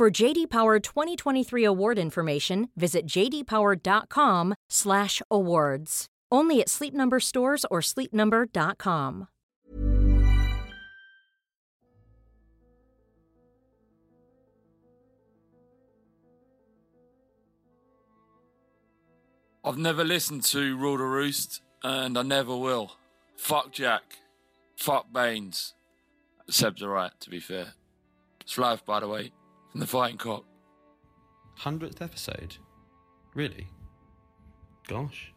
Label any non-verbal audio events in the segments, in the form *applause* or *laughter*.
For JD Power 2023 award information, visit jdpower.com/awards. Only at Sleep Number stores or sleepnumber.com. I've never listened to Rule the Roost, and I never will. Fuck Jack. Fuck Baines. Seb's alright, to be fair. It's life, by the way, from the Fighting Cock. Hundredth episode? Really? Gosh.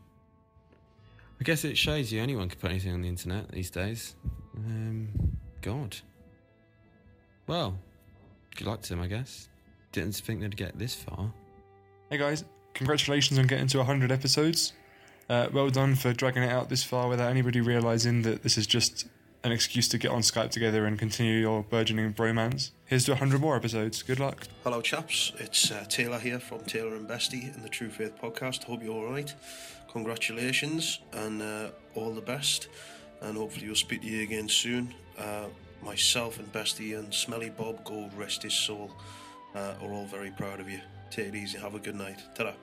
I guess it shows you anyone can put anything on the internet these days. Um, God. Well, good luck to them, I guess. Didn't think they'd get this far. Hey guys, congratulations on getting to 100 episodes. Uh, well done for dragging it out this far without anybody realising that this is just an excuse to get on Skype together and continue your burgeoning bromance. Here's to 100 more episodes. Good luck. Hello, chaps. It's uh, Taylor here from Taylor and Bestie in the True Faith podcast. Hope you're all right. Congratulations and uh, all the best. And hopefully, we'll speak to you again soon. Uh, myself and Bestie and Smelly Bob, God rest his soul, uh, are all very proud of you. Take it easy. Have a good night. Ta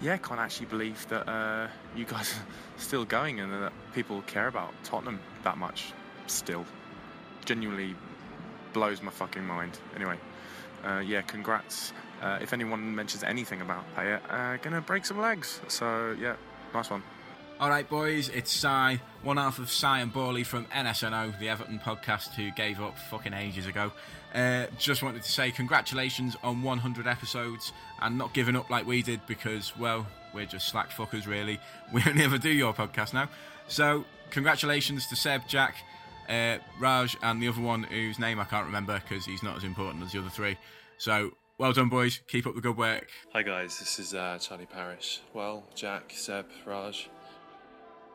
yeah, can't actually believe that uh, you guys are still going and that people care about Tottenham that much still. Genuinely blows my fucking mind. Anyway, uh, yeah, congrats. Uh, if anyone mentions anything about Payet, uh, gonna break some legs. So yeah, nice one. All right, boys, it's Cy, one half of Cy and Borley from NSNO, the Everton podcast, who gave up fucking ages ago. Uh, just wanted to say congratulations on 100 episodes and not giving up like we did because, well, we're just slack fuckers, really. *laughs* We only ever do your podcast now. So, congratulations to Seb, Jack, uh, Raj, and the other one whose name I can't remember because he's not as important as the other three. So, well done, boys. Keep up the good work. Hi, guys. This is uh, Charlie Parish. Well, Jack, Seb, Raj.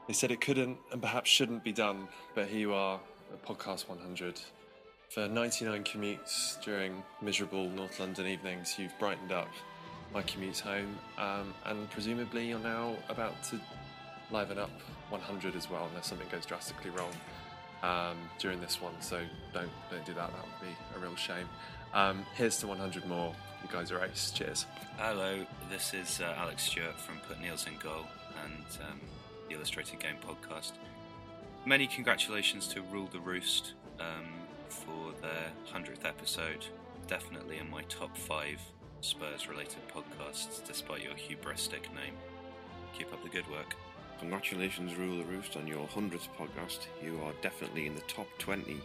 They said it couldn't and perhaps shouldn't be done, but here you are at Podcast 100. For 99 commutes during miserable North London evenings, you've brightened up my commutes home, um, and presumably you're now about to liven up 100 as well, unless something goes drastically wrong um, during this one. So don't don't do that. That would be a real shame. Um, here's to 100 more. You guys are ace. Cheers. Hello, this is uh, Alex Stewart from Put Niels in Goal and um, the Illustrated Game podcast. Many congratulations to Rule the Roost um, for their 100th episode. Definitely in my top five Spurs related podcasts, despite your hubristic name. Keep up the good work. Congratulations, Rule the Roost, on your 100th podcast. You are definitely in the top 20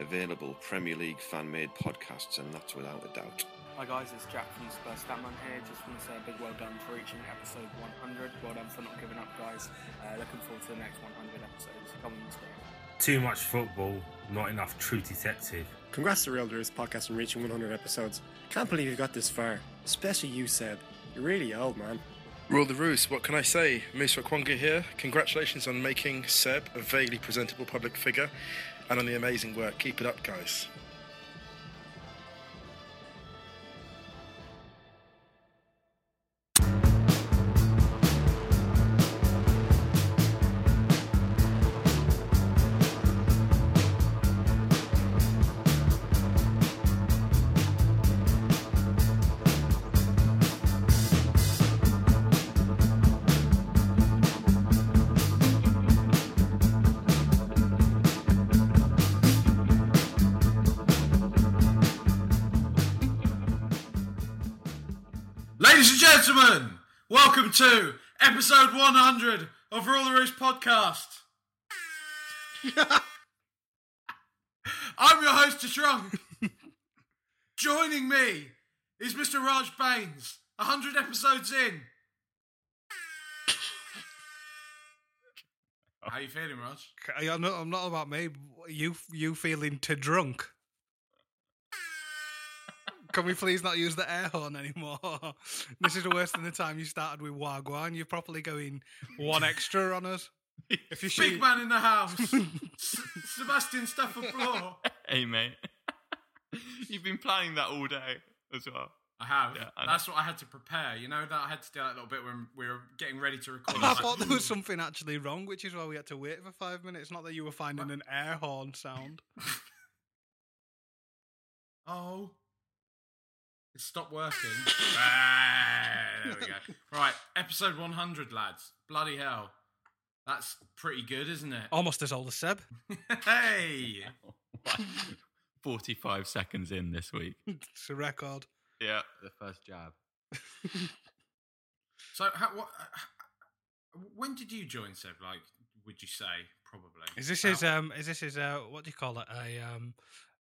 available Premier League fan made podcasts, and that's without a doubt. Hi guys, it's Jack from Spurs Statman here. Just want to say a big well done for reaching episode 100. Well done for not giving up, guys. Uh, looking forward to the next 100 episodes. Come on, Spurs. Too much football, not enough true detective. Congrats to Real Roost podcast on reaching 100 episodes. Can't believe you got this far, especially you, Seb. You're really old, man. Rule the Roost, what can I say? Musa Kwanga here. Congratulations on making Seb a vaguely presentable public figure and on the amazing work. Keep it up, guys. Episode 100 of the Roost podcast. *laughs* I'm your host, Trunk. Joining me is Mr. Raj Baines, 100 episodes in. How you feeling, Raj? I'm not, I'm not about me. You you feeling too drunk? Can we please not use the air horn anymore? *laughs* this is worse than the time you started with Wagwan. You're properly going one extra on us. *laughs* If you Big shoot, man in the house. *laughs* S- Sebastian Stafford-Bloor. Hey, mate. You've been planning that all day as well. I have. Yeah, I. That's what I had to prepare. You know that I had to do that little bit when we were getting ready to record. I thought there was something actually wrong, which is why we had to wait for five minutes. Not that you were finding an air horn sound. Oh. It stopped working. *laughs* Ah, there we go. Right, episode 100, lads. Bloody hell. That's pretty good, isn't it? Almost as old as Seb. *laughs* *laughs* hey! 45 seconds in this week. it's a record. Yeah. The first jab. So, how, what, when did you join Seb? Like, would you say? Probably. Is this his um? Is this his uh? What do you call it? A um,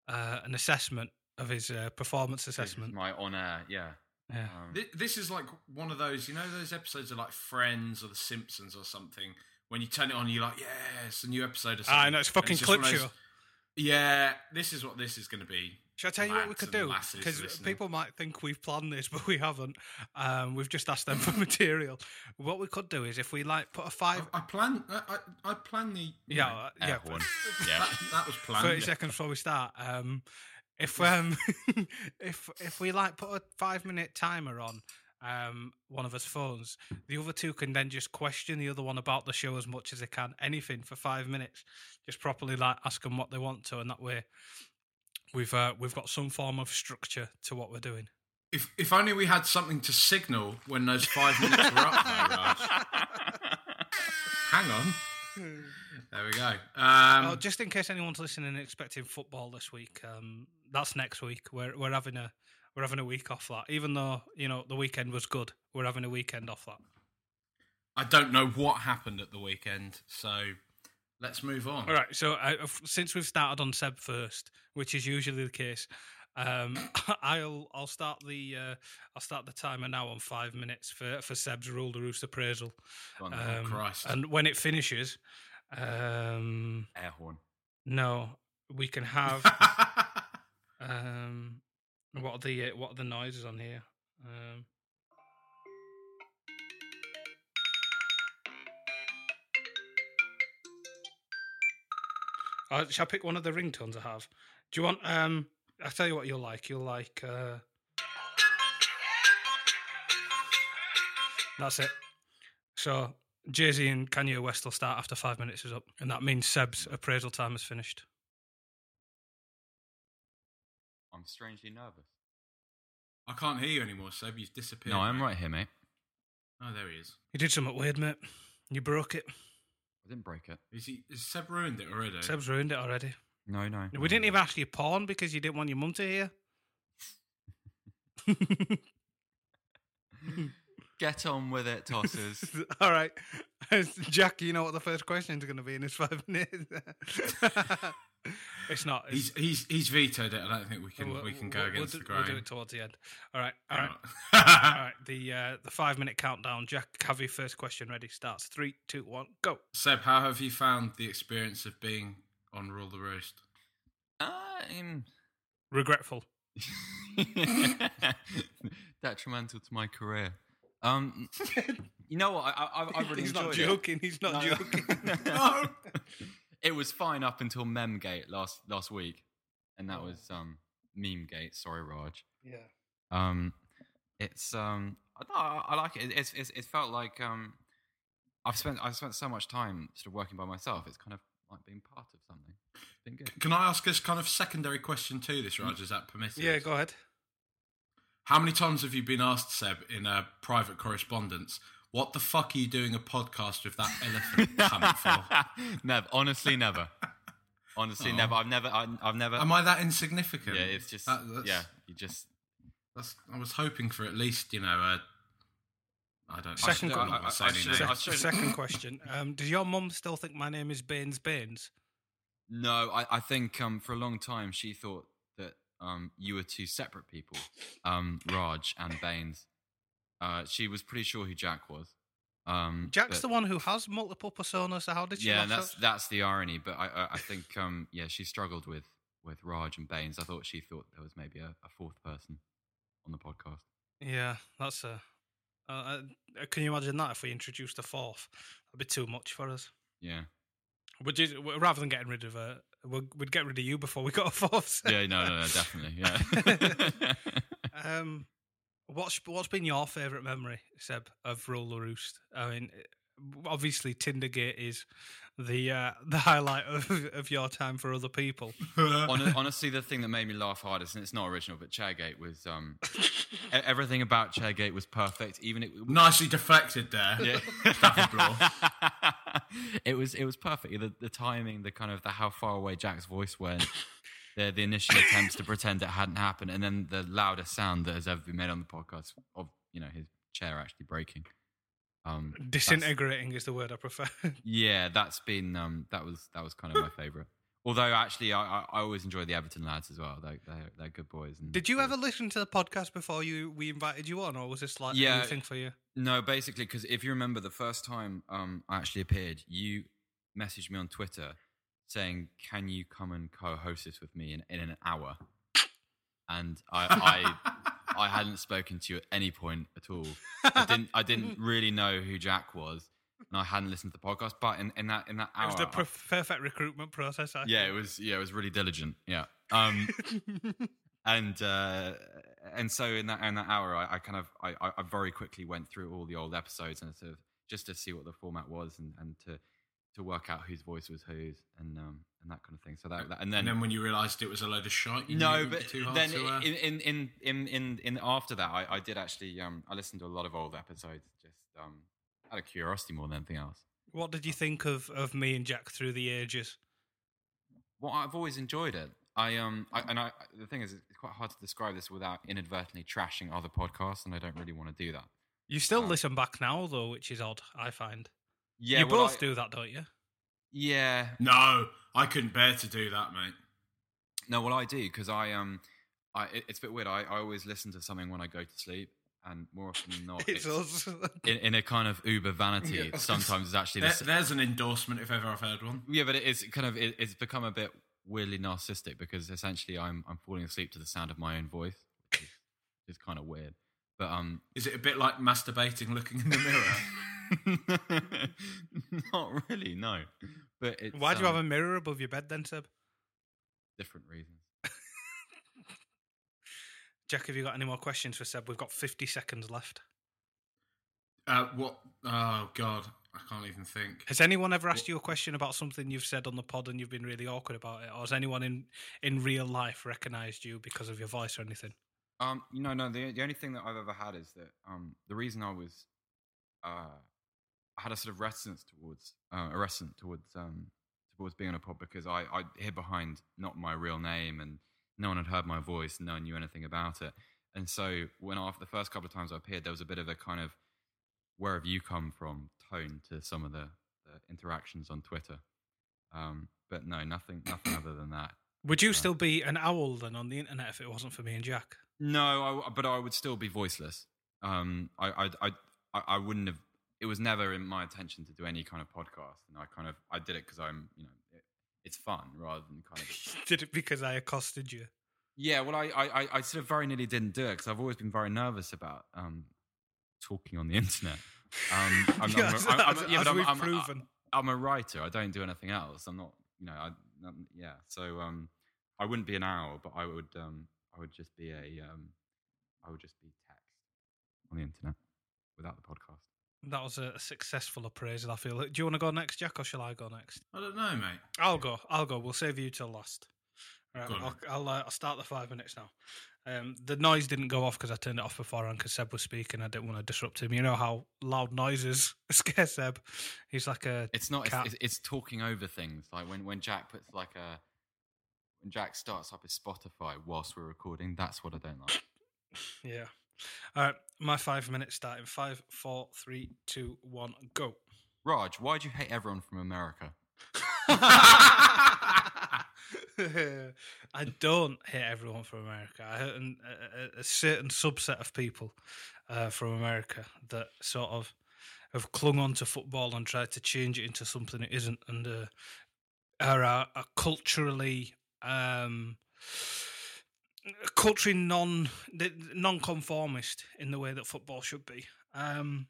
uh, an assessment of his uh, performance assessment. My on air, yeah. Yeah. Um, Thi- This is like one of those, you know, those episodes of like Friends or The Simpsons or something. When you turn it on, you're like, yeah, it's a new episode. Or something. Ah, I know, it's fucking just clip those- show. Yeah, this is what this is going to be. Should I tell you what we could do? Because people might think we've planned this, *laughs* but we haven't. Um, we've just asked them for *laughs* material. What we could do is if we like put a five. I plan. I, I, I plan the. you Yeah, know, uh, yeah. air horn. *laughs* That, that was planned. Thirty seconds before we start. Um, if um, *laughs* if if we like put a five minute timer on um one of us phones, the other two can then just question the other one about the show as much as they can. Anything for five minutes, just properly like ask them what they want to, and that way we've uh, we've got some form of structure to what we're doing. If if only we had something to signal when those five minutes were up, though, Raj. Hang on. *laughs* There we go. Um, oh, just in case anyone's listening and expecting football this week, um, that's next week. We're we're having a we're having a week off that. Even though you know the weekend was good, we're having a weekend off that. I don't know what happened at the weekend, so let's move on. All right. So uh, since we've started on Seb first, which is usually the case, um, *coughs* I'll I'll start the uh, I'll start the timer now on five minutes for for Seb's rule the roost appraisal. On Um. Oh, Christ. And when it finishes, um, Air horn. no, we can have. *laughs* um, what are the uh, what are the noises on here? Um, uh, shall I pick one of the ringtones I have? Do you want? Um, I'll tell you what you'll like. You'll like. Uh, that's it. So Jay Z and Kanye West will start after five minutes is up, and that means Seb's appraisal time is finished. I'm strangely nervous. I can't hear you anymore, Seb. You've disappeared. No, I'm mate. right here, mate. Oh, there he is. You did something weird, mate. You broke it. I didn't break it. Is he? Is Seb ruined it already? Seb's ruined it already. No, no. We didn't even ask you porn because you didn't want your mum to hear. *laughs* Get on with it, tossers. *laughs* All right, *laughs* Jack. You know what the first question is going to be in this five minutes. It's not. He's he's he's vetoed it. I don't think we can We'll- we can go we'll- against we'll the do, We'll do it towards the end. All right, all right, all right. The uh, the five minute countdown. Jack, have your first question ready. Starts. Three, two, one, go. Seb, how have you found the experience of being on Rule the Roost? I'm Regretful. *laughs* detrimental to my career. Um, you know what? I, I, I *laughs* really He's not enjoyed it. joking. He's not No. joking. *laughs* no. It was fine up until Memgate last last week, and that was um Memegate. Sorry, Raj. Yeah. Um, it's um, I, I, I like it. It's, it's it felt like um, I've spent I've spent so much time sort of working by myself. It's kind of like being part of something. It's been good. Can I ask this kind of secondary question to this, Raj? Is that permitted? Yeah. Go ahead. How many times have you been asked, Seb, in a private correspondence, what the fuck are you doing a podcast with that elephant cunt for? *laughs* never, honestly, never. Honestly, Oh. never. I've never. I, I've never. Am I that insignificant? Yeah, it's just. That- that's- yeah, you just. That's, I was hoping for at least, you know, a. I don't Second, I, que- I, I, I should- I should- second *laughs* question. Um, does your mum still think my name is Baines Baines? No, I, I think um, for a long time she thought that um, you were two separate people, um, Raj and Baines. Uh, she was pretty sure who Jack was. Um, Jack's but- the one who has multiple personas. So how did she? yeah, that's that's the irony. But I I, I *laughs* think um, yeah, she struggled with with Raj and Baines. I thought she thought there was maybe a, a fourth person. on the podcast. Yeah, that's a. Uh, uh, can you imagine that if we introduced a fourth? That'd be too much for us. Yeah. Would you rather than getting rid of a, we'd, we'd get rid of you before we got a fourth. Yeah, no, no, no, definitely. Yeah. *laughs* *laughs* um, what's what's been your favourite memory, Seb, of Rule the Roost? I mean, obviously Tindergate is the uh, *laughs* the highlight of, of your time for other people. *laughs* Honestly, the thing that made me laugh hardest, and it's not original, but Chairgate was um, everything about Chairgate was perfect. Even it Nicely deflected there. Yeah. *laughs* It was it was perfect. The, the timing, the kind of the how far away Jack's voice went, the the initial attempts to pretend it hadn't happened, and then the loudest sound that has ever been made on the podcast of you know his chair actually breaking. Um, Disintegrating is the word I prefer. *laughs* yeah, that's been um, that was that was kind of my favourite. Although actually, I, I, I always enjoy the Everton lads as well. They they're, they're good boys. And Did you ever listen to the podcast before you we invited you on, or was this like Yeah. new thing for you? No, basically, because if you remember the first time um, I actually appeared, you messaged me on Twitter saying, "Can you come and co-host this with me in, in an hour?" And I, *laughs* I, I hadn't spoken to you at any point at all. I didn't, I didn't *laughs* really know who Jack was, and I hadn't listened to the podcast. But in, in that in that hour, It was the I- perfect recruitment process. I yeah, think. it was. Yeah, it was really diligent. Yeah. Um, *laughs* and uh, and so in that in that hour, I, I kind of I- I very quickly went through all the old episodes and sort of just to see what the format was and, and to to work out whose voice was whose and um and that kind of thing. So that, that- and then and then when you realised it was a load of shite, you no, would be but too hard then to, uh, in, in in in in in after that, I, I did actually um I listened to a lot of old episodes just um out of curiosity more than anything else. What did you think of of me and Jack through the ages? Well, I've always enjoyed it. I um, I, and I the thing is, it's quite hard to describe this without inadvertently trashing other podcasts, and I don't really want to do that. You still listen back now though, which is odd. I find. Yeah, you both I- do that, don't you? Yeah. No, I couldn't bear to do that, mate. No, well, I do because I um, I it- it's a bit weird. I, I always listen to something when I go to sleep, and more often than not, *laughs* It's us. *laughs* in, in a kind of uber vanity. Yeah, sometimes it's actually There- the, there's an endorsement if ever I've heard one. Yeah, but it is kind of it, it's become a bit weirdly narcissistic because essentially I'm I'm falling asleep to the sound of my own voice, which is, is kind of weird. But um, Is it a bit like masturbating, looking in the mirror? *laughs* *laughs* not really, no. But it's, Why do you um, have a mirror above your bed then, Seb? different reasons? *laughs* Jack, have you got any more questions for Seb? We've got 50 seconds left. uh, what? Oh God, I can't even think. Has anyone ever asked you a question about something you've said on the pod and you've been really awkward about it? Or has anyone in, in real life recognised you because of your voice or anything? Um, you know, no. The the only thing that I've ever had is that um, the reason I was, uh, I had a sort of reticence towards uh, a reticence towards um towards being on a pod because I I hid behind not my real name and no one had heard my voice, no one knew anything about it, and so when after the first couple of times I appeared, there was a bit of a kind of where have you come from tone to some of the, the interactions on Twitter. Um, but no, nothing, nothing other than that. Would you still be an owl then on the internet if it wasn't for me and Jack? No, I, but I would still be voiceless. Um, I, I, I, I wouldn't have. It was never in my intention to do any kind of podcast, and I kind of I did it because I'm, you know, it, it's fun rather than kind of. *laughs* Did it because I accosted you? Yeah, well, I, I, I- sort of very nearly didn't do it because I've always been very nervous about um, talking on the internet. Um, *laughs* I'm, Yeah, I'm, I'm, I'm, as- yeah, as we've proven. I'm a writer. I don't do anything else. I'm not, you know, I, um, yeah. So um, I wouldn't be an owl, but I would, um, I would just be a, um, I would just be text on the internet without the podcast. That was a, a successful appraisal, I feel. Do you want to go next, Jack, or shall I go next? I don't know, mate. I'll go. I'll go. We'll save you till last. All right, Go on, I'll, I'll, uh, I'll start the five minutes now. Um, the noise didn't go off because I turned it off beforehand because Seb was speaking. I didn't want to disrupt him. You know how loud noises *laughs* scare Seb. He's like a. It's not. It's, it's, it's talking over things. Like when when Jack puts like a, when Jack starts up his Spotify whilst we're recording. That's what I don't like. Yeah. All right, my five minutes starting. Five, four, three, two, one, go. Raj, why do you hate everyone from America? *laughs* I don't hate everyone from America. I hate an, a, a- a certain subset of people uh, from America that sort of have clung on to football and tried to change it into something it isn't, and uh, are, are, are culturally um, culturally non non-conformist in the way that football should be. Um,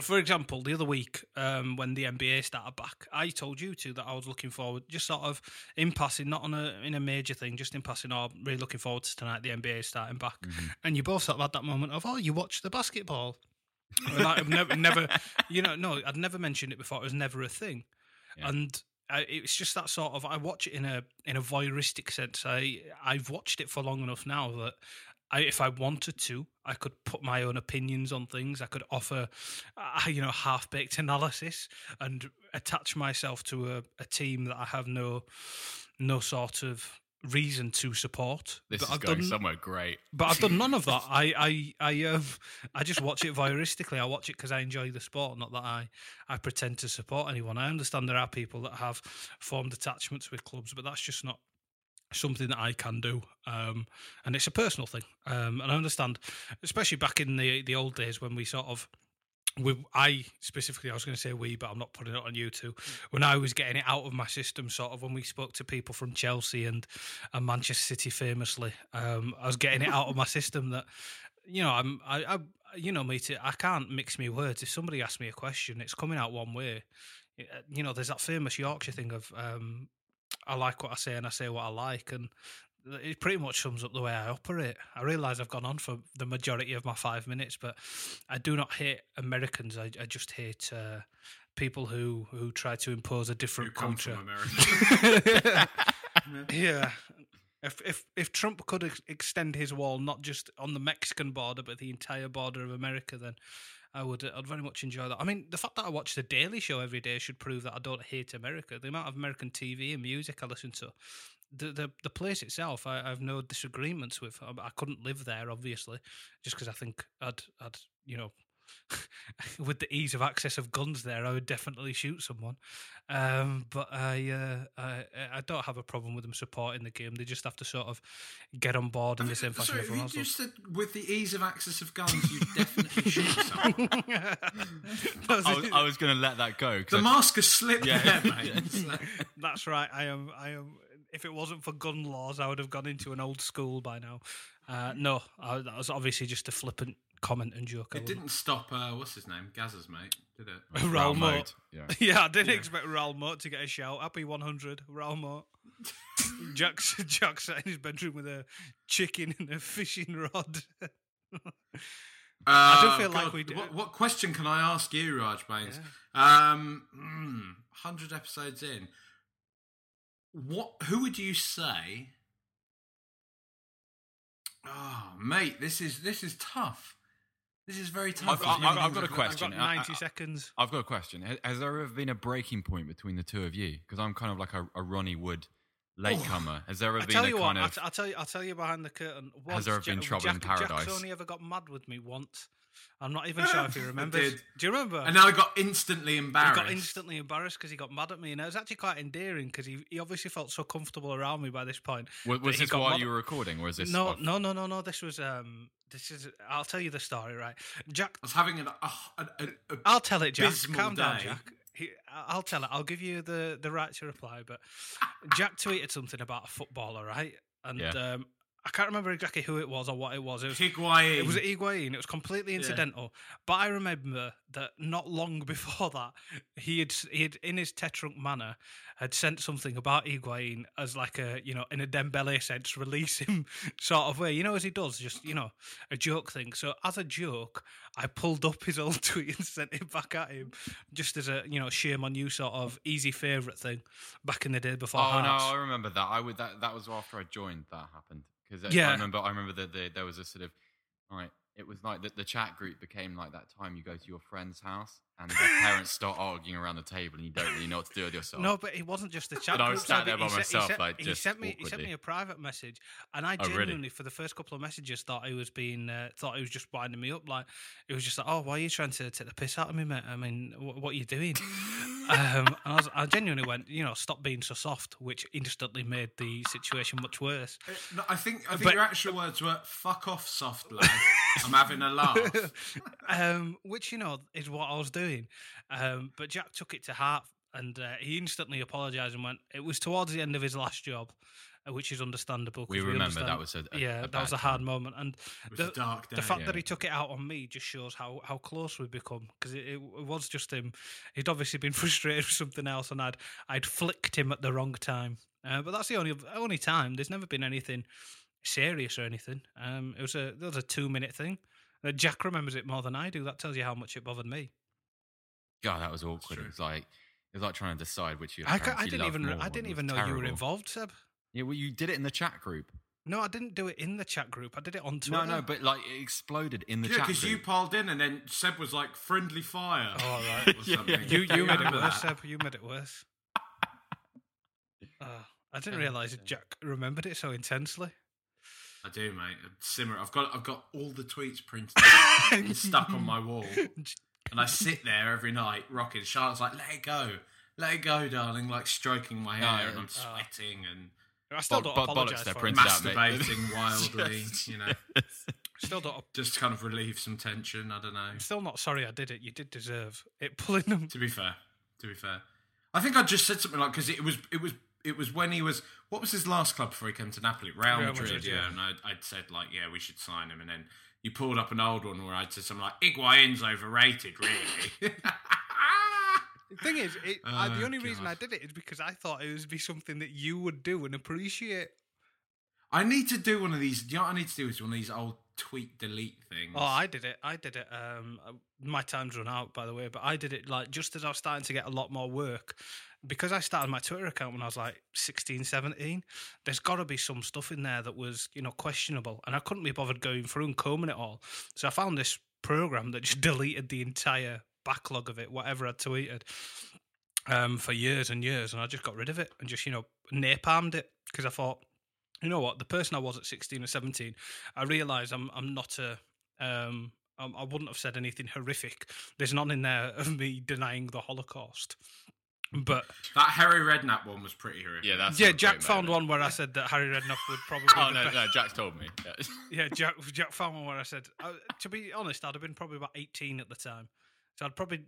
for example, the other week um, when the NBA started back, I told you two that I was looking forward, just sort of in passing, not on a in a major thing, just in passing. Oh, really looking forward to tonight. The NBA starting back, and you both sort of had that moment of, oh, you watch the basketball. I've never, never, you know, no, I'd never mentioned it before. It was never a thing, and I, it's just that sort of. I watch it in a in a voyeuristic sense. I I've watched it for long enough now that I, if I wanted to, I could put my own opinions on things. I could offer, uh, you know, half baked analysis and attach myself to a, a team that I have no no sort of reason to support. This But is I've going done- somewhere great. but I've done none of that. *laughs* I I I um I just watch it voyeuristically. I watch it because I enjoy the sport, not that I I pretend to support anyone. I understand there are people that have formed attachments with clubs, but that's just not something that I can do. Um, and it's a personal thing. Um, and I understand, especially back in the the old days when we sort of we, I specifically, I was going to say we, but I'm not putting it on you two. When I was getting it out of my system, sort of when we spoke to people from Chelsea and, and Manchester City, famously, um, I was getting it out of my system that, you know, I'm, I, I you know, me, too, I can't mix me words. If somebody asks me a question, it's coming out one way. You know, there's that famous Yorkshire thing of, um, I like what I say and I say what I like, and it pretty much sums up the way I operate. I realise I've gone on for the majority of my five minutes, but I do not hate Americans. I, I just hate uh, people who who try to impose a different culture. *laughs* Yeah. If if if Trump could ex- extend his wall not just on the Mexican border but the entire border of America, then I would I'd very much enjoy that. I mean, the fact that I watch the Daily Show every day should prove that I don't hate America. The amount of American TV and music I listen to, the the, the place itself, I, I have no disagreements with. I, I couldn't live there, obviously, just because I think I'd I'd you know. *laughs* with the ease of access of guns there, I would definitely shoot someone. Um, but I, uh, I, I don't have a problem with them supporting the game. They just have to sort of get on board in the same *laughs* fashion Sorry, everyone you else. just said with the ease of access of guns, you definitely shoot *laughs* someone. I was, was going to let that go. The I- mask has slipped Yeah. there, mate. That's right. I am. I am. If it wasn't for gun laws, I would have gone into an old school by now. Uh, no, I, that was obviously just a flippant comment and joke. It wouldn't- didn't stop. Uh, what's his name? Gazza's mate, did it? *laughs* Raoul Moat. Yeah. *laughs* yeah, I didn't expect Raoul Moat to get a shout. Happy 100, Raoul Moat. *laughs* Jack's, Jack's sat in his bedroom with a chicken and a fishing rod. I do Uh, feel like we do. What, what question can I ask you, Raj Baines? Um, mm, hundred episodes in. What? Who would you say? Oh, mate, this is this is tough. This is very tough. I've, I've, I've got a I've question. got 90 I- seconds. I've got a question. Has, has there ever been a breaking point between the two of you? Because I'm kind of like a, a Ronnie Wood latecomer. Oh, has there ever been a kind what, I'll, of? t- I'll tell you. I'll tell you behind the curtain. Has there ever been Jack- trouble in Jack- Jack's only ever got mad with me once. I'm not even sure if he *laughs* remembers. did. Do you remember? And now I got instantly embarrassed. He got instantly embarrassed because he got mad at me, and it was actually quite endearing because he, he obviously felt so comfortable around me by this point. Was, was this while you were recording, or is this? No, off? no, no, no, no. This was um, this is. I'll tell you the story, right? Jack. I was having an, a I'll tell it, Jack. Calm down. Jack. He, I'll tell it. I'll give you the the right to reply. But *laughs* Jack tweeted something about a footballer, right? And Yeah. um, I can't remember exactly who it was or what it was. It was Higuain. It was Higuain. It was completely Yeah. incidental. But I remember that not long before that, he had he had in his tetrunk manner had sent something about Higuain as like a you know in a Dembele sense, release him *laughs* sort of way. You know, as he does, just you know, a joke thing. So as a joke, I pulled up his *laughs* old tweet and sent it back at him, just as a you know shame on you sort of easy favourite thing back in the day before. Oh no, I remember that. I would that that was after I joined. That happened because Yeah. I remember. I remember that the, there was a sort of like it was like the, the chat group became like that time you go to your friend's house and their parents start arguing around the table and you don't really know what to do with yourself. No, but it wasn't just the chat. And I was sat so there he by sent- he myself, sent- like, he just sent me. He sent me a private message, and I Oh, really? genuinely, for the first couple of messages, thought he was being uh, thought he was just winding me up. Like it was just like, oh, why are you trying to take the piss out of me, mate? I mean, wh- what are you doing? *laughs* um, and I, was, I genuinely went, you know, stop being so soft, which instantly made the situation much worse. No, I think I think But- your actual words were "fuck off, soft lad." I'm having a laugh. *laughs* um, which you know is what I was doing. Um, but Jack took it to heart, and uh, he instantly apologised and went. It was towards the end of his last job, uh, which is understandable. 'cause We remember understand- that was a- a- yeah, a that was a hard moment, and It was the, a dark the fact Yeah. that he took it out on me just shows how, how close we've become because it, it was just him. He'd obviously been *laughs* frustrated with something else, and I'd I'd flicked him at the wrong time. Uh, but that's the only only time. There's never been anything serious or anything. Um, it was a that was a two minute thing. Uh, Jack remembers it more than I do. That tells you how much it bothered me. God, that was awkward. It was like it was like trying to decide which of your I, ca- I you didn't loved even more. I didn't even know you were involved, Seb. Yeah, well, you did it in the chat group. No, I didn't do it in the chat group. I did it on Twitter. no, no, but like it exploded in the yeah, chat because you piled in, and then Seb was like friendly fire. Oh right, *laughs* or something. you you made it worse, that? Seb. You made it worse. Uh, *laughs* I didn't realise Jack remembered it so intensely. I do, mate. Simmer. I've got I've got all the tweets printed *laughs* and stuck on my wall, and I sit there every night rocking. Charlotte's like, "Let it go, let it go, darling," like stroking my No, hair, and I'm uh, sweating and I still Bo- don't bo- apologise bollocks, they're for it. out, mate. masturbating *laughs* wildly. You know, Still don't. just to kind of relieve some tension. I don't know. I'm still not sorry I did it. You did deserve it. Pulling them. To be fair, to be fair, I think I just said something like because it was it was it was when he was what was his last club before he came to Napoli? Real, Real Madrid, Madrid, yeah. yeah. And I'd, I'd said like, yeah, we should sign him, and then you pulled up an old one where I'd said something like, Higuain's overrated, really. The *laughs* thing is, it, I, the Oh, only reason I did it is because I thought it would be something that you would do and appreciate. I need to do one of these. You know what I need to do? Is one of these old tweet delete things. Oh, I did it. I did it. Um, my time's run out, by the way, but I did it like just as I was starting to get a lot more work. Because I started my Twitter account when I was like 16, 17, there's got to be some stuff in there that was, you know, questionable. And I couldn't be bothered going through and combing it all. So I found this program that just *laughs* deleted the entire backlog of it, whatever I'd tweeted, um, for years and years. And I just got rid of it and just, you know, napalmed it because I thought, you know what, the person I was at 16 or 17, I realised I'm, I'm not a. Um, I I wouldn't have said anything horrific. There's none in there of me denying the Holocaust. But that Harry Redknapp one was pretty horrific. Yeah, that's yeah, Jack found one where I said that Harry Redknapp would probably. Oh the no, best- no, Jack's told me. Yeah. *laughs* yeah, Jack, Jack found one where I said, uh, to be honest, I'd have been probably about 18 at the time. So I'd probably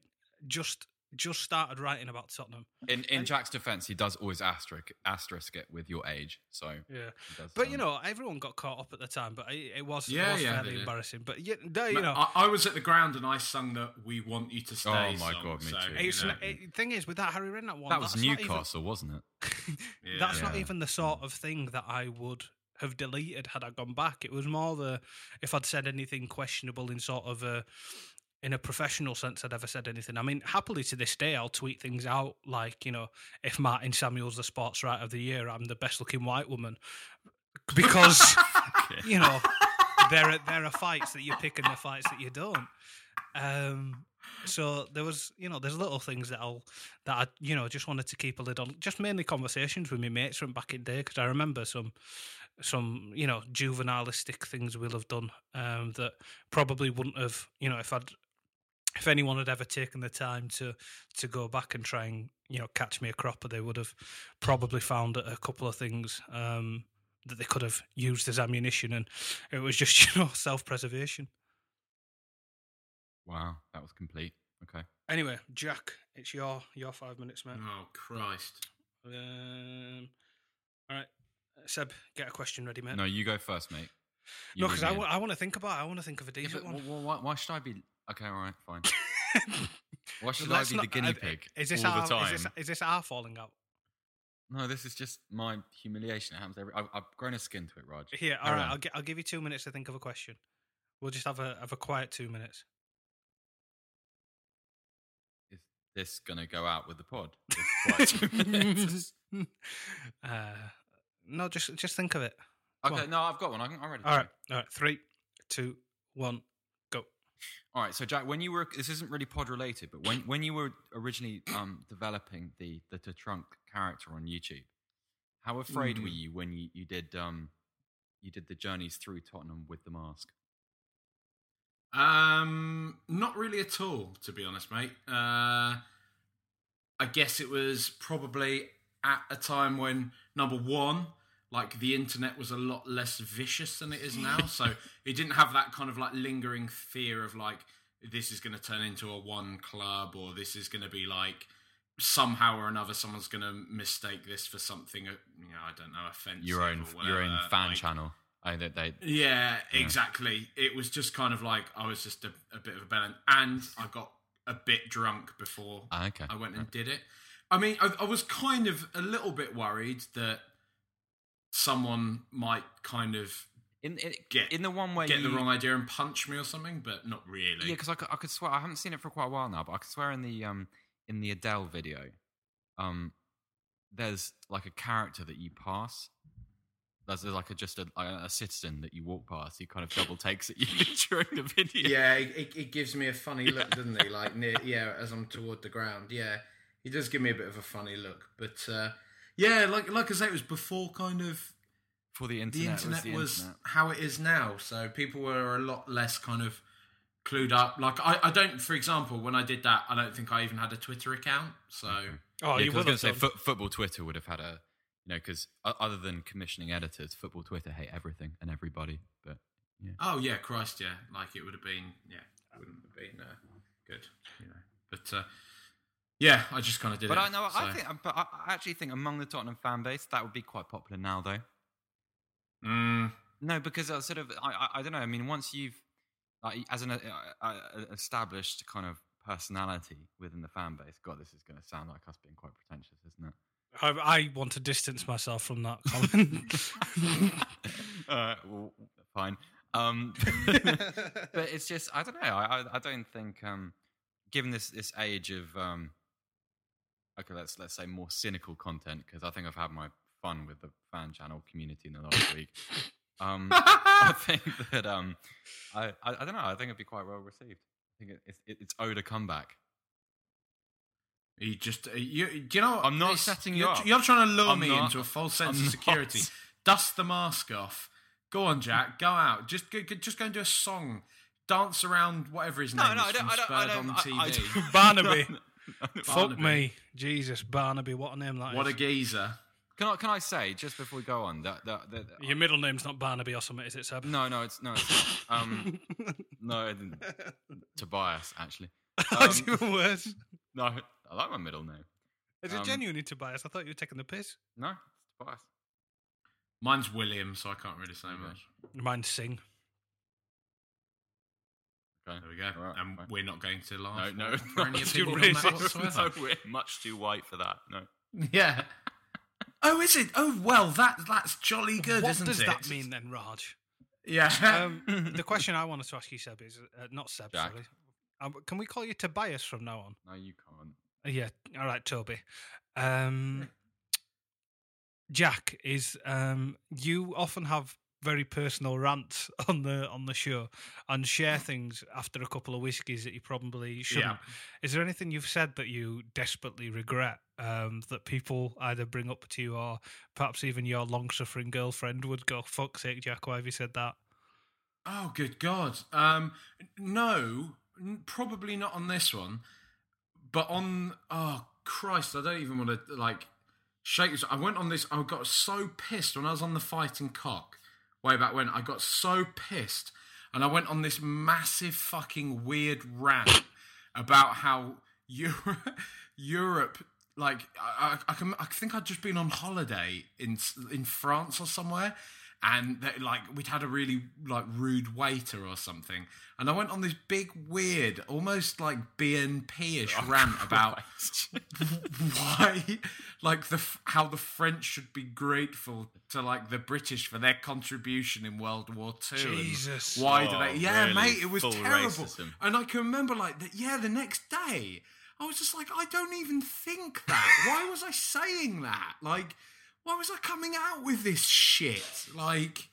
just just started writing about Tottenham. In in Jack's defense, he does always asterisk asterisk it with your age. So Yeah. does, But, um, you know, everyone got caught up at the time, but it, it was, Yeah, it was yeah, fairly embarrassing. But, yeah, you know. I, I was at the ground and I sung that "We Want You to Stay." Oh, my song, God, me so, too. you know. it, thing is, with that Harry Redknapp one, that was not even- Newcastle, wasn't it? *laughs* That's not even the sort of thing that I would have deleted had I gone back. It was more the if I'd said anything questionable in sort of a in a professional sense I'd ever said anything. I mean, happily to this day I'll tweet things out like, you know, if Martin Samuel's the sports writer of the year, I'm the best looking white woman. Because *laughs* you know, there are there are fights that you pick and there are fights that you don't. Um so there was, you know, there's little things that I'll that I, you know, just wanted to keep a lid on. Just mainly conversations with my mates from back in the day because I remember some, some, you know, juvenilistic things we'll have done um, that probably wouldn't have, you know, if I'd, if anyone had ever taken the time to to go back and try and you know catch me a cropper, they would have probably found a couple of things um, that they could have used as ammunition, and it was just *laughs* you know self preservation. Wow, that was complete. Okay. Anyway, Jack, it's your your five minutes, mate. Oh Christ! Um, all right, Seb, get a question ready, mate. No, you go first, mate. You no, because me I, in. wa- I want to think about. it. I want to think of a decent but one. wh- wh- why, why should I be? Okay, all right, fine. *laughs* Why should Let's I be not- the guinea uh, pig Is this all our, the time? Is this, is this our falling out? No, this is just my humiliation. It happens every. I've, I've grown a skin to it, Raj. Here, all Carry right. on. I'll, gi- I'll give you two minutes to think of a question. We'll just have a have a quiet two minutes. Is this gonna go out with the pod? This *laughs* quiet two minutes? uh, no, just just think of it. Come okay, on. no, I've got one. I'm, I'm ready. All right, all right. Three, two, one. All right, so Jack, when you were this isn't really pod related, but when when you were originally um, developing the the, trunk character on YouTube, how afraid were Mhm. you when you, you did um you did the journeys through Tottenham with the mask? Um, not really at all, to be honest, mate. Uh, I guess it was probably at a time when number one, like the internet was a lot less vicious than it is now, so *laughs* it didn't have that kind of like lingering fear of like this is going to turn into a one club or this is going to be like somehow or another someone's going to mistake this for something, uh, you know, I don't know, offensive. Your own, your own fan like- channel. I that they. Yeah, exactly. It was just kind of like I was just a, a bit of a bellend, and I got a bit drunk before Ah, okay. I went and did it. I mean, I, I was kind of a little bit worried that someone might kind of in, in, get in the one way get the wrong idea and punch me or something, but not really. Yeah, because I, could- I could swear I haven't seen it for quite a while now, but I could swear in the um in the Adele video, um, there's like a character that you pass. There's like a just a, a citizen that you walk past. He kind of double takes at you *laughs* during the video. Yeah, it, it gives me a funny look, doesn't he? Like near, yeah, as I'm toward the ground. Yeah, he does give me a bit of a funny look, but uh, yeah, like like I say, it was before kind of For the the internet, was internet the was, internet. how it is now. So people were a lot less kind of clued up. Like I, I don't, for example, when I did that, I don't think I even had a Twitter account. So Oh, yeah, you 'cause I was going to say done. foot, football Twitter would have had a, you know, because other than commissioning editors, football Twitter hate everything and everybody. But yeah, Oh yeah, Christ, yeah. Like it would have been, yeah, it wouldn't have been uh, good, you know. But uh, yeah, I just kind of did but it. I know I think, but I I actually think among the Tottenham fan base that would be quite popular now, though. Mm. No, because uh, sort of, I, I, I don't know. I mean, once you've, like, as an uh, uh, established kind of personality within the fan base, God, this is going to sound like us being quite pretentious, isn't it? I, I want to distance myself from that *laughs* comment. uh, well, fine. Um, *laughs* but it's just I don't know. I I, I don't think um, given this this age of um, okay, let's let's say more cynical content because I think I've had my fun with the fan channel community in the last *laughs* week. Um, *laughs* I think that um, I, I I don't know. I think it'd be quite well received. I think it, it's it, it's owed a comeback. You just, uh, you, do you know? I'm not setting you you're, up. You're trying to lure I'm me not. into a false *laughs* sense I'm of security. not. Dust the mask off. Go on, Jack. Go out. Just go, go- just go and do a song. Dance around whatever his No, name no, is I don't- from I don't- I don't- on I- I TV. don't- Barnaby. Fuck me. Jesus, Barnaby. What a name that is. What a geezer. Can I can I say just before we go on that that, that Your middle name's not Barnaby or something, is it, Seb? No, no, it's no, it's not. Um, no, it didn't. *laughs* Tobias actually. That's Um, even worse. *laughs* No, I like my middle name. Is it Um, genuinely Tobias? I thought you were taking the piss. No, it's Tobias. Mine's William, so I can't really say much. Mine sing. Okay. There we go. and we're not going to No, laugh. no, *laughs* for any *laughs* not opinion too on that *laughs* whatsoever. No, we're much too white for that. No. Yeah. Oh, is it? Oh, well, that that's jolly good, what isn't it? What does that mean then, Raj? Yeah. Um, the question I wanted to ask you, Seb, is uh, not Seb. Jack. Sorry. Um, can we call you Tobias from now on? No, you can't. Uh, Yeah. All right, Toby. Um, Jack is. Um, you often have very personal rants *laughs* on the on the show and share things after a couple of whiskies that you probably shouldn't. Yeah. Is there anything you've said that you desperately regret um, that people either bring up to you or perhaps even your long suffering girlfriend would go, "Fuck's sake, Jack, why have you said that?" Oh, good God. Um, no, n- probably not on this one, but on. Oh Christ, I don't even want to like shake this. I went on this. I got so pissed when I was on the fighting cock way back when. I got so pissed, and I went on this massive fucking weird rant *laughs* about how Europe, *laughs* Europe. Like I, I, I, can, I think I'd just been on holiday in in France or somewhere, and that, like we'd had a really like rude waiter or something, and I went on this big weird, almost like BNP ish oh, rant about why, like the how the French should be grateful to like the British for their contribution in World War Two. Jesus. why do Oh, they? Yeah, really? mate, it was terrible. racism. And I can remember like that. Yeah, the next day. I was just like, I don't even think that. Why was I saying that? Like, why was I coming out with this shit? Like,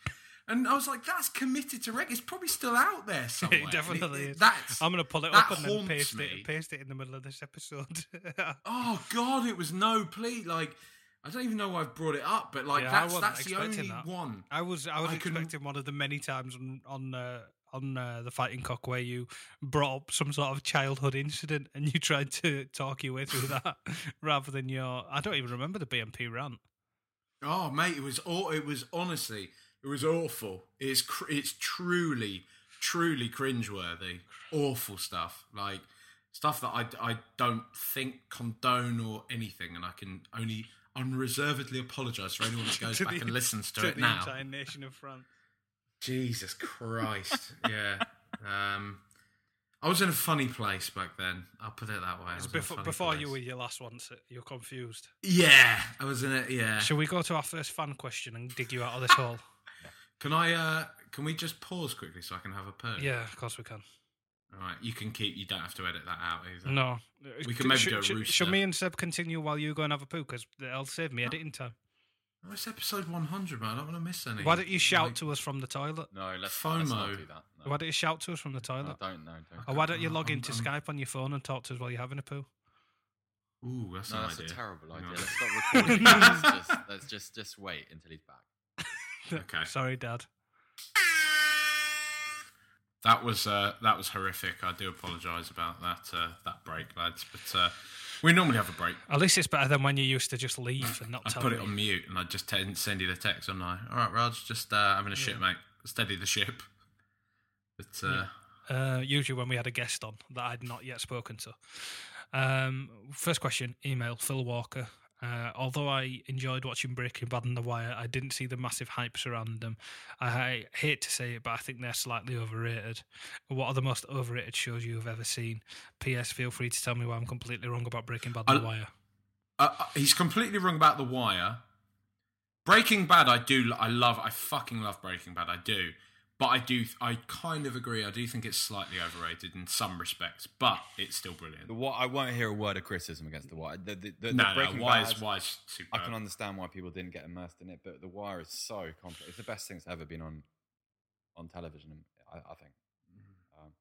and I was like, that's committed to reg. It's probably still out there *laughs* somewhere. it definitely It- is. That's I'm going to pull it up and then paste me. it, paste it in the middle of this episode. *laughs* Oh God, it was no plea. Like, I don't even know why I've brought it up, but like Yeah, that's that's the only that. one. I was I was I expecting one of the many times on on uh, on uh, the fighting cock where you brought up some sort of childhood incident and you tried to talk your way through *laughs* that rather than your I don't even remember the BNP rant. Oh mate, it was all. It was honestly, it was awful. It's cr- it's truly, truly cringeworthy. Awful stuff. Like stuff that I, I don't think condone or anything, and I can only unreservedly apologise for anyone that *laughs* goes back the- and listens to, to it the now. entire nation of France. Jesus Christ. yeah. *laughs* Um, I was in a funny place back then. I'll put it that way. Before before you were your last one, so you're confused. Yeah, I was in it. Yeah. Shall we go to our first fan question and dig you out of this hole? *laughs* Can I? uh Can we just pause quickly so I can have a poo? Yeah, of course we can. All right. You can keep. You don't have to edit that out either. No, We can maybe should, go should, rooster. should me and Seb continue while you go and have a poo? Because it'll save me editing time. Oh, it's episode 100, man. I don't want to miss any. Why don't you shout Like, to us from the toilet? No, let's, FOMO. let's not do that. No. Why don't you shout to us from the toilet? No, don't, no, don't. Or why don't you log into I'm- Skype on your phone and talk to us while you're having a poo? Ooh, that's no, an that's idea. a terrible idea. No. Let's stop *laughs* recording. *laughs* let's, just, let's just just wait until he's back. *laughs* Okay. Sorry, Dad. That was uh, that was horrific. I do apologise about that uh, that break, lads. But uh, we normally have a break. At least it's better than when you used to just leave and not tell. I tell put me. it on mute and I'd just t- send you the text, don't I? All right, Raj, just uh, having a shit, mate. Steady the ship. But uh, Uh, usually when we had a guest on that I'd not yet spoken to. Um, first question, email Phil Walker. Uh, although I enjoyed watching Breaking Bad and The Wire, I didn't see the massive hype surrounding them. I hate to say it, but I think they're slightly overrated. What are the most overrated shows you have ever seen? P.S. Feel free to tell me why I'm completely wrong about Breaking Bad and The Wire. uh, uh, he's completely wrong about The Wire. Breaking Bad, I do, I love, I fucking love Breaking Bad, I do. But I do, I kind of agree. I do think it's slightly overrated in some respects, but it's still brilliant. The what I won't hear a word of criticism against the Wire. The, the, the, No, the no, Wire is- Wire is. I can understand why people didn't get immersed in it, but the Wire is so complex. It's the best thing that's ever been on on television. I, I think.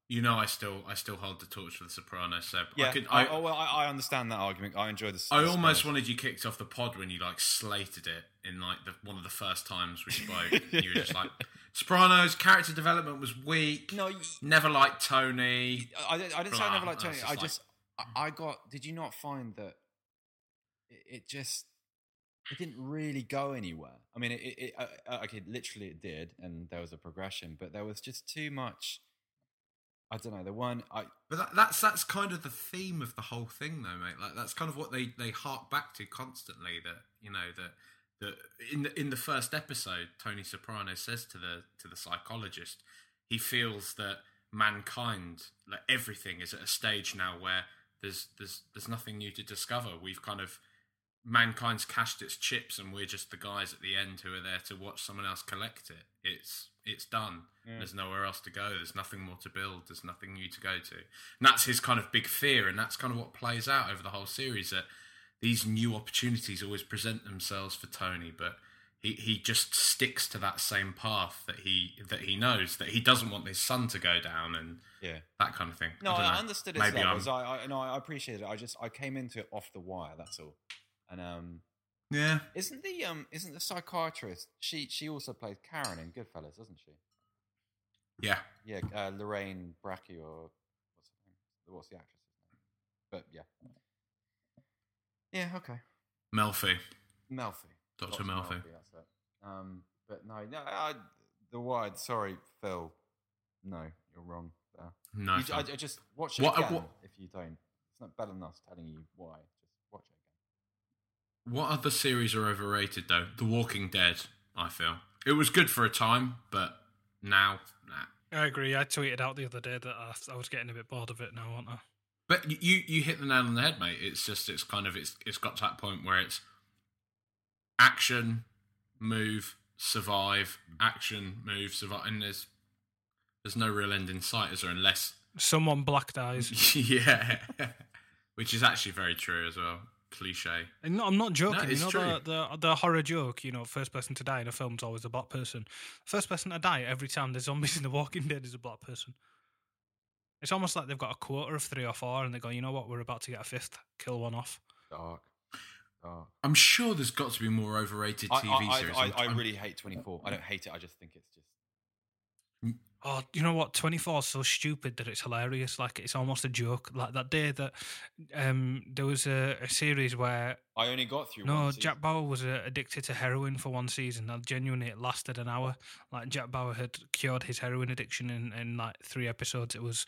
You know, I still, I still hold the torch for The Sopranos. So yeah. I could, I, I, oh, well, I, I understand that argument. I enjoy this. I almost wanted you kicked off the pod when you like slated it in like the, one of the first times we *laughs* spoke. you were just like, Sopranos character development was weak. No, never liked Tony. I, didn't- I didn't say I never liked Tony. was I like- just, I, got. Did you not find that it, it just, it didn't really go anywhere? I mean, it, it, it uh, okay, literally it did, and there was a progression, but there was just too much. I don't know. The one I, But that, that's that's kind of the theme of the whole thing, though, mate. Like that's kind of what they they hark back to constantly. That you know that that in the in the first episode, Tony Soprano says to the to the psychologist, he feels that mankind, like everything, is at a stage now where there's there's there's nothing new to discover. We've kind of mankind's cashed its chips, and we're just the guys at the end who are there to watch someone else collect it. It's it's done. Yeah. There's nowhere else to go. There's nothing more to build. There's nothing new to go to. And that's his kind of big fear, and that's kind of what plays out over the whole series. That these new opportunities always present themselves for Tony, but he, he just sticks to that same path that he that he knows that he doesn't want his son to go down and Yeah. that kind of thing. No, I, I, understood its Maybe I'm- I, I no, I appreciate it. I just I came into it off the wire. That's all. And um, Yeah. isn't the um, isn't the psychiatrist? She she also plays Karen in Goodfellas, doesn't she? Yeah. Yeah, uh, Lorraine Bracco or what's her name? What's the actress's name? But yeah, yeah, okay. Melfi. Melfi, Dr. Melfi. That's it. Um, but no, no, I, the wide. Sorry, Phil. No, you're wrong. There. No, You- I, I just watch it What- uh, again. what- If you don't, it's not better than us telling you why. Just watch it. What other series are overrated though? The Walking Dead. I feel it was good for a time, but now, nah. I agree. I tweeted out the other day that I, I was getting a bit bored of it now, aren't I? But you you hit the nail on the head, mate. It's just it's kind of it's it's got to that point where it's action, move, survive, action, move, survive, and there's there's no real end in sight, is there? Unless Someone black dies. *laughs* yeah, *laughs* which is actually very true as well. Cliche. And no, I'm not joking. No, you know true. the, the the horror joke. You know, first person to die in a film's always a black person. First person to die every time there's zombies in The Walking Dead is a black person. It's almost like they've got a quarter of three or four, and they go, you know what, we're about to get a fifth. Kill one off. Dark. Dark. I'm sure there's got to be more overrated TV I, series. I, I'm- I, I I'm- really hate 24. I don't hate it. I just think it's just. Oh, you know what? Twenty four is so stupid that it's hilarious. Like it's almost a joke. Like that day that um there was a, a series where I only got through. no Jack Bauer was uh, addicted to heroin for one season. And genuinely, it lasted an hour. Like Jack Bauer had cured his heroin addiction in, in like three episodes. It was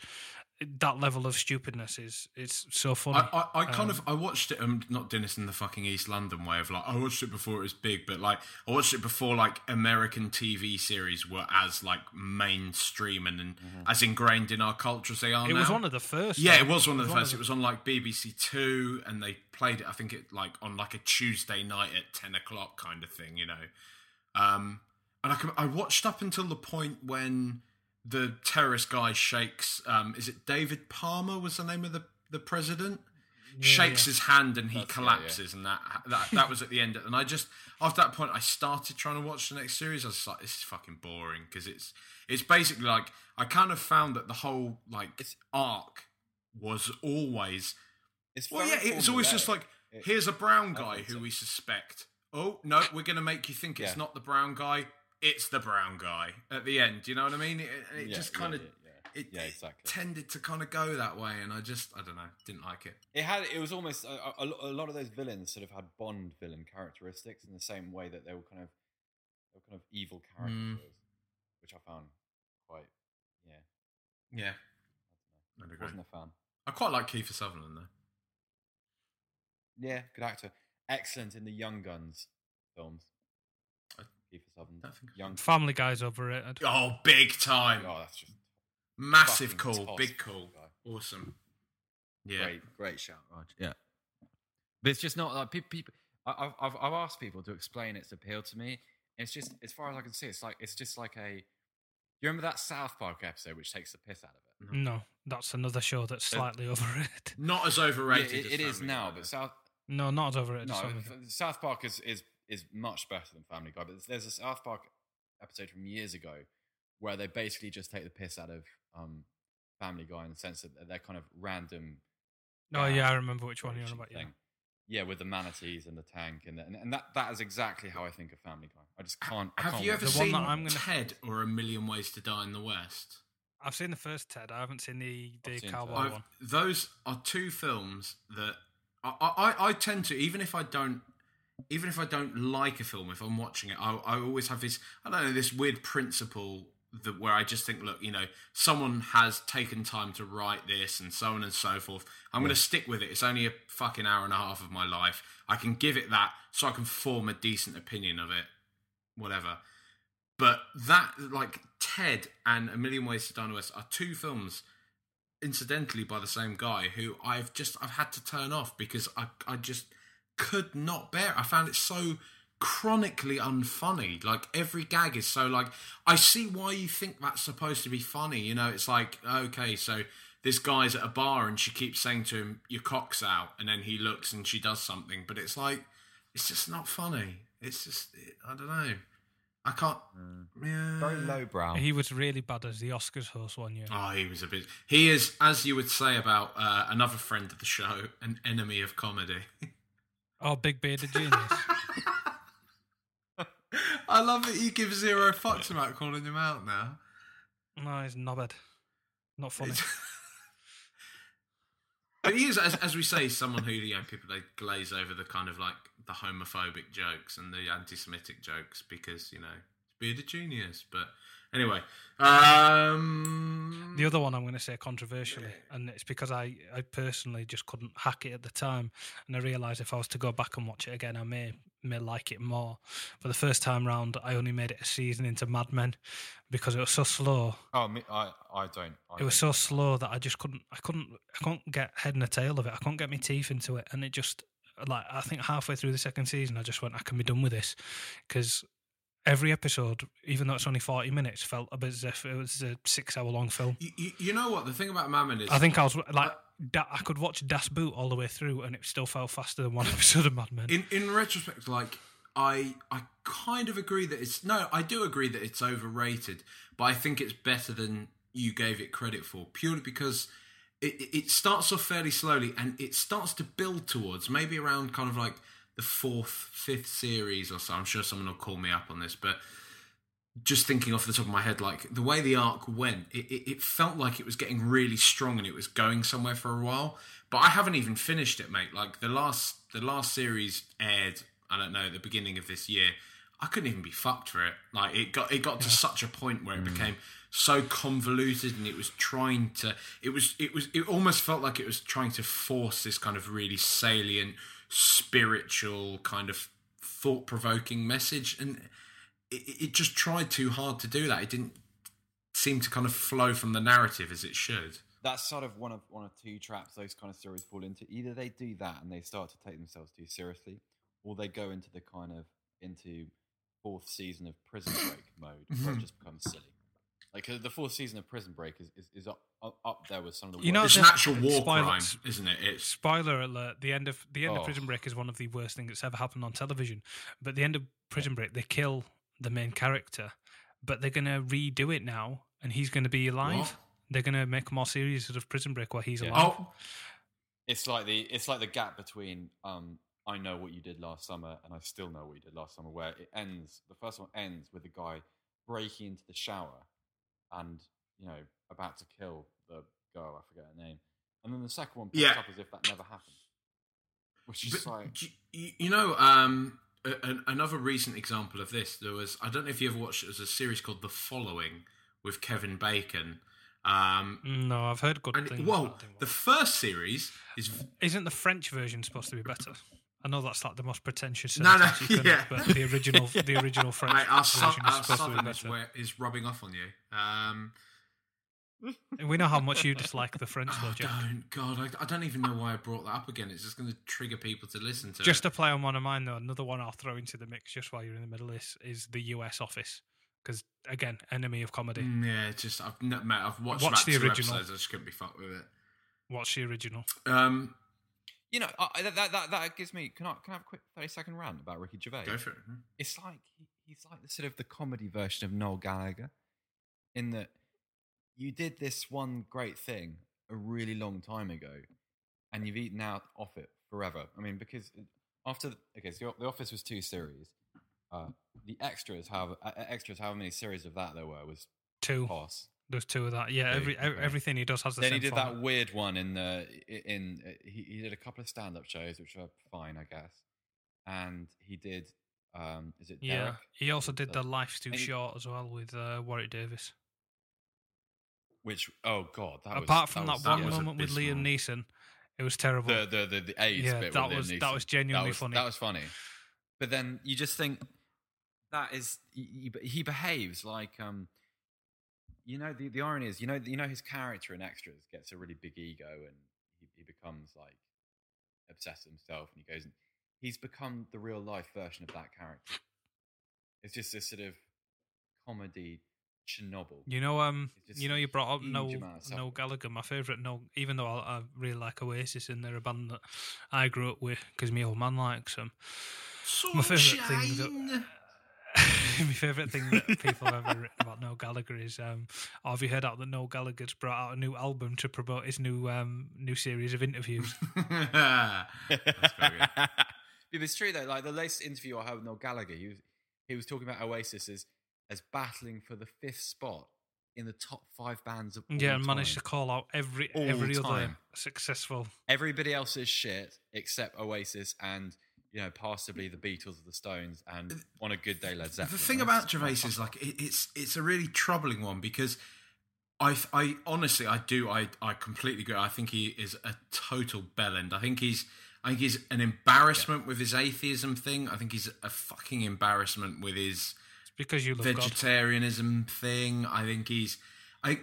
that level of stupidness is it's so funny. I, I, I kind Um, of I watched it. Um, not doing this in the fucking East London way of like I watched it before it was big, but like I watched it before like American TV series were as like mainstream and, and as ingrained in our culture as they are Mm-hmm. It now. was one of the first, Yeah, though. it was one of the was one first. of It was on like BBC Two, and they played it. I think it like on like a Tuesday night at ten o'clock kind of thing, you know. Um, and I can, I watched up until the point when the terrorist guy shakes. Um, is it David Palmer? Was the name of the the president? Yeah, shakes yeah. his hand and he That's- yeah, collapses, and that that that was at the end. And I just after that point, I started trying to watch the next series. I was like, this is fucking boring because it's it's basically like I kind of found that the whole like arc was always It's well, yeah, it's always just like It- here's a brown guy who so. we suspect. Oh no, we're going to make you think it's Yeah. not the brown guy. It's the brown guy at the end. You know what I mean? It, it Yeah, just kind of yeah, it, Yeah, it tended to kind of go that way, and I just I don't know, didn't like it. It had. It was almost a, a, a lot of those villains sort of had Bond villain characteristics in the same way that they were kind of they were kind of evil characters, Mm. which I found quite. Yeah, Yeah, I I'd agree. wasn't a fan. I quite like Kiefer Sutherland though. Yeah, good actor. Excellent in the Young Guns films. Kiefer Sutherland. Young Family Guy's over overrated. Oh, big time! Oh, that's just Massive call, toss big call, awesome. Yeah, Great, great shout, Raj. Yeah, but it's just not like people. people I, I've I've asked people to explain its appeal to me. It's just as far as I can see, it's like it's just like a. You remember that South Park episode which takes the piss out of it? No, that's another show that's slightly *laughs* overrated. not as overrated. Yeah, it- as it is now, but. South No, not as overrated. no as Family Guy. f- South Park is is is much better than Family Guy. But there's- there's a South Park episode from years ago where they basically just take the piss out of um, Family Guy in the sense that they're kind of random. Oh gag yeah, I remember which one you're on about. Yeah. thing. Yeah, with the manatees and the tank, and the, and, and that that is exactly how I think of Family Guy. I just can't. I Have can't you ever it. The one seen that I'm gonna- Ted or A Million Ways to Die in the West? I've seen the first Ted. I haven't seen the the seen cowboy I've- one. Those are two films that I, I, I tend to, even if I don't, even if I don't like a film, if I'm watching it, I, I always have this, I don't know, this weird principle that where I just think, look, you know, someone has taken time to write this and so on and so forth. I'm going to stick with it. It's only a fucking hour and a half of my life. I can give it that so I can form a decent opinion of it, whatever. But that, like Ted and A Million Ways to Die in the West, are two films, incidentally by the same guy, who I've just I've had to turn off because I I just could not bear. It. I found it so chronically unfunny. Like every gag is so like I see why you think that's supposed to be funny. You know, it's like okay, so this guy's at a bar and she keeps saying to him, "Your cock's out," and then he looks and she does something, but it's like it's just not funny. It's just I don't know. I can't. Yeah. Very lowbrow. He was really bad as the Oscars host one year. Oh, he was a bit. He is, as you would say about uh, another friend of the show, an enemy of comedy. *laughs* Oh, big bearded genius. *laughs* I love that you give zero fucks about calling him out now. no, he's knobhead. Not funny. *laughs* But he is, as, as we say, someone who you know people they glaze over the kind of like the homophobic jokes and the anti-Semitic jokes because you know bearded genius. But anyway, um, The other one I'm going to say controversially, and it's because I, I personally just couldn't hack it at the time, and I realised if I was to go back and watch it again, I may may like it more. For the first time round, I only made it a season into Mad Men because it was so slow. Oh, me, I I don't. I It was so slow that I just couldn't, I couldn't, I couldn't get head and a tail of it. I couldn't get my teeth into it, and it just like I think halfway through the second season, I just went, I can be done with this because every episode, even though it's only forty minutes, felt a bit as if it was a six-hour-long film. you, you, you know what the thing about Mad Men is? I think I was like, uh, da- I could watch Das Boot all the way through, and it still felt faster than one *laughs* episode of Mad Men. In in retrospect, like I I kind of agree that it's no, I do agree that it's overrated, but I think it's better than you gave it credit for, purely because it- it starts off fairly slowly and it starts to build towards maybe around kind of like the fourth, fifth series or so. I'm sure someone will call me up on this, but just thinking off the top of my head, like the way the arc went, it, it, it felt like it was getting really strong and it was going somewhere for a while. But I haven't even finished it, mate. Like the last the last series aired, I don't know, at the beginning of this year. I couldn't even be fucked for it. Like it got it got to such a point where it mm. became so convoluted and it was trying to it was it was it almost felt like it was trying to force this kind of really salient spiritual kind of thought-provoking message and it, it just tried too hard to do that it didn't seem to kind of flow from the narrative as it should That's sort of one of one of two traps those kind of stories fall into. Either they do that and they start to take themselves too seriously, or they go into the kind of into fourth season of Prison Break mode where it Mhm. just becomes silly. Like the fourth season of Prison Break is, is, is up, up up there with some of the You know, worst. the- spoiler- crime, isn't it? It's spoiler alert. The end of the end Oh. of Prison Break is one of the worst things that's ever happened on television. But the end of Prison Break, they kill the main character, but they're gonna redo it now, and he's gonna be alive. What? They're gonna make more series of Prison Break where he's Yeah. alive. Oh. It's like the it's like the gap between um I know what you did last summer and I still know what you did last summer, where it ends. The first one ends with the guy breaking into the shower and you know about to kill the girl. I forget her name, and then the second one picks Yeah. up as if that never happened. Which is But like you, you know, um, a, an- another recent example of this. There was I don't know if you ever watched. It was a series called The Following with Kevin Bacon. Um, No, I've heard good and, things. Whoa, about the first series is Isn't the French version supposed to be better? I know that's like the most pretentious. No, no, sentence you can *laughs* yeah. but the original, *laughs* the original French Mate, our, version sou- is supposed to be southern is, where, is rubbing off on you. Um, We know how much you dislike the French, oh, though, Jack. don't, God, I, I don't even know why I brought that up again. It's just going to trigger people to listen to Just it. to play on one of mine, though, another one I'll throw into the mix just while you're in the middle of this is the US Office. Because, again, enemy of comedy. Mm, yeah, just I've no, mate, I've watched Watch the original. episodes. I just couldn't be fucked with it. Watch the original. Um, you know I, that, that that that gives me. Can I can I have a quick thirty second rant about Ricky Gervais? Go for it. It's like he, he's like the sort of the comedy version of Noel Gallagher, in that you did this one great thing a really long time ago, and you've eaten out off it forever. I mean, because after okay, so the Office was two series. Uh, the extras, however, uh, extras, however many series of that there were, was Two. Pass. There's two of that. Yeah, Two, every, everything he does has the then same he did format. that weird one in the in uh, he, he did a couple of stand up shows which are fine, I guess, and he did um is it Yeah, he also did the Life's Too he- Short as well with uh, Warwick Davis. which oh god that Apart was, from that, that, was, one yeah. moment with Liam Neeson, it was terrible. the the the, the AIDS Yeah, bit that with was- Liam that was genuinely that was, genuinely funny. That was funny, but then you just think that is he- he behaves like um you know the the irony is you know you know his character in extras gets a really big ego and he, he becomes like obsessed with himself and he goes and he's become the real life version of that character. It's just this sort of comedy Chernobyl. You know, um, you know, you brought up huge Noel, Noel. Gallagher, my favourite Noel. Even though I, I really like Oasis and they're a band that I grew up with because my old man likes them. My favourite thing that *laughs* my favourite thing that *laughs* people have ever written about Noel Gallagher is, um, oh, have you heard out that Noel Gallagher's brought out a new album to promote his new um new series of interviews? *laughs* Yeah, but it's true though. Like the latest interview I had with Noel Gallagher, he was he was talking about Oasis as as battling for the fifth spot in the top five bands of all yeah, and managed to call out every All every other successful. Everybody else is shit except Oasis and you know possibly the Beatles or the Stones and on a good day Led Zeppelin. The thing about Gervais is like it, it's it's a really troubling one because I I honestly I do I I completely agree. I think he is a total bellend. I think he's I think he's an embarrassment with his atheism thing. I think he's a fucking embarrassment with his because you love God. vegetarianism thing. I think he's I.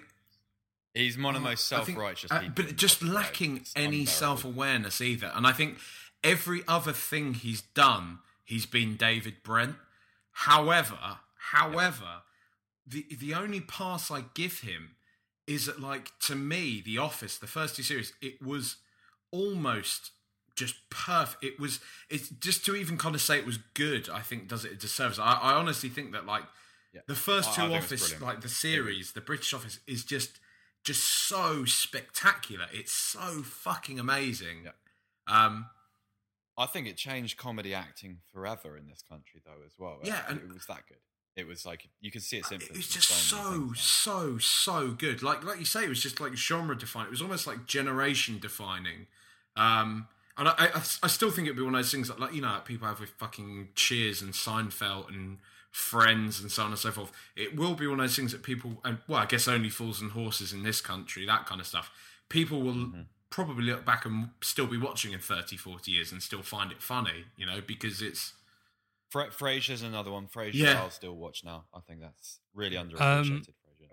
He's one of the most self-righteous uh, people but just on the planet. lacking any self awareness either. And I think every other thing he's done, he's been David Brent. However, however, the the only pass I give him is that, like, to me, The Office, the first two series, it was almost just perfect. It was. It's just to even kind of say it was good. I think does it a disservice. I, I honestly think that like the first I- I two Office, like the series, the British Office, is just just so spectacular. It's so fucking amazing. Um, I think it changed comedy acting forever in this country, though, as well. Yeah, it, and- it was that good. It was like you could see its influence. It's in just so, so so so good. Like like you say, it was just like genre defining. It was almost like generation defining. Um, and I, I I still think it'd be one of those things that like you know like people have with fucking Cheers and Seinfeld and Friends and so on and so forth. It will be one of those things that people, and well, I guess only fools and horses in this country, that kind of stuff. People will Mm-hmm. Probably look back and still be watching in 30, 40 years and still find it funny, you know, because it's. Fra- Frasier's another one. Frasier, Yeah. I'll still watch now. I think that's really Um,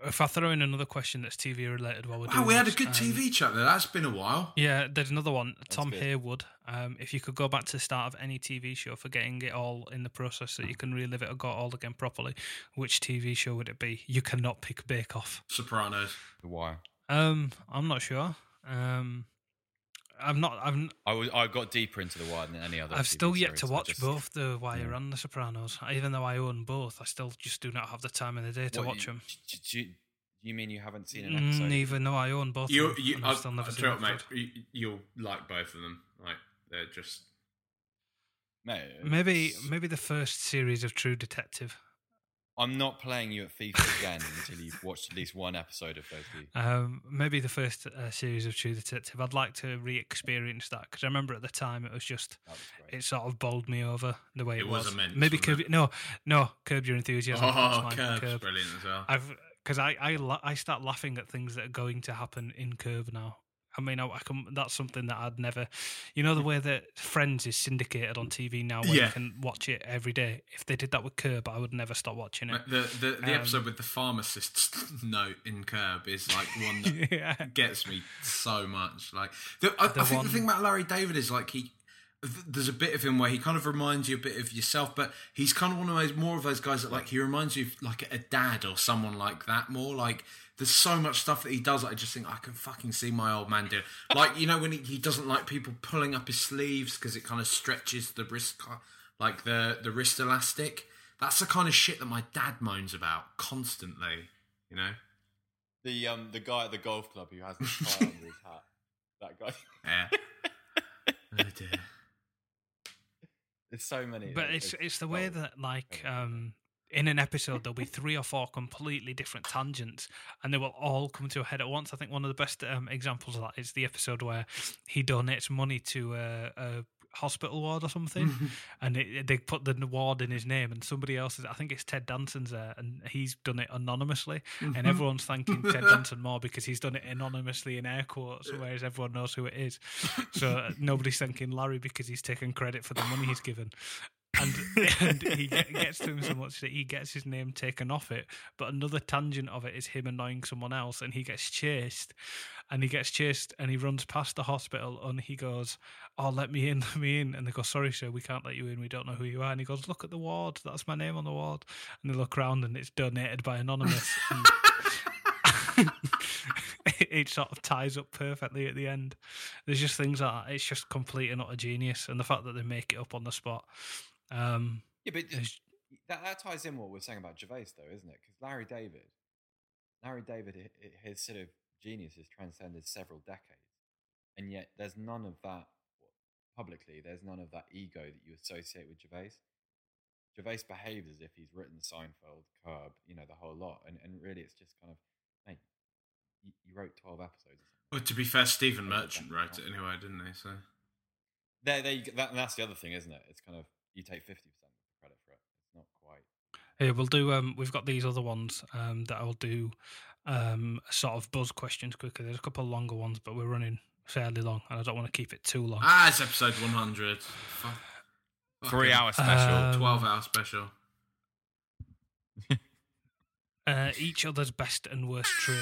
if I throw in another question that's TV related while we're Wow, doing we had a good um, TV chat there. That's been a while. Yeah, there's another one. Tom good. Haywood. Um, if you could go back to the start of any TV show for getting it all in the process so you can relive it or go all again properly, which TV show would it be? You cannot pick Bake Off. Sopranos. The Wire. Um, I'm not sure. Um, I'm not. I'm. I was, I got deeper into the Wire than any other. I've TV still yet series. to watch just- both The Wire Yeah. and The Sopranos. Even though I own both, I still just do not have the time in the day to What, watch you- them. do you, do you mean you haven't seen an mm, episode? Neither. No, I own both. You, of them, you, and I'll, I've still never I'll seen tell mate. You, you'll like both of them. Like they're just Mate, Maybe, maybe the first series of True Detective. I'm not playing you at FIFA *laughs* again until you've watched at least one episode of those two. Um, maybe the first uh, series of True Detective. I'd like to re-experience that because I remember at the time it was just it sort of bowled me over the way it, It was immense, Maybe wasn't Curb, no, no, Curb Your Enthusiasm. Oh, That's mine, Curb's brilliant as well. I've because I I la- I start laughing at things that are going to happen in Curb now. I mean, I, I can, that's something that I'd never, you know, the way that Friends is syndicated on TV now, where Yeah. you can watch it every day. If they did that with Curb, I would never stop watching it. The the, the Um, episode with the pharmacist's *laughs* note in Curb is like one that *laughs* Yeah. gets me so much. Like the, I, The I think one- the thing about Larry David is like he. th- There's a bit of him where he kind of reminds you a bit of yourself, but he's kind of one of those more of those guys that like he reminds you of like a dad or someone like that. More like there's so much stuff that he does. That I just think I can fucking see my old man do. Like you know when he, he doesn't like people pulling up his sleeves because it kind of stretches the wrist, like the the wrist elastic. That's the kind of shit that my dad moans about constantly. You know. The um the guy at the golf club who has the tie *laughs* under his hat. That guy. Yeah. *laughs* oh dear. There's so many. But it's it's the way that like um in an episode there'll be three or four completely different tangents and they will all come to a head at once. I think one of the best um, examples of that is the episode where he donates money to a, a hospital ward or something *laughs* and it, they put the ward in his name and somebody else is I think it's Ted Danson's there and he's done it anonymously and everyone's thanking *laughs* Ted Danson more because he's done it anonymously in air quotes whereas everyone knows who it is. So uh, nobody's thanking Larry because he's taken credit for the money he's given and, *laughs* and he get, gets to him so much that he gets his name taken off it. But another tangent of it is him annoying someone else, and he gets chased, and he gets chased, and he runs past the hospital, and he goes, "Oh, let me in, *laughs* let me in," and they go, "Sorry, sir, we can't let you in. We don't know who you are." And he goes, "Look at the ward. That's my name on the ward." And they look around, and it's donated by anonymous. *laughs* and it, sort of ties up perfectly at the end. There's just things like that. It's just complete and utter genius, and the fact that they make it up on the spot. Um, Yeah, but that, that ties in what we're saying about Gervais, though, isn't it? Because Larry David, Larry David, hi- hi- his sort of genius has transcended several decades, and yet there's none of that publicly. There's none of that ego that you associate with Gervais. Gervais behaves as if he's written Seinfeld, Curb, you know, the whole lot, and and really it's just kind of, mate, you, you wrote twelve episodes. Or something. Well, to be fair, Stephen Merchant wrote it anyway, didn't he? So There, there you, go- that, that's the other thing, isn't it? It's kind of you take fifty percent of the credit for it. It's not quite. Hey, we'll do. Um, we've got these other ones um, that I'll do. Um, sort of buzz questions quicker. There's a couple of longer ones, but we're running fairly long, and I don't want to keep it too long. ah, it's episode 100. Three hour special. Um, 12 hour special. *laughs* Uh, each other's best and worst trait.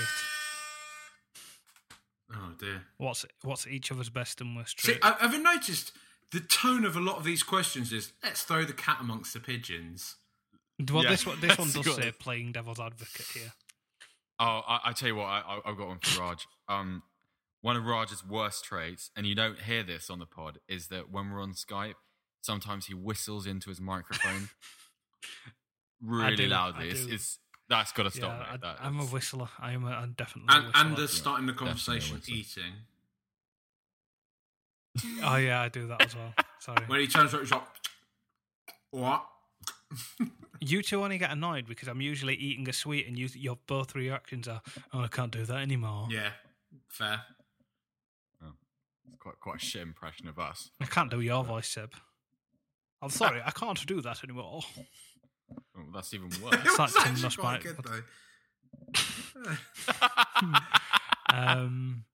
Oh dear. What's what's each other's best and worst See, trait? I- have you noticed the tone of a lot of these questions is let's throw the cat amongst the pigeons. well, Yeah, this one this *laughs* one does good. say playing devil's advocate here. Oh, I, I tell you what, I, I, I've got one for Raj. Um, one of Raj's worst traits, and you don't hear this on the pod, is that when we're on Skype, sometimes he whistles into his microphone *laughs* really do, loudly. I It's, it's that's got to stop. Yeah. I, That I'm a whistler. I am. A, I'm definitely. And, a and whistler. the starting the conversation eating. Oh yeah, I do that as well. Sorry. When he turns around, he's like, what? *laughs* You two only get annoyed because I'm usually eating a sweet, and you, your both reactions are, "Oh, I can't do that anymore." Yeah, fair. It's quite quite a shit impression of us. I can't do your voice, Seb. I'm sorry, I can't do that anymore. *laughs* Oh, that's even *laughs* worse. It's like Tim actually Nuss quite good though. um,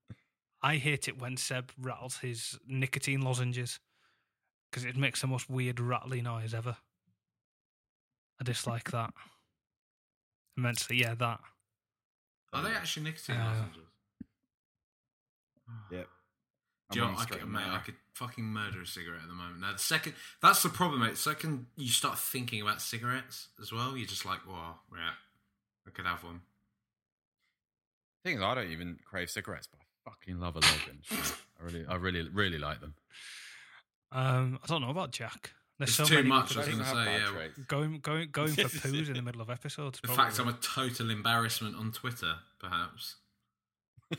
I hate it when Seb rattles his nicotine lozenges because it makes the most weird rattly noise ever. I dislike that immensely. Yeah, that. Are they actually nicotine Uh, lozenges? Yep. Do you I'm know, on I could, mate. I could fucking murder a cigarette at the moment. Now, the second that's the problem, mate. The second you start thinking about cigarettes as well, you're just like, "Wow, yeah, I could have one." thing is, I don't even crave cigarettes, but I fucking love a Logan. I really, I really, really like them. Um, I don't know about Jack. There's It's so too many much, could I was gonna say, yeah. traits. Going, going, going for *laughs* poos in the middle of episodes. In fact, I'm a total embarrassment on Twitter, perhaps. *laughs*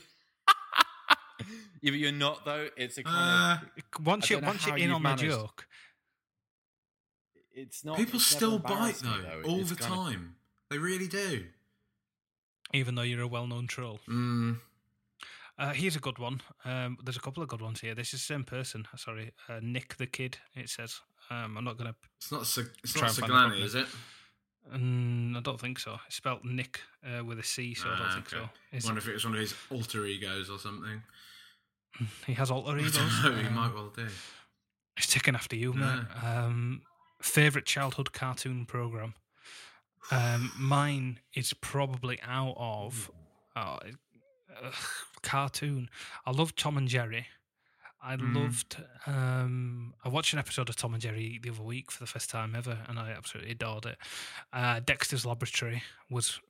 Yeah, but you're not though. It's a Uh, of once you once you're in you've on the joke, It's not. People it's still bite embarrassed though, though. all It's the kind of- time. They really do. even though you're a well-known troll. Mm. Uh, here's a good one. Um, there's a couple of good ones here. This is the same person. Sorry, uh, Nick the kid. It says. Um, I'm not gonna. It's not. Sig- it's not and find the Siglani, is it? Mm, I don't think so. It's spelled Nick uh, with a C, so I don't Ah, think okay. so. Is wonder if it was one of his alter egos or something. *laughs* he has alter egos. know, he Um, might well do. He's ticking after you, mate. Um, favorite childhood cartoon program. Um, mine is probably out of uh, uh, *sighs* cartoon. I love Tom and Jerry. I Mm. loved. Um, I watched an episode of Tom and Jerry the other week for the first time ever, and I absolutely adored it. Uh, Dexter's Laboratory was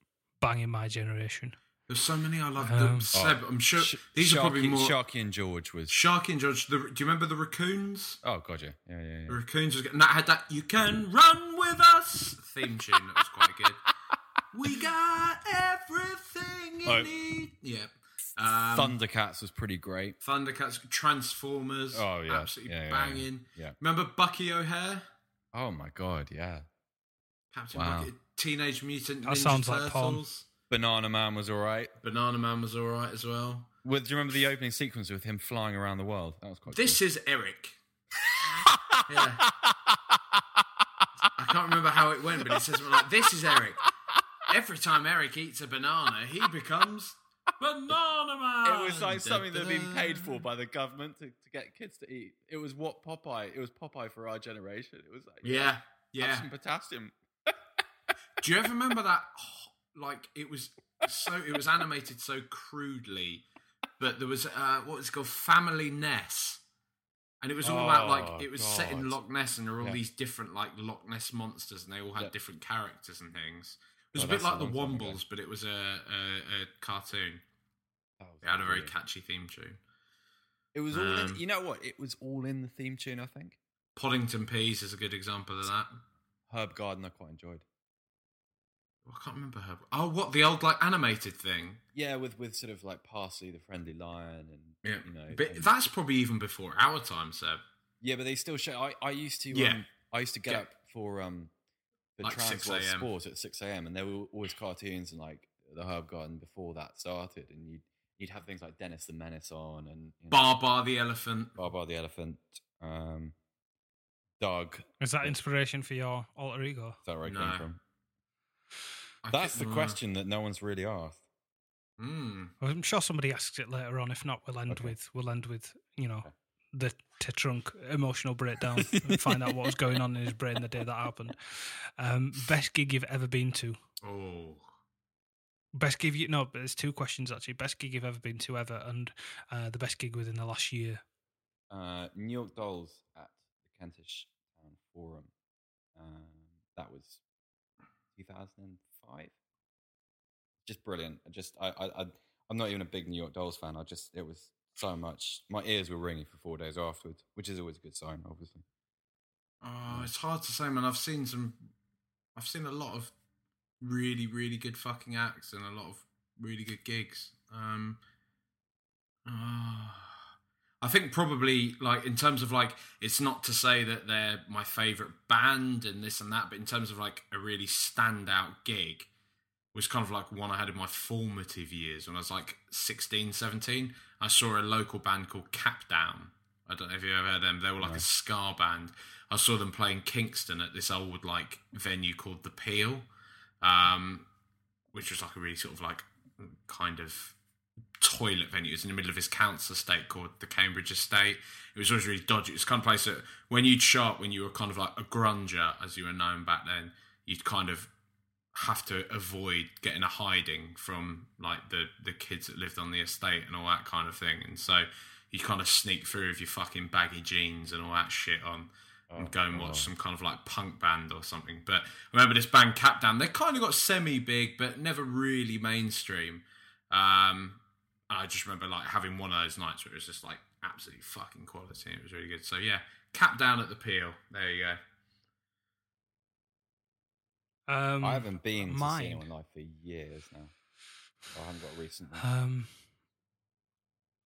banging my generation. There's so many I love. Um, the, Seb, I'm sure Sh- these are probably more. Sharky and George was. Sharky and George. The, do you remember the raccoons? Oh god, yeah, yeah, yeah. The raccoons was, and that had that "You Can Run with Us" theme tune. That was quite good. *laughs* we got everything you Oh. need. Yeah. Um, Thundercats was pretty great. Thundercats, Transformers. Oh, yeah. absolutely Yeah, yeah, yeah. banging. Yeah. Remember Bucky O'Hare? Oh my god, yeah. Captain Wow. Bucky, Teenage Mutant That Ninja sounds like porn. Turtles. Banana Man was all right. Banana Man was all right as well. Well, do you remember the opening sequence with him flying around the world? That was quite. This cool. is Eric. *laughs* yeah. I can't remember how it went, but it says like, "This is Eric." Every time Eric eats a banana, he becomes Banana Man. It was like something that had been paid for by the government to, to get kids to eat. It was what Popeye. It was Popeye for our generation. It was like Yeah, have yeah. some potassium. *laughs* Do you ever remember that? *sighs* Like it was so it was animated so crudely, but there was uh, what was it called Family Ness, and it was all about Oh, like it was set in Loch Ness, and there were all Yeah. these different like Loch Ness monsters, and they all had different characters and things. It was Oh, a bit like the long time ago. Wombles, but it was a, a, a cartoon. That was It had a very brilliant. catchy theme tune. It was all. Um, in, you know what? It was all in the theme tune. I think Poddington Peas is a good example of that. Herb Garden. I quite enjoyed. I can't remember Herb. Oh, what the old like animated thing? Yeah, with with sort of like Parsley the Friendly Lion and Yeah, you know. but and- that's probably even before our time, Seb. yeah, but they still show. I, I used to. Yeah. Um, I used to get Yeah. up for um the Like 6 Transworld a.m.. Sport at six a.m. and there were always cartoons and like the Herb Garden before that started, and you'd you'd have things like Dennis the Menace on and you know, Babar the elephant. Babar the Elephant, um, Doug. Is that inspiration for your alter ego? Is that where it No. came from? I That's the question that no one's really asked. Well, I'm sure somebody asks it later on. If not, we'll end Okay. with we'll end with you know the T-Trunk emotional breakdown and find out what was going on in his brain the day that happened. Um, best gig you've ever been to? Oh. Best gig you no, but there's two questions actually. Best gig you've ever been to ever, and uh, the best gig within the last year. Uh, New York Dolls at the Kentish Town Forum. Um, that was 2005. Just brilliant. I just I, I I I'm not even a big New York Dolls fan. I just it was so much. My ears were ringing for four days afterwards, which is always a good sign, obviously. Oh, it's hard to say, man. I've seen some. I've seen a lot of really, really good fucking acts and a lot of really good gigs. Um, ah. I think probably like in terms of like it's not to say that they're my favorite band and this and that, but in terms of like a really standout gig was kind of like one I had in my formative years when I was like 16, 17. I saw a local band called Capdown. I don't know if you ever heard them. They were like a ska band. I saw them playing Kingston at this old like venue called the Peel, um, which was like a really sort of like kind of toilet venue. It was in the middle of his council estate called the Cambridge Estate. It was always really dodgy. It was the kind of place that when you'd show up when you were kind of like a grunger, as you were known back then, you'd kind of have to avoid getting a hiding from like the the kids that lived on the estate and all that kind of thing. And so you kind of sneak through with your fucking baggy jeans and all that shit on. And go and watch some kind of like punk band or something. But I remember this band Capdown. They kind of got semi big, but never really mainstream. Um, I just remember like having one of those nights where it was just like absolutely fucking quality. It was really good. So yeah, Capdown at the peel. There you go. Um, I haven't been to see mine. anyone live for years now. I haven't got a recent one. Um,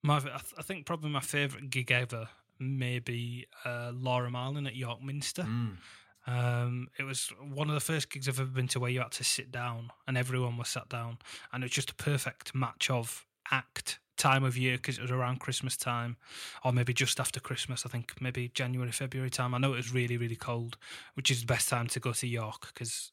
my, I, th- I think probably my favourite gig ever may be uh, Laura Marling at York Minster. Mm. Um, it was one of the first gigs I've ever been to where you had to sit down and everyone was sat down, and it was just a perfect match of act time of year because it was around Christmas time, or maybe just after Christmas. I think maybe January, February time. I know it was really, really cold, which is the best time to go to York because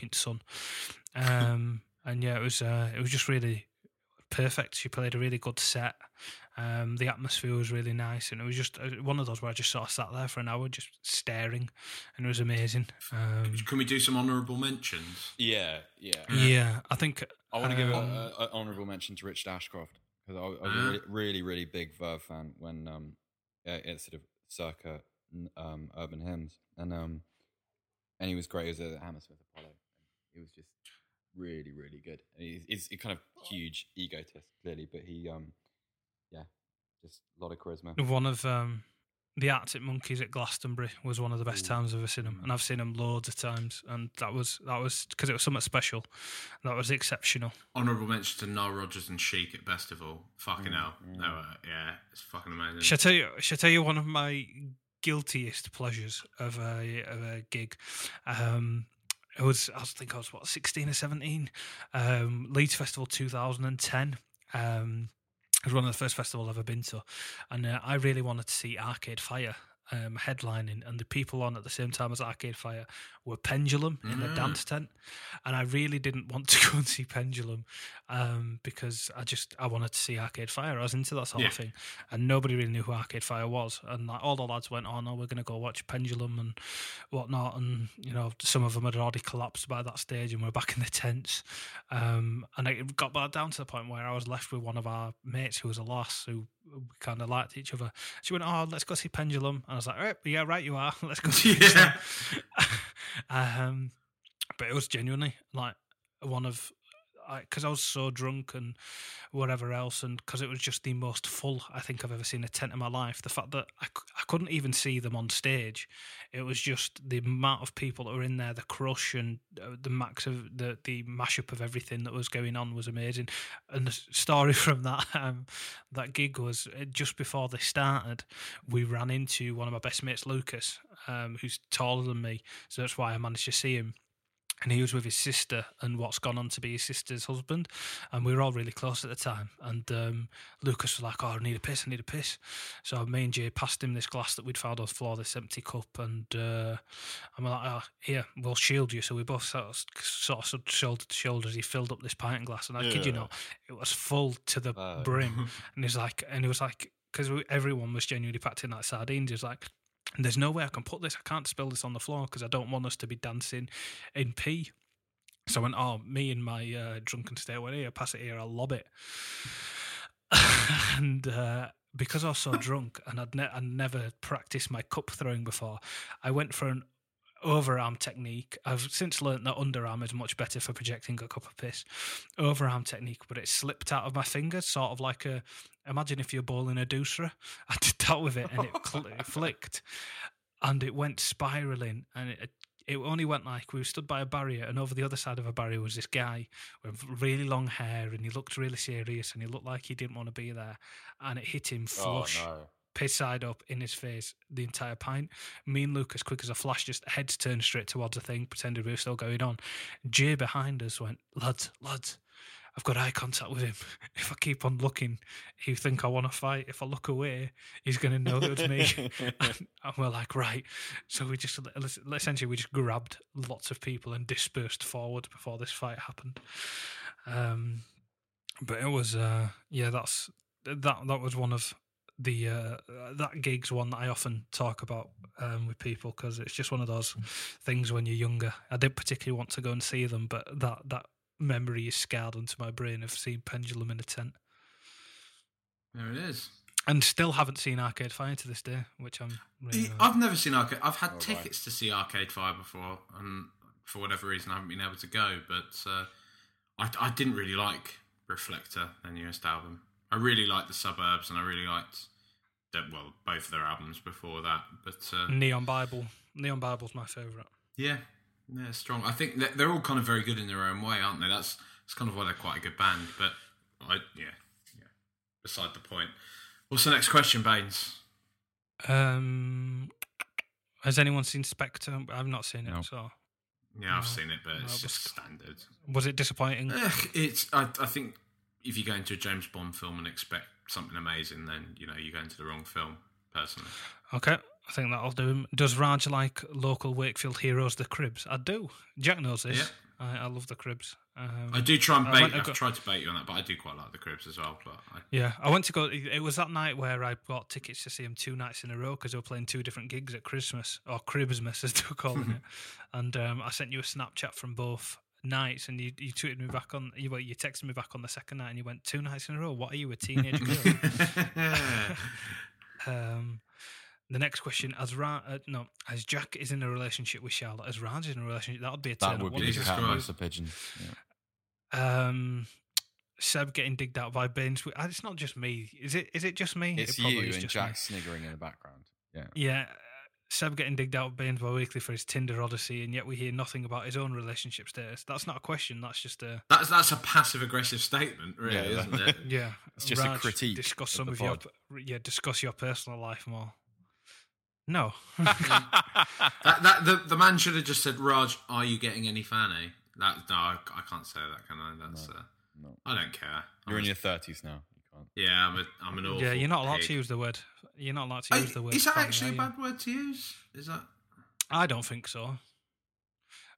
Fucking sun. Um, *laughs* and yeah, it was uh, it was just really perfect. She played a really good set. Um, the atmosphere was really nice, and it was just uh, one of those where I just sort of sat there for an hour, just staring, and it was amazing. Um, Can we do some honourable mentions? Yeah, yeah, yeah, I think I want to give um, an honourable mention to Richard Ashcroft because I, I was a really, really, really big Verve fan when um, yeah, it's sort of circa um, urban hymns, and um, and he was great. He was at Hammersmith Apollo. He was just really, really good. And he's, he's a kind of huge egotist, clearly, but he um, yeah, just a lot of charisma. One of um, the Arctic Monkeys at Glastonbury was one of the best times I've ever seen them, and I've seen them loads of times, and that was that was because it was something special. That was exceptional. Honourable mention to Nile Rodgers and Chic at Festival. Fucking Mm, hell. They were, yeah, it's fucking amazing. Shall I tell you? Shall I tell you one of my guiltiest pleasures of a of a gig? Um, it was I think I was what sixteen or seventeen. Um, Leeds Festival two thousand and ten. Um, it was one of the first festivals I've ever been to, and uh, I really wanted to see Arcade Fire. Um, headlining and the people on at the same time as Arcade Fire were Pendulum in the Mm. dance tent, and I really didn't want to *laughs* go and see Pendulum um, because I just I wanted to see Arcade Fire. I was into that sort Yeah. of thing, and nobody really knew who Arcade Fire was. And like, all the lads went, "Oh no, we're going to go watch Pendulum and whatnot." And you know, some of them had already collapsed by that stage, and we're back in the tents. Um, and it got back down to the point where I was left with one of our mates who was a lass who we kind of liked each other. She went, "Oh, let's go see Pendulum," and I was like, "All right, yeah, right, you are. *laughs* Let's go." See Yeah. *laughs* Um, but it was genuinely like one of because I, was so drunk and whatever else, and because it was just the most full I think I've ever seen a tent in my life. The fact that I, I couldn't even see them on stage, it was just the amount of people that were in there, the crush and uh, the max of the the mashup of everything that was going on was amazing. And the story *laughs* from that um, that gig was uh, just before they started, we ran into one of my best mates, Lucas, um, who's taller than me, so that's why I managed to see him and he was with his sister and what's gone on to be his sister's husband and we were all really close at the time and um, lucas was like oh i need a piss i need a piss. So me and jay passed him this glass that we'd found on the floor this empty cup and uh, i'm like oh, here we'll shield you. So we both sort of, sort of shoulder to shoulder as he filled up this pint glass and i kid you Yeah. not it was full to the brim. *laughs* And he's like and he was like because everyone was genuinely packed in like sardines. He was like there's no way I can put this. I can't spill this on the floor because I don't want us to be dancing in pee. So I went, oh, me and my uh, drunken state went here, pass it here, I'll lob it. *laughs* and uh, because I was so drunk and I'd, ne- I'd never practiced my cup throwing before, I went for an overarm technique. I've since learnt that underarm is much better for projecting a cup of piss. Overarm technique, but it slipped out of my fingers, sort of like a. Imagine if you're bowling a doosra. *laughs* I did that with it, and it, cl- it *laughs* flicked, and it went spiraling, and it. It only went like we stood by a barrier, and over the other side of a barrier was this guy with really long hair, and he looked really serious, and he looked like he didn't want to be there, and it hit him Oh, flush no. Piss side up in his face the entire pint. Me and Luke, as quick as a flash, just heads turned straight towards the thing, pretended we were still going on. Jay behind us went, lads, lads, I've got eye contact with him. *laughs* If I keep on looking, he'll think I want to fight. If I look away, he's going to know that it was me. *laughs* and we're like, right. So we just, essentially, we just grabbed lots of people and dispersed forward before this fight happened. Um, but it was, uh, yeah, that's, that, that was one of the uh, that gig's one that I often talk about um, with people because it's just one of those things when you're younger. I didn't particularly want to go and see them, but that that memory is scarred into my brain of seeing Pendulum in a tent, There it is. and still haven't seen Arcade Fire to this day, which I'm. Really, I've never seen Arcade. I've had Oh, right. tickets to see Arcade Fire before, and for whatever reason, I haven't been able to go. But uh, I, I didn't really like Reflector, their newest album. I really liked the Suburbs, and I really liked, the, well, both of their albums before that. But uh, Neon Bible. Neon Bible's my favourite. yeah, yeah, strong. I think they're all kind of very good in their own way, aren't they? That's that's kind of why they're quite a good band. But I, yeah, yeah. Beside the point. What's the next question, Baines? Um, has anyone seen Spectre? I've not seen it, so Yeah, I've No. seen it, but No, it's just standard. was it disappointing? Ugh, it's. I, I think if you go into a James Bond film and expect something amazing, then you know you go into the wrong film. Personally, Okay, I think that'll do him. Does Raj like local Wakefield heroes, the Cribs? I do. Jack knows this. Yeah. I, I love the Cribs. Um, I do try and bait. went I've go- tried to bait you on that, but I do quite like the Cribs as well. But I, Yeah, I went to go. It was that night where I bought tickets to see them two nights in a row because they were playing two different gigs at Christmas or Cribsmas *laughs* as they were calling it. *laughs* And um, I sent you a Snapchat from both nights, and you you tweeted me back on. You well, you texted me back on the second night, and you went two nights in a row. What are you, a teenage girl? *laughs* um, the next question: As Ra- uh, no, as Jack is in a relationship with Charlotte, as Raj is in a relationship, that would be a turn That would up, be wouldn't the it? cat pigeons. Yeah. Um, Seb getting digged out by Baines. Uh, It's not just me. Is it? Is it just me? It's it you is and just Jack me. sniggering in the background. Yeah. Yeah. Seb getting digged out of Baines by Weekly for his Tinder odyssey, and yet we hear nothing about his own relationship status. That's not a question. That's just a that's that's a passive aggressive statement, really, Yeah, isn't it? *laughs* yeah. It's just a critique Discuss some the of, your yeah. Discuss your personal life more. No. *laughs* *laughs* that, that the the man should have just said, "Raj, are you getting any fanny?" That no, I, I can't say that, can I? That's uh, no. I don't care. You're I'm in your thirties now. You can't. yeah, I'm a I'm an awful. yeah, you're not allowed pig. to use the word. You're not allowed to Hey, use the word. Is that fanny, actually a bad word to use? Is that? I don't think so.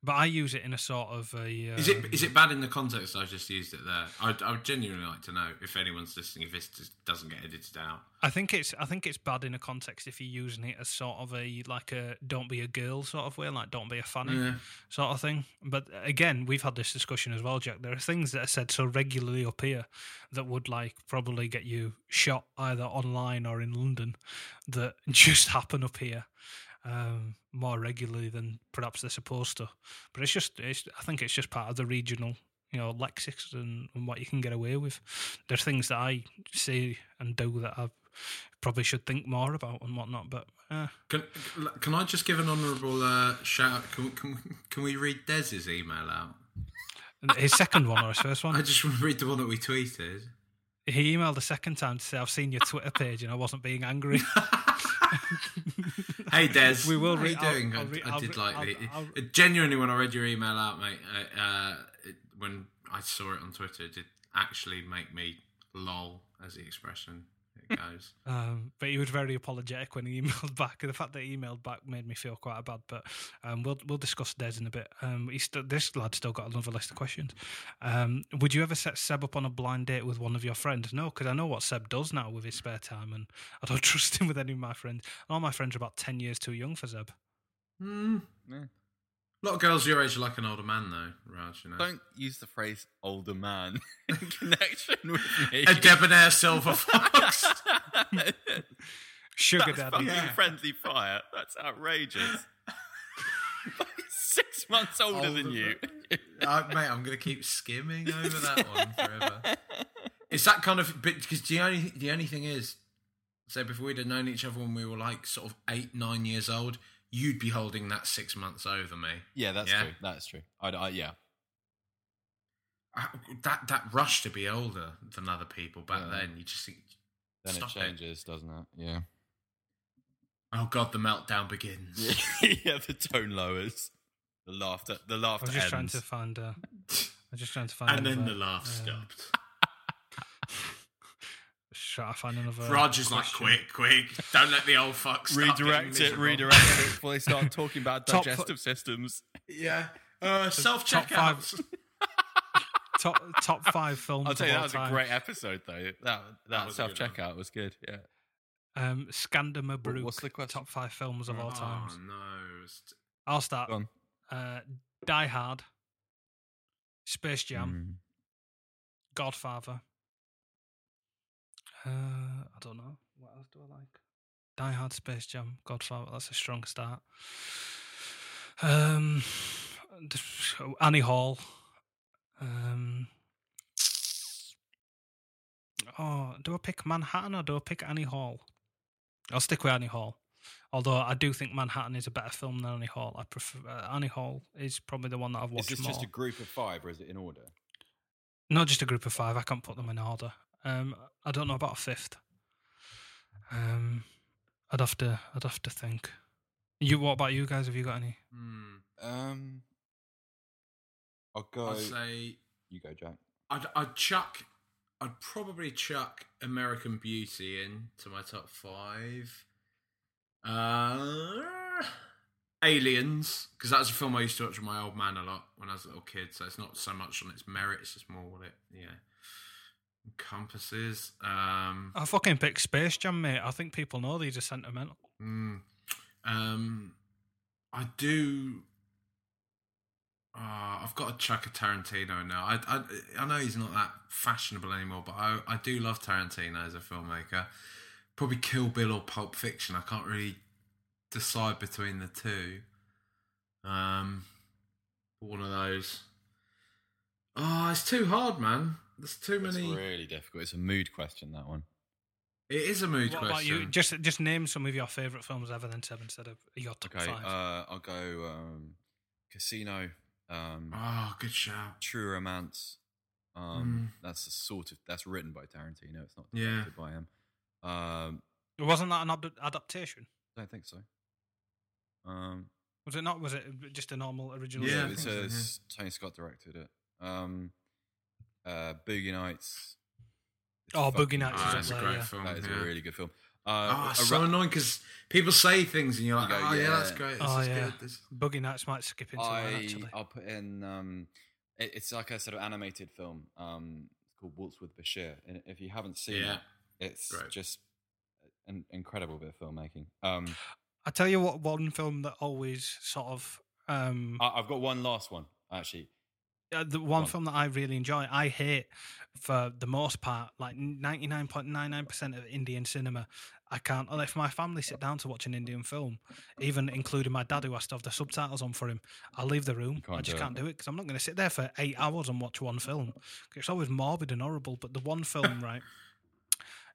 But I use it in a sort of a. Is it um, is it bad in the context I just used it there? I I would genuinely like to know if anyone's listening if this just doesn't get edited out. I think it's I think it's bad in a context if you're using it as sort of a like a don't be a girl sort of way, like don't be a fanny Yeah. sort of thing. But again, we've had this discussion as well, Jack. There are things that are said so regularly up here that would like probably get you shot either online or in London that *laughs* just happen up here. Um, more regularly than perhaps they're supposed to, but it's just, it's, I think it's just part of the regional, you know lexics and, and what you can get away with. There's things that I say and do that I probably should think more about and whatnot. But uh, Can, can I just give an honourable uh, shout? Can, can, can we read Des's email out? his second one or his first one? *laughs* I just want to read the one that we tweeted. He emailed the second time to say, "I've seen your Twitter page and I wasn't being angry." *laughs* *laughs* Hey Des, we will. How Re- you I'll- I'll I- re- I, I'll did re- like I'll- the I'll- genuinely when I read your email out, mate. Uh, uh, it, when I saw it on Twitter, it did actually make me lol, as the expression *laughs* it goes. Um, but he was very apologetic when he *laughs* emailed back. The fact that he emailed back made me feel quite bad. But um, we'll we'll discuss Des in a bit. Um, he's still, this lad still got another list of questions. Um, would you ever set Seb up on a blind date with one of your friends? No, because I know what Seb does now with his spare time, and I don't *laughs* trust him with any of my friends. And All my friends are about ten years too young for Seb. Hmm. A lot of girls your age are like an older man, though, Raj. You know, Don't use the phrase "older man" *laughs* in connection with me. a debonair silver fox. *laughs* Sugar That's daddy. fucking friendly fire. That's outrageous. *laughs* Six months older, than you. uh, mate, I'm going to keep skimming over that one forever. It's that kind of bit because the only the only thing is, so before we'd have known each other when we were like sort of eight nine years old, you'd be holding that six months over me. Yeah, that's true. That's true. I, I, yeah. Uh, That that rush to be older than other people back Yeah. then, you just think. Then stop it changes, doesn't it? Yeah. Oh god, the meltdown begins. yeah, *laughs* the tone lowers. The laughter. The laughter. I laughter was just trying to find. Uh, I was just trying to *laughs* find. and then the laugh uh, stopped. Just trying to find another. Raj is like, quick, quick, don't let the old fuck start Redirect it. Redirect it *laughs* before they start talking about Top- digestive systems. Yeah. Uh, self top five. checkouts. *laughs* top top five films. I'll tell you of that was time. a great episode, though. That that, was self checkout was good. Yeah. Um, Skander Mabruk. what's the question? Top five films of all Oh times. no. It's- I'll start. Go on. Uh, Die Hard, Space Jam, Mm. Godfather. Uh, I don't know. What else do I like? Die Hard, Space Jam, Godfather. That's a strong start. Um, *sighs* Annie Hall. Um, oh, do I pick Manhattan or do I pick Annie Hall? I'll stick with Annie Hall. Although I do think Manhattan is a better film than Annie Hall. I prefer uh, Annie Hall is probably the one that I've Is watched this more. just a group of five, or is it in order? Not just a group of five. I can't put them in order. Um, I don't know about a fifth. Um, I'd have to. I'd have to think. You. What about you guys? Have you got any? Hmm. Um, I'll go. I'd say You go, Jack. I'd, I'd chuck. I'd probably chuck American Beauty into my top five. Uh, Aliens, because that's a film I used to watch with my old man a lot when I was a little kid. So it's not so much on its merits; it's more what it, yeah, encompasses. Um, I fucking pick Space Jam, mate. I think people know these are sentimental. Mm. Um, I do. Uh, I've got to chuck a Tarantino now. I, I I know he's not that fashionable anymore, but I I do love Tarantino as a filmmaker. Probably Kill Bill or Pulp Fiction. I can't really decide between the two. Um, one of those. Oh, it's too hard, man. There's too It's many. really difficult. It's a mood question. That one. It is a mood what question. about you? Just just name some of your favourite films ever, then seven instead of your top Okay. five. Uh, I'll go. Um, Casino. Um, Oh, good shout. True Romance. Um, That's a sort of that's written by Tarantino. It's not Yeah. directed by him. Um, Wasn't that an ad- adaptation? I don't think so. Um, Was it not? Was it just a normal original? Yeah, I it think so, says Tony Scott directed it. Um, uh, Boogie Nights. It's Oh, Boogie fucking Nights is Ah, that's a great yeah. film. That is yeah. a really good film. Oh, Uh, it's a so ra- annoying because people say things and you're like, You go, oh, yeah, yeah. that's great. This Oh is yeah, good. This... Boogie Nights might skip into that I actually. I'll put in. Um, it, it's like a sort of animated film. Um, it's called Waltz with Bashir. And if you haven't seen Yeah. it, it's Great. just an incredible bit of filmmaking. Um, I tell you what, one film that always sort of um, I, I've got one last one actually. Uh, the one film that I really enjoy, I hate for the most part, like ninety nine point nine nine percent of Indian cinema. I can't. If my family sit down to watch an Indian film, even including my dad who has to have the subtitles on for him, I'll leave the room. I just do can't do it because I'm not going to sit there for eight hours and watch one film. It's always morbid and horrible. But the one film, *laughs* right?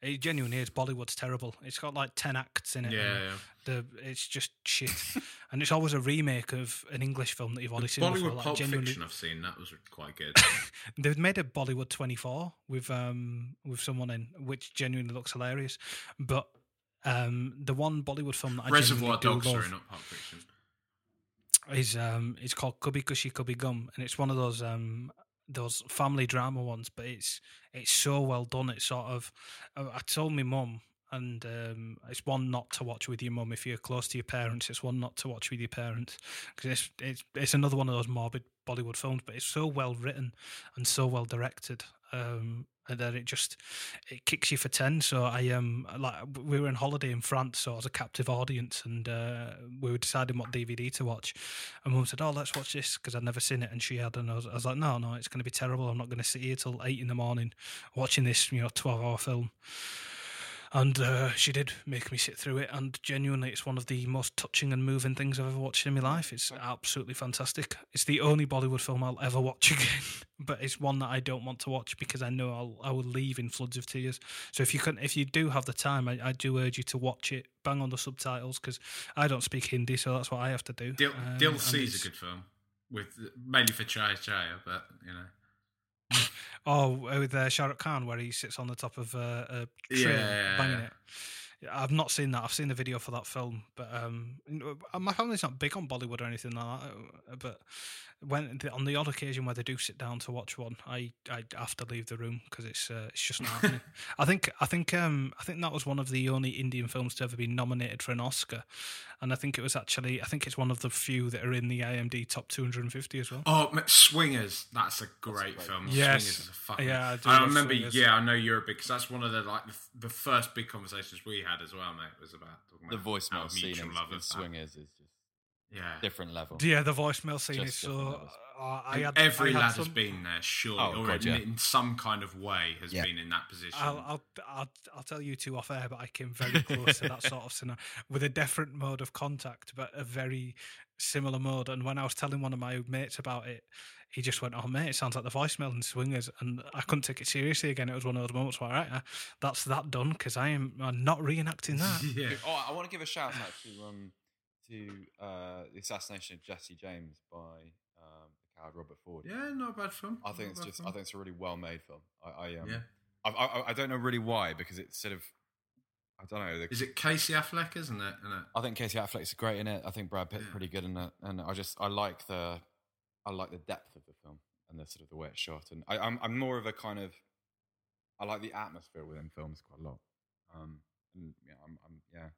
It genuinely is. Bollywood's terrible. It's got like ten acts in it. Yeah, yeah. The it's just shit, *laughs* and it's always a remake of an English film that you've already seen before. Bollywood Like, Pulp genuinely, Fiction I've seen. That was quite good. *laughs* They've made a Bollywood 24 with um with someone in, which genuinely looks hilarious. But um the one Bollywood film that I Reservoir genuinely do Dogs, love sorry, not Pulp Fiction. is um it's called Kabhi Khushi Kabhie Gham, and it's one of those um those family drama ones. But it's it's so well done. It's sort of I told my mum. And um, it's one not to watch with your mum if you're close to your parents. It's one not to watch with your parents because it's, it's it's another one of those morbid Bollywood films. But it's so well written and so well directed um, and that it just it kicks you for ten. So I um like we were on holiday in France, so I was a captive audience, and uh, we were deciding what DVD to watch. And mum said, "Oh, let's watch this," because I'd never seen it, and she had, and I was, I was like, "No, no, it's going to be terrible. I'm not going to sit here till eight in the morning watching this, you know, twelve hour film." And uh, she did make me sit through it, and genuinely, it's one of the most touching and moving things I've ever watched in my life. It's absolutely fantastic. It's the only Bollywood film I'll ever watch *laughs* again, but it's one that I don't want to watch because I know I'll I will leave in floods of tears. So if you can, if you do have the time, I, I do urge you to watch it. Bang on the subtitles because I don't speak Hindi, so that's what I have to do. Dil, Um, Dil Se is a good film, with mainly for Chaiyya Chaiyya, but you know. *laughs* Oh, with uh, Shah Rukh Khan, where he sits on the top of uh, a train Yeah. banging it. I've not seen that. I've seen the video for that film, but um, my family's not big on Bollywood or anything like that. uh, But when on the odd occasion where they do sit down to watch one, I I have to leave the room because it's uh, it's just not happening. *laughs* I think I think um I think that was one of the only Indian films to ever be nominated for an Oscar, and I think it was actually I think it's one of the few that are in the IMD top 250 as well. Oh, Swingers, that's a great, film. Yes. Swingers is a fucking. Yeah, I do I love remember. Swingers. Yeah, I know you're a big because that's one of the like the, the first big conversations we had as well, mate. Was about talking The about voicemail scene in, love of. Swingers is just Yeah. different level. Yeah, the voicemail scene Just is so. Uh, I had, every I had lad has been there, surely, Oh, or God, in, yeah. in some kind of way has Yeah. been in that position. I'll, I'll, I'll, I'll tell you two off air, but I came very close to that sort of scenario with a different mode of contact, but a very similar mode. And when I was telling one of my mates about it, he just went, "Oh mate, it sounds like the voicemail and Swingers," and I couldn't take it seriously again. It was one of those moments where, all right, uh, that's that done because I am I'm not reenacting that. *laughs* yeah. Oh, I want to give a shout out to um to uh, the assassination of Jesse James by um, the coward Robert Ford. Yeah, not a bad film. I think Not it's just film. I think it's a really well made film. I, I um Yeah. I, I I don't know really why because it's sort of I don't know. the- Is it Casey Affleck? Isn't it? It? I think Casey Affleck's great in it. I think Brad Pitt's pretty good in it, and I just I like the I like the depth of the film and the sort of the way it's shot. And I, I'm I'm more of a kind of I like the atmosphere within films quite a lot. Um, and yeah, I'm, I'm yeah,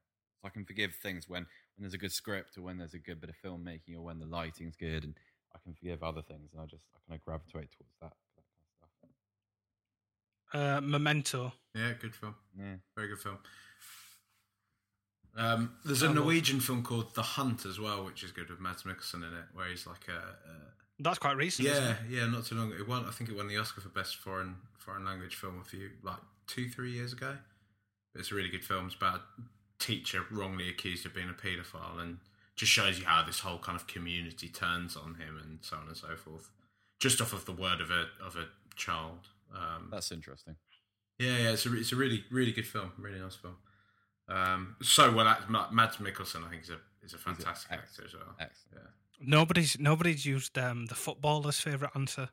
so I can forgive things when when there's a good script or when there's a good bit of filmmaking or when the lighting's good, and I can forgive other things, and I just I kind of gravitate towards that. that kind of stuff. Uh, Memento. Yeah, good film. Yeah. Very good film. Um, there's a Norwegian film called The Hunt as well, which is good with Mads Mikkelsen in it, where he's like a, a That's quite recent. isn't yeah, it? yeah, not too long. It won. I think it won the Oscar for best foreign foreign language film a few like two three years ago. It's a really good film. It's about a teacher wrongly accused of being a paedophile, and just shows you how this whole kind of community turns on him and so on and so forth. Just off of the word of a of a child. Um, That's interesting. yeah, yeah, it's a it's a really really good film, really nice film. Um, so well, act- Ma- Mads Mikkelsen, I think, is a is a fantastic actor as well. Excellent. Yeah. Nobody's nobody's used um, the footballer's favorite answer.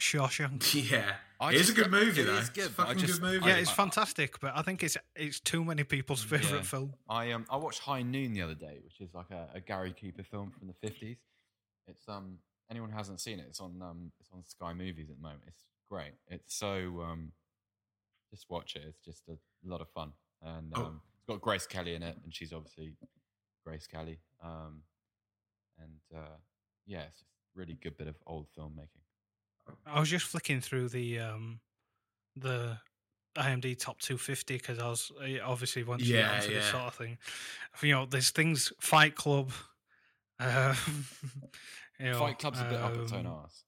Shawshank. *laughs* Yeah, I it is a good movie it though. It's good, a fucking just- good movie. Yeah, it's fantastic, but I think it's it's too many people's favorite Yeah. film. I um I watched High Noon the other day, which is like a, a Gary Cooper film from the fifties. It's um anyone hasn't seen it, it's on um it's on Sky Movies at the moment. It's great. It's so um just watch it. It's just a lot of fun, and Oh. um, it's got Grace Kelly in it, and she's obviously Grace Kelly. Um, and uh, yeah, it's just really good bit of old filmmaking. I was just flicking through the um, the IMD top 250 because I was obviously once you get Yeah, this sort of thing, you know, there's things Fight Club. Uh, *laughs* you know, Fight Club's a bit up its own um, arse.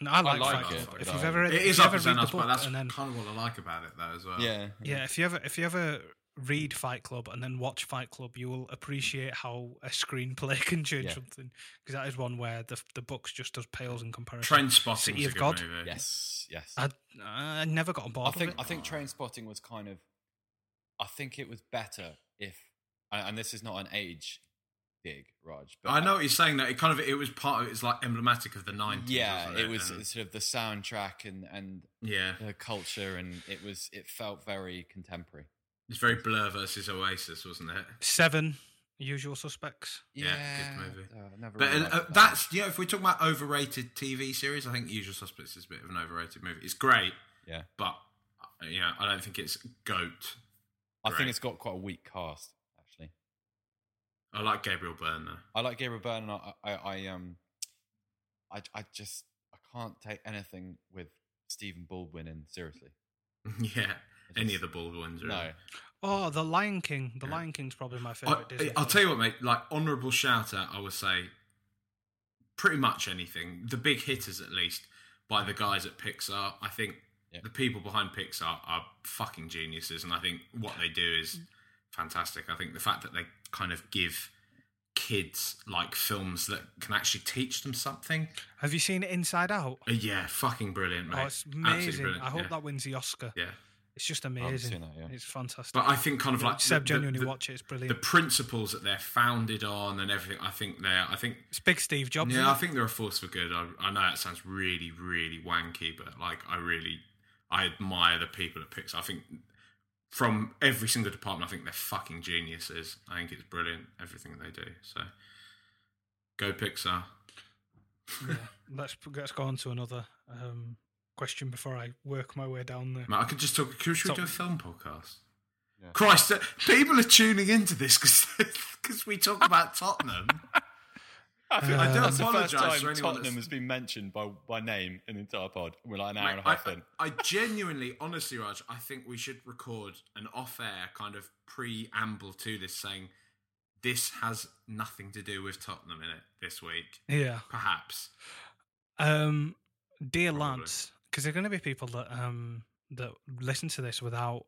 and I like, like Fight it, Club. If you've ever, It if is you up ever its read own the arse, but that's and then kind of what I like about it though as well. Yeah, yeah, if you ever if you ever read Fight Club and then watch Fight Club, you will appreciate how a screenplay *laughs* can change Yeah. something. Because that is one where the the books just does pales in comparison. Trainspotting's City a of good God. movie. Yes, yes. I I never got on board. I think with I think Trainspotting was kind of. I think it was better if, and and this is not an age dig, Raj. But I know what you're saying. That it kind of it was part of it's like emblematic of the nineties. Yeah, wasn't it was And- sort of the soundtrack and and Yeah. the culture, and it was it felt very contemporary. It's very Blur versus Oasis, wasn't it? Seven Usual Suspects. Yeah, Yeah, good movie. uh, never but really uh, uh, that. that's you know, if we're talking about overrated TV series, I think Usual Suspects is a bit of an overrated movie. It's great, Yeah. but uh, yeah, I don't think it's goat. I think it's got quite a weak cast, actually. I like Gabriel Byrne though. I like Gabriel Byrne. And I, I, I um, I, I just I can't take anything with Stephen Baldwin in seriously. *laughs* yeah, any of the Baldwins. Really. No, Oh, The Lion King. The Lion King's probably my favorite. I, Disney I'll film. tell you what, mate. Like honourable shout out, I would say pretty much anything. The big hitters, at least, by the guys at Pixar. I think the people behind Pixar are fucking geniuses, and I think what they do is fantastic. I think the fact that they kind of give kids like films that can actually teach them something. Have you seen it Inside Out? Uh, yeah, fucking brilliant, mate. Oh, it's Absolutely amazing. brilliant, I hope yeah. that wins the Oscar. Yeah. It's just amazing. seen that, yeah. It's fantastic. But I think kind of like Seb the- the- genuinely the- watch it. It's brilliant. The principles that they're founded on and everything. I think they're. I think it's big Steve Jobs. Yeah, I think they're a force for good. I, I know that sounds really, really wanky, but like I really, I admire the people at Pixar. I think from every single department, I think they're fucking geniuses. I think it's brilliant everything that they do. So go Pixar. yeah. Let's let's go on to another um, question before I work my way down there. Mate, I could just talk. Should we Stop. do a film podcast? Yeah. Christ, uh, people are tuning into this because *laughs* we talk about Tottenham. *laughs* I, feel, I do That's the first apologise time for anyone Tottenham that's has been mentioned by, by name in the entire pod. We're like an hour Mate, and a half I, in. I genuinely, honestly, Raj, I think we should record an off-air kind of preamble to this, saying this has nothing to do with Tottenham in it this week. Yeah. perhaps. Um, dear lads, because there are going to be people that um that listen to this without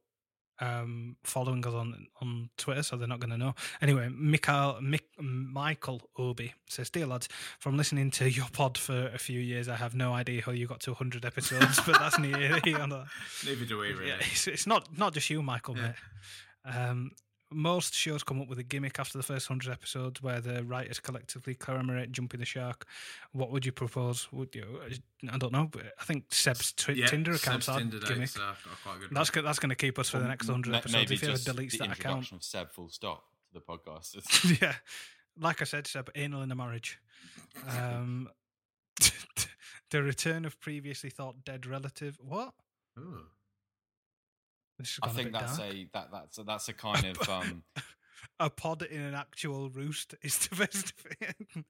um following us on on Twitter, so they're not going to know. Anyway, Michael Mick, Michael Obi says, "Dear lads, from listening to your pod for a few years, I have no idea how you got to 100 episodes, but that's neither here nor there. Neither do we, really. Yeah, it's, it's not not just you, Michael, mate. Um, most shows come up with a gimmick after the first hundred episodes, where the writers collectively commemorate jumping the shark. What would you propose? Would you? I don't know. But I think Seb's tw- Yeah, Tinder Seb's account's our Tinder gimmick. dates are- are quite good. That's go- that's going to keep us for the next hundred ma- episodes. If he ever deletes the that account, introduction of Seb full stop to the podcast. *laughs* *laughs* yeah. Like I said, Seb, anal in a marriage. Um, *laughs* the return of previously thought dead relative. What? This has I gone a think that's dark. a that that's a, that's a *laughs* kind of um a pod in an actual roost is the best *laughs* thing.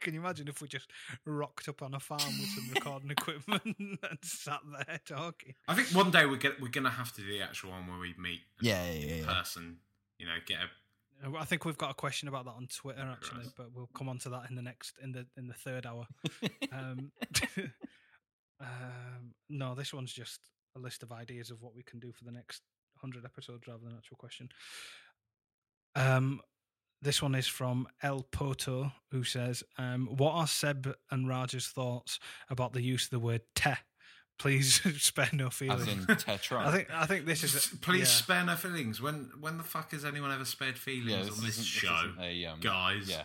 Can you imagine if we just rocked up on a farm with some recording *laughs* equipment and sat there talking? I think one day we're get, we're gonna have to do the actual one where we meet in Yeah, yeah, yeah. person. You know, get a Uh, I think we've got a question about that on Twitter actually, but we'll come on to that in the next in the in the third hour. um, um, no, this one's just a list of ideas of what we can do for the next hundred episodes rather than an actual question. Um, this one is from El Poto, who says, um, "What are Seb and Raj's thoughts about the use of the word te? Please *laughs* spare no feelings." As in tetra. I think I think this is a, Please yeah. spare no feelings. When when the fuck has anyone ever spared feelings Yeah, on this this isn't- this show, isn't a, um, guys? yeah,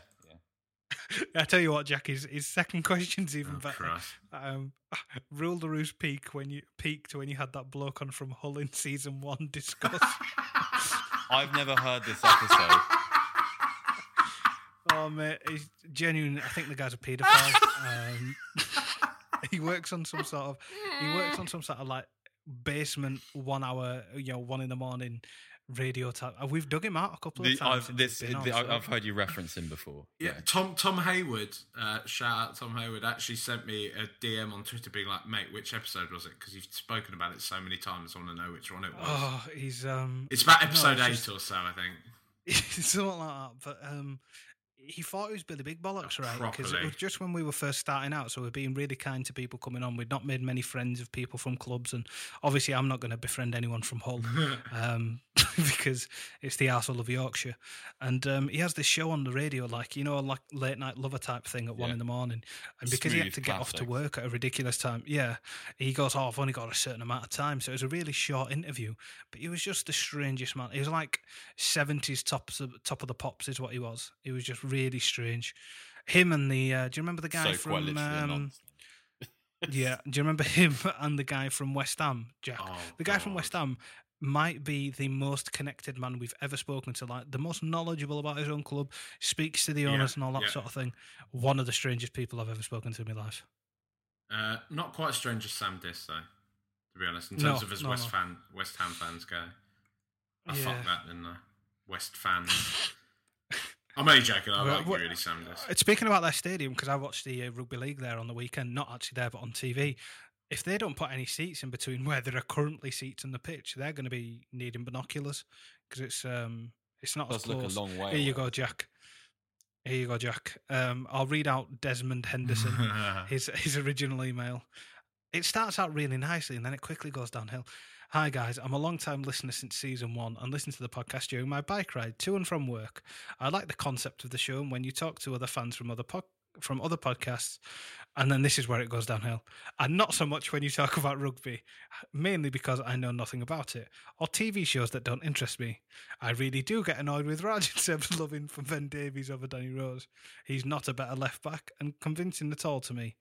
I tell you what, Jack, his, his second *laughs* question's even Oh, better. Christ. Um, *laughs* rule the roost peak when you peaked when you had that bloke on from Hull in season one *laughs* discuss. I've never heard this episode. oh mate, he's genuine. I think the guy's a paedophile. um, he works on some sort of he works on some sort of like basement one hour, you know, one in the morning radio type. uh, We've dug him out a couple of The- times. I've, this, he's on, the- so- I've heard you reference him before. Yeah, Tom Tom Hayward, uh, shout out Tom Hayward, actually sent me a DM on Twitter being like, mate, which episode was it? Because you've spoken about it so many times, I want to know which one it was. Oh, he's um. it's about no, episode it's eight just- or so, I think. *laughs* something like that. But um, he thought it was Billy Big Bollocks, right? Because it was just when we were first starting out, so we're being really kind to people coming on. We'd not made many friends of people from clubs, and obviously, I'm not going to befriend anyone from Hull *laughs* um, *laughs* because it's the arsehole of Yorkshire. And um, he has this show on the radio, like you know, like late night lover type thing at one Yeah. in the morning. And because he had to get off to work at a ridiculous time, yeah, he goes, "Oh, I've only got a certain amount of time." So it was a really short interview, but he was just the strangest man. He was like seventies top top of the pops, is what he was. He was just really strange. Him and the uh, do you remember the guy So from? Um, yeah, do you remember him *laughs* and the guy from West Ham, Jack? Oh, the guy from West Ham might be the most connected man we've ever spoken to, like the most knowledgeable about his own club, speaks to the Yeah, owners and all that yeah. sort of thing. One of the strangest people I've ever spoken to in my life. Uh, not quite as strange as Sam Diss, though. To be honest, in No, terms of as no, West no. fan, West Ham fans go, I Yeah. fuck that, didn't I? West fans. *laughs* I'm only joking. I Well, like you, really, Sam Diss. Uh, Speaking about their stadium, because I watched the uh, rugby league there on the weekend, not actually there, but on TV. If they don't put any seats in between *laughs* where there are currently seats on the pitch, they're going to be needing binoculars because it's um it's not as Does look a close. long way Here you go, Jack. Here you go, Jack. Um, I'll read out Desmond Henderson, *laughs* his his original email. It starts out really nicely and then it quickly goes downhill. Hi guys, I'm a long time listener since season one and listen to the podcast during my bike ride to and from work. I like the concept of the show and when you talk to other fans from other po- from other podcasts, and then this is where it goes downhill. And not so much when you talk about rugby, mainly because I know nothing about it, or TV shows that don't interest me. I really do get annoyed with Raj and Seb's *laughs* loving for Ben Davies over Danny Rose. He's not a better left back and convincing at all to me.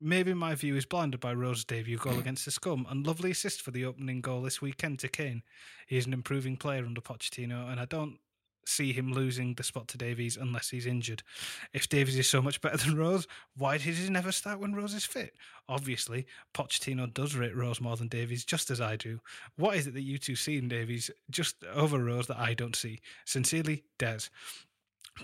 Maybe my view is blinded by Rose's debut goal mm. against the Scum and lovely assist for the opening goal this weekend to Kane. He is an improving player under Pochettino, and I don't see him losing the spot to Davies unless he's injured. If Davies is so much better than Rose, why did he never start when Rose is fit? Obviously, Pochettino does rate Rose more than Davies, just as I do. What is it that you two see in Davies just over Rose that I don't see? Sincerely, Des.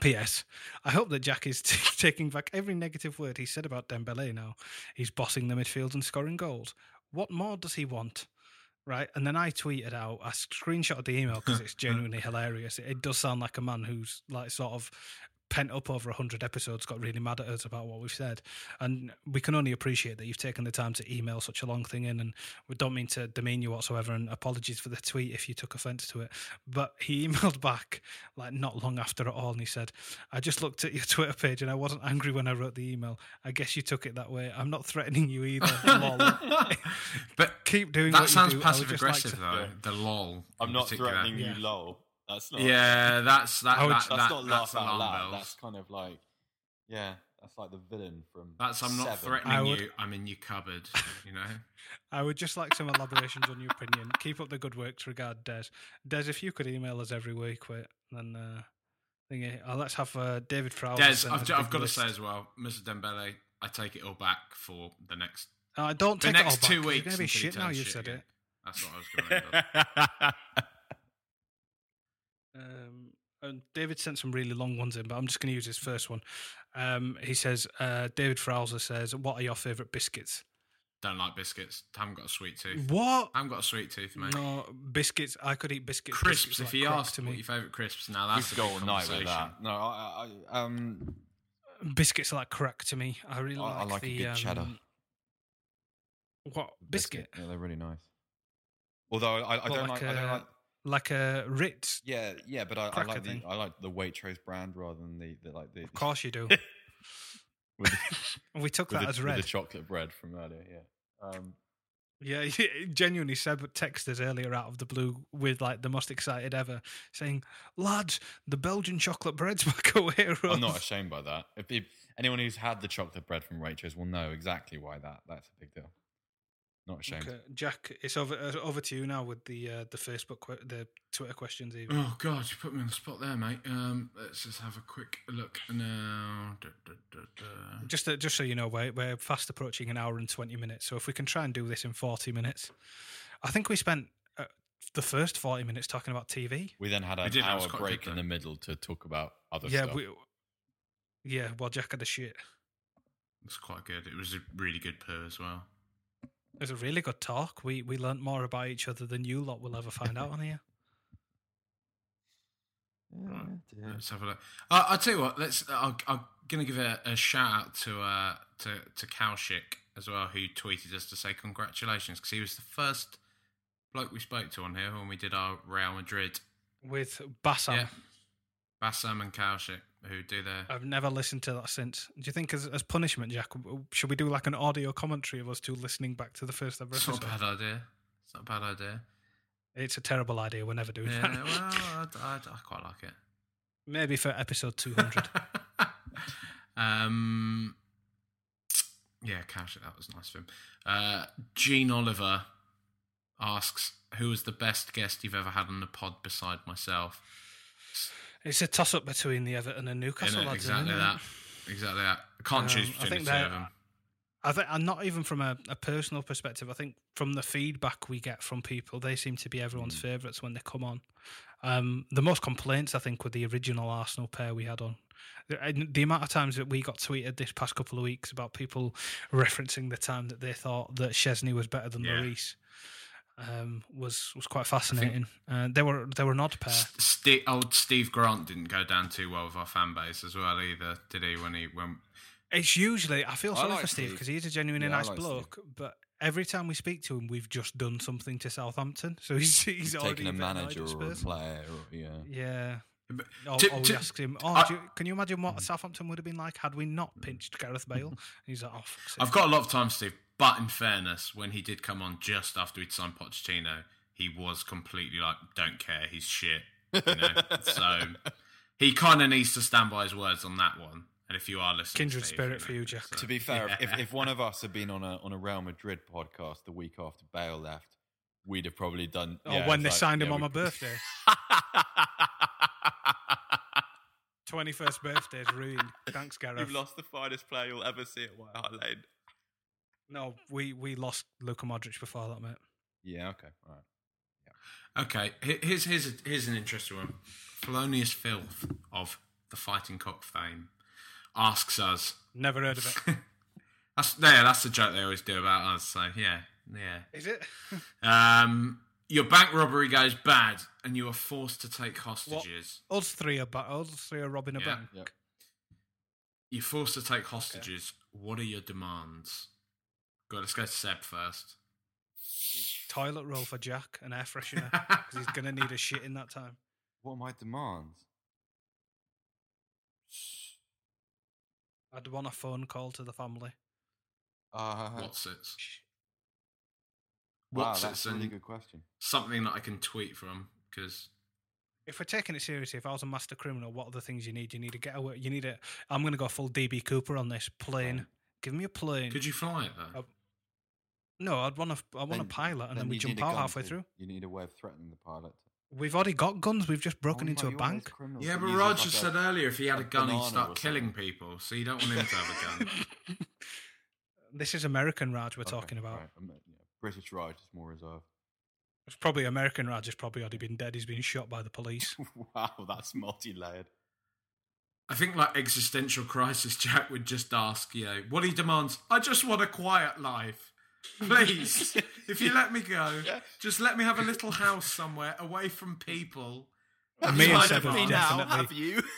P.S. I hope that Jack is t- *laughs* taking back every negative word he said about Dembele now. He's bossing the midfield and scoring goals. What more does he want? Right. And then I tweeted out, I screenshotted the email because it's *laughs* genuinely hilarious. It, it does sound like a man who's like sort of pent up over 100 episodes, got really mad at us about what we've said. And we can only appreciate that you've taken the time to email such a long thing in. And we don't mean to demean you whatsoever. And apologies for the tweet if you took offense to it. But he *laughs* emailed back like not long after at all. And he said, I just looked at your Twitter page and I wasn't angry when I wrote the email. I guess you took it that way. I'm not threatening you either. *laughs* lol." but keep doing that what you sounds do. Passive just like aggressive to- though. The lol. I'm not particular. threatening Yeah. you, lol. That's not. Yeah, *laughs* that's that. I would- that, that's that- not that's laugh out alarm loud. bells. That's kind of like, yeah, that's like the villain from. That's I'm not Seven. threatening would- you. I'm in your cupboard. You know. *laughs* I would just like some elaborations on your opinion. Keep up the good work to regard Des. Des, if you could email us every week, wait, then uh, thingy. Uh, let's have uh, David Prowse. Des, I've, us a I've big got to say as well, Mr. Dembele, I take it all back for the next. Uh, don't the take it next all two back, 'cause you're gonna be shit now you've said again. it. That's what I was going to end up. *laughs* Um, and David sent some really long ones in, but I'm just going to use his first one. Um, he says, uh, David Frowser says, What are your favourite biscuits? Don't like biscuits. Haven't got a sweet tooth. What? I haven't got a sweet tooth, mate. No, biscuits. I could eat biscuits. Crisps. biscuits if like he crack asked to what me. your favourite crisps, now We that's could a go big all night with that. No, I, I, um, Biscuits are like crack to me. I really I, I like, like the a good cheddar. um, What biscuit? Yeah, they're really nice. Although I, I What, don't like like, I don't like. Like a Ritz. Yeah, yeah, but I, I like the thing. I like the Waitrose brand rather than the, the like the. Of course you do. *laughs* with *laughs* we took that the, as red. the chocolate bread from earlier. Yeah. Um, Yeah, *laughs* genuinely, said, Seb texted us earlier out of the blue with like the most excited ever, saying, "Lads, the Belgian chocolate bread's back away." I'm not ashamed by that. If, if anyone who's had the chocolate bread from Waitrose will know exactly why that that's a big deal. Not ashamed. Okay, Jack, it's over uh, over to you now with the uh, the Facebook, que- the Twitter questions. Even Oh God, you put me on the spot there, mate. Um, let's just have a quick look now. Da, da, da, da. just uh, just so you know, we're we're fast approaching an hour and twenty minutes. So if we can try and do this in forty minutes, I think we spent uh, the first forty minutes talking about TV. We then had an did, hour break good, in the middle to talk about other yeah, stuff. we, yeah. Well, Jack had the shit. It's quite good. It was a really good purr as well. It was a really good talk. We we learnt more about each other than you lot will ever find out on here. Right, Let's have a look. Uh, I'll tell you what. Let's. I'll, I'm going to give a, a shout out to uh, to to Kaushik as well, who tweeted us to say congratulations because he was the first bloke we spoke to on here when we did our Real Madrid with Bassam. Yeah. Bassam and Kaushik, who do their. I've never listened to that since. Do you think, as, as punishment, Jack, should we do like an audio commentary of us two listening back to the first ever It's episode? not a bad idea. It's not a bad idea. It's a terrible idea. We're never doing Yeah, that. well, *laughs* I, I, I quite like it. Maybe for episode 200. *laughs* Um, yeah, Cash, that was nice of him. Uh, Gene Oliver asks, "Who was the best guest you've ever had on the pod beside myself?" It's a toss up between the Everton and Newcastle lads, exactly that. Exactly that. I can't Um, choose I between think the two they're- of them. I think, and not even from a, a personal perspective. I think from the feedback we get from people, they seem to be everyone's favourites when they come on. Um, the most complaints, I think, were the original Arsenal pair we had on. The, the amount of times that we got tweeted this past couple of weeks about people *laughs* referencing the time that they thought that Szczesny was better than Yeah. Lloris um, was was quite fascinating. Uh, they were they were an odd pair. Steve, old Steve Grant didn't go down too well with our fan base as well either, did he? When he when It's usually I feel I sorry like for Steve Steve. because he's a genuinely Yeah, nice like bloke, but every time we speak to him, we've just done something to Southampton, *laughs* so he's he's, He's already taking a manager or a player, or, yeah. Yeah. Or, to- or we to- asked him, oh, I- do you, can you imagine what Southampton would have been like had we not pinched Gareth Bale? He's like, oh, fuck's. I've got a lot of time, Steve. But in fairness, when he did come on just after he'd signed Pochettino, he was completely like, "Don't care, he's shit." You know? *laughs* so he kind of needs to stand by his words on that one. And if you are listening, Kindred Steve, spirit you for you, Jack. To be fair, if, Yeah. if *laughs* one of us had been on a on a Real Madrid podcast the week after Bale left, we'd have probably done. Oh, yeah, when they like, signed him on my birthday. *laughs* 21st birthday's ruined. Thanks, Gareth. You've lost the finest player you'll ever see at White Hart Lane. No, we, we lost Luka Modric before that, mate. Yeah. Okay. All right. Okay, here's here's a, here's an interesting one. Felonious Filth of the Fighting Cock fame asks us. Never heard of it. *laughs* That's yeah, that's the joke they always do about us. So yeah, yeah. Is it? *laughs* Um, your bank robbery goes bad, and you are forced to take What? hostages. Us three are, ba- us three are robbing a Yeah. bank. You're forced to take hostages. What are your demands? Go. Let's go to Seb first. Toilet roll for Jack, an air freshener, because he's going to need a shit in that time. *laughs* What are my demands? I'd want a phone call to the family. Uh, What's it? Wow, What's that's it? a really good question. Something that I can tweet from because If we're taking it seriously, if I was a master criminal, what are the things you need? You need to get away. You need a. I'm going to go full DB Cooper on this plane. Give me a plane. could you fly it though? No, I'd want a. I want a pilot, and then, we jump out gun halfway to- through. You need a way of threatening the pilot. We've already got guns. We've just broken Oh, into a you're one of those bank. Yeah, but uses Raj like just a- said earlier if he had a gun, he'd start or killing people. So you don't want him to have a gun. *laughs* *laughs* This is American Raj we're Okay, talking about. right, um, yeah, British Raj is more reserved. It's probably American Raj has probably already been dead. He's been shot by the police. *laughs* wow, that's multi-layered. I think like existential crisis Jack would just ask, you know, what he demands. I just want a quiet life. Please, *laughs* if you let me go, just let me have a little house somewhere away from people. me and That's Seb my have demand. definitely. you? *laughs*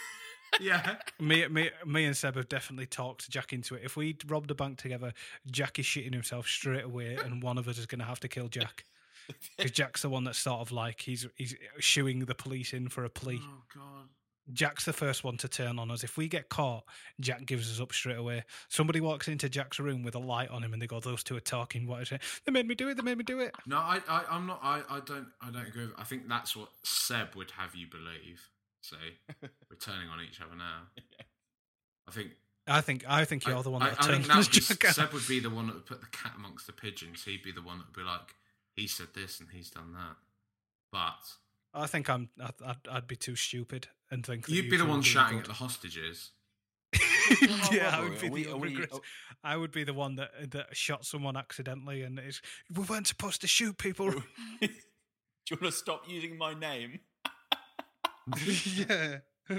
Yeah. Me, me, me, and Seb have definitely talked Jack into it. If we robbed a bank together, Jack is shitting himself straight away, and one of us is going to have to kill Jack *laughs* because Jack's the one that's sort of like he's he's shooing the police in for a plea. Oh God. Jack's the first one to turn on us. If we get caught, Jack gives us up straight away. Somebody walks into Jack's room with a light on him, and they go, "Those two are talking." What is it? They made me do it. They made me do it. No, I, I, I'm not. I, I don't. I don't agree. With, I think that's what Seb would have you believe. See, *laughs* we're turning on each other now. *laughs* I think. I think I think you're I, the one I, that I think turns would be, Seb would be the one that would put the cat amongst the pigeons. He'd be the one that would be like, he said this and he's done that. But I think I'm. I'd, I'd, I'd be too stupid and think that you'd you be the one would shouting at the hostages. *laughs* yeah, I would be Are we- the we- oh- I would be the one that that shot someone accidentally, and it's we weren't supposed to shoot people. *laughs* Do you want to stop using my name? yeah, *laughs*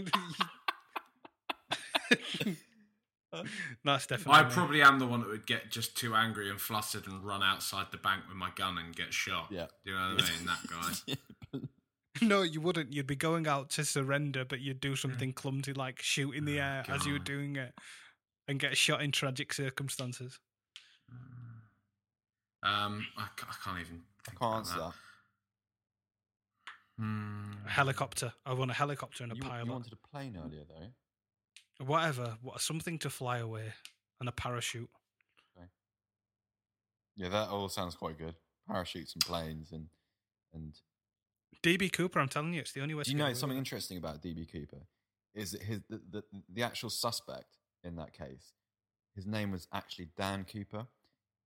that's definitely. I probably am the one that would get just too angry and flustered and run outside the bank with my gun and get shot. Yeah. You know what I mean? That guy. *laughs* No, you wouldn't. You'd be going out to surrender, but you'd do something clumsy like shoot in the air as you were doing it and get shot in tragic circumstances. Um, I, ca- I can't even. I can't answer that. Hmm. A helicopter. I want a helicopter and a You, pilot. you wanted a plane earlier, though. Whatever. What, something to fly away and a parachute. Yeah, that all sounds quite good. Parachutes and planes and and. DB Cooper, I'm telling you, it's the only way Do you know something interesting about DB Cooper? Is that his the, the the actual suspect in that case? His name was actually Dan Cooper.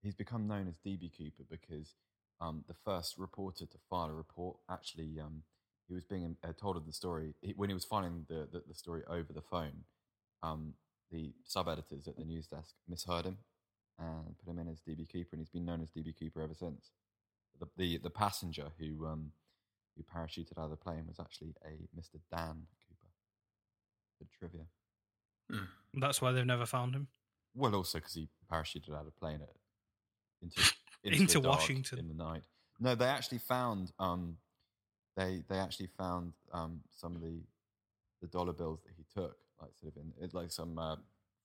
He's become known as DB Cooper because um, the first reporter to file a report actually um, he was being uh, told of the story he, when he was filing the, the, the story over the phone. Um, the sub editors at the news desk misheard him and put him in as DB Cooper, and he's been known as DB Cooper ever since. The the, the passenger who um, who parachuted out of the plane was actually a Mr. Dan Cooper. The trivia. That's why they've never found him. Well, also because he parachuted out of plane at, into *laughs* Into the Washington. in the night. No, they actually found um, they they actually found um, some of the the dollar bills that he took, like sort of in it, like some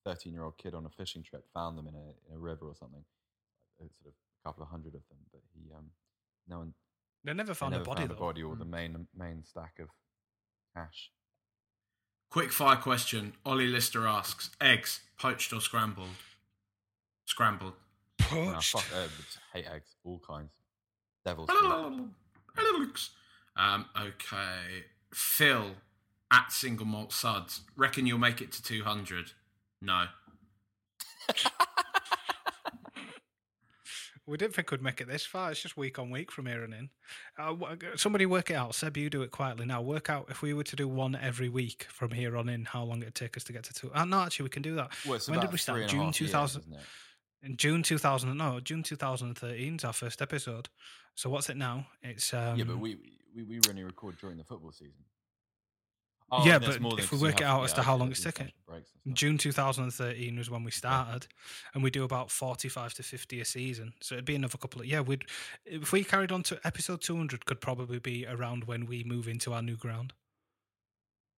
thirteen year old kid on a fishing trip found them in a in a river or something, sort of a couple of hundred of them. But he um, no one They never found a never body, found though. The body or the main main stack of cash. Quick fire question. Ollie Lister asks: Eggs, poached or scrambled? Scrambled. Nah, fuck eggs. Hate eggs, all kinds. Devil's Um, okay. Phil at single malt suds. Reckon you'll make it to 200? No. *laughs* We didn't think we'd make it this far. It's just week on week from here and in. Uh, somebody work it out. Seb, you do it quietly now. Work out if we were to do one every week from here on in, how long it'd take us to get to two. Uh, no, actually, we can do that. Well, when did we start? three and a June half years, 2000. In June 2000, no, June 2013 is our first episode. So what's it now? It's um, yeah, but we, we we only record during the football season. Yeah, but more if we work it out as to how long it's taken, international breaks and stuff. June 2013 was when we started, and we do about 45 to 50 a season. So it'd be another couple of yeah. We'd if we carried on to episode 200, could probably be around when we move into our new ground.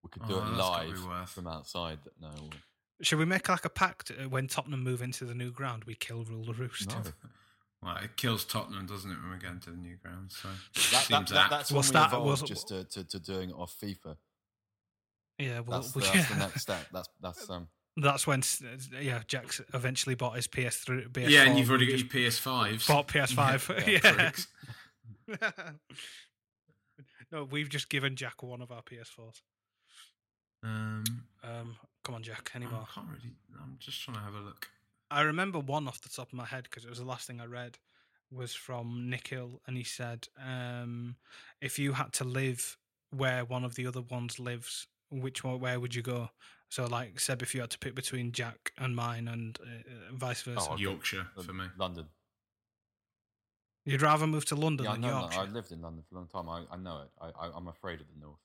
We could do Oh, it that's gotta be live from outside. That no, Should we make like a pact uh, when Tottenham move into the new ground? We kill Rule the Roost. *laughs* Well, it kills Tottenham, doesn't it, when we get into the new ground? So that, that, seems that, apt. that's We'll when start- we we'll- just to, to, to doing it off FIFA. Yeah, well, that's, we- the, that's the *laughs* next step. That's that's um. That's when yeah, Jack's eventually bought his PS3. PS4, Yeah, and you've already got your PS5. Bought PS5. *laughs* Yeah, *laughs* Yeah. no, we've just given Jack one of our PS4s. Um, Um, come on, Jack. Any I more? can't really. I'm just trying to have a look. I remember one off the top of my head because it was the last thing I read was from Nick Hill, and he said, um, "If you had to live where one of the other ones lives, which one? Where would you go?" So, like Seb, if you had to pick between Jack and mine, and uh, vice versa, Oh, Yorkshire for me. London. you'd rather move to London Yeah, I than know. that. Yorkshire. I lived in London for a long time. I, I know it. I, I I'm afraid of the north.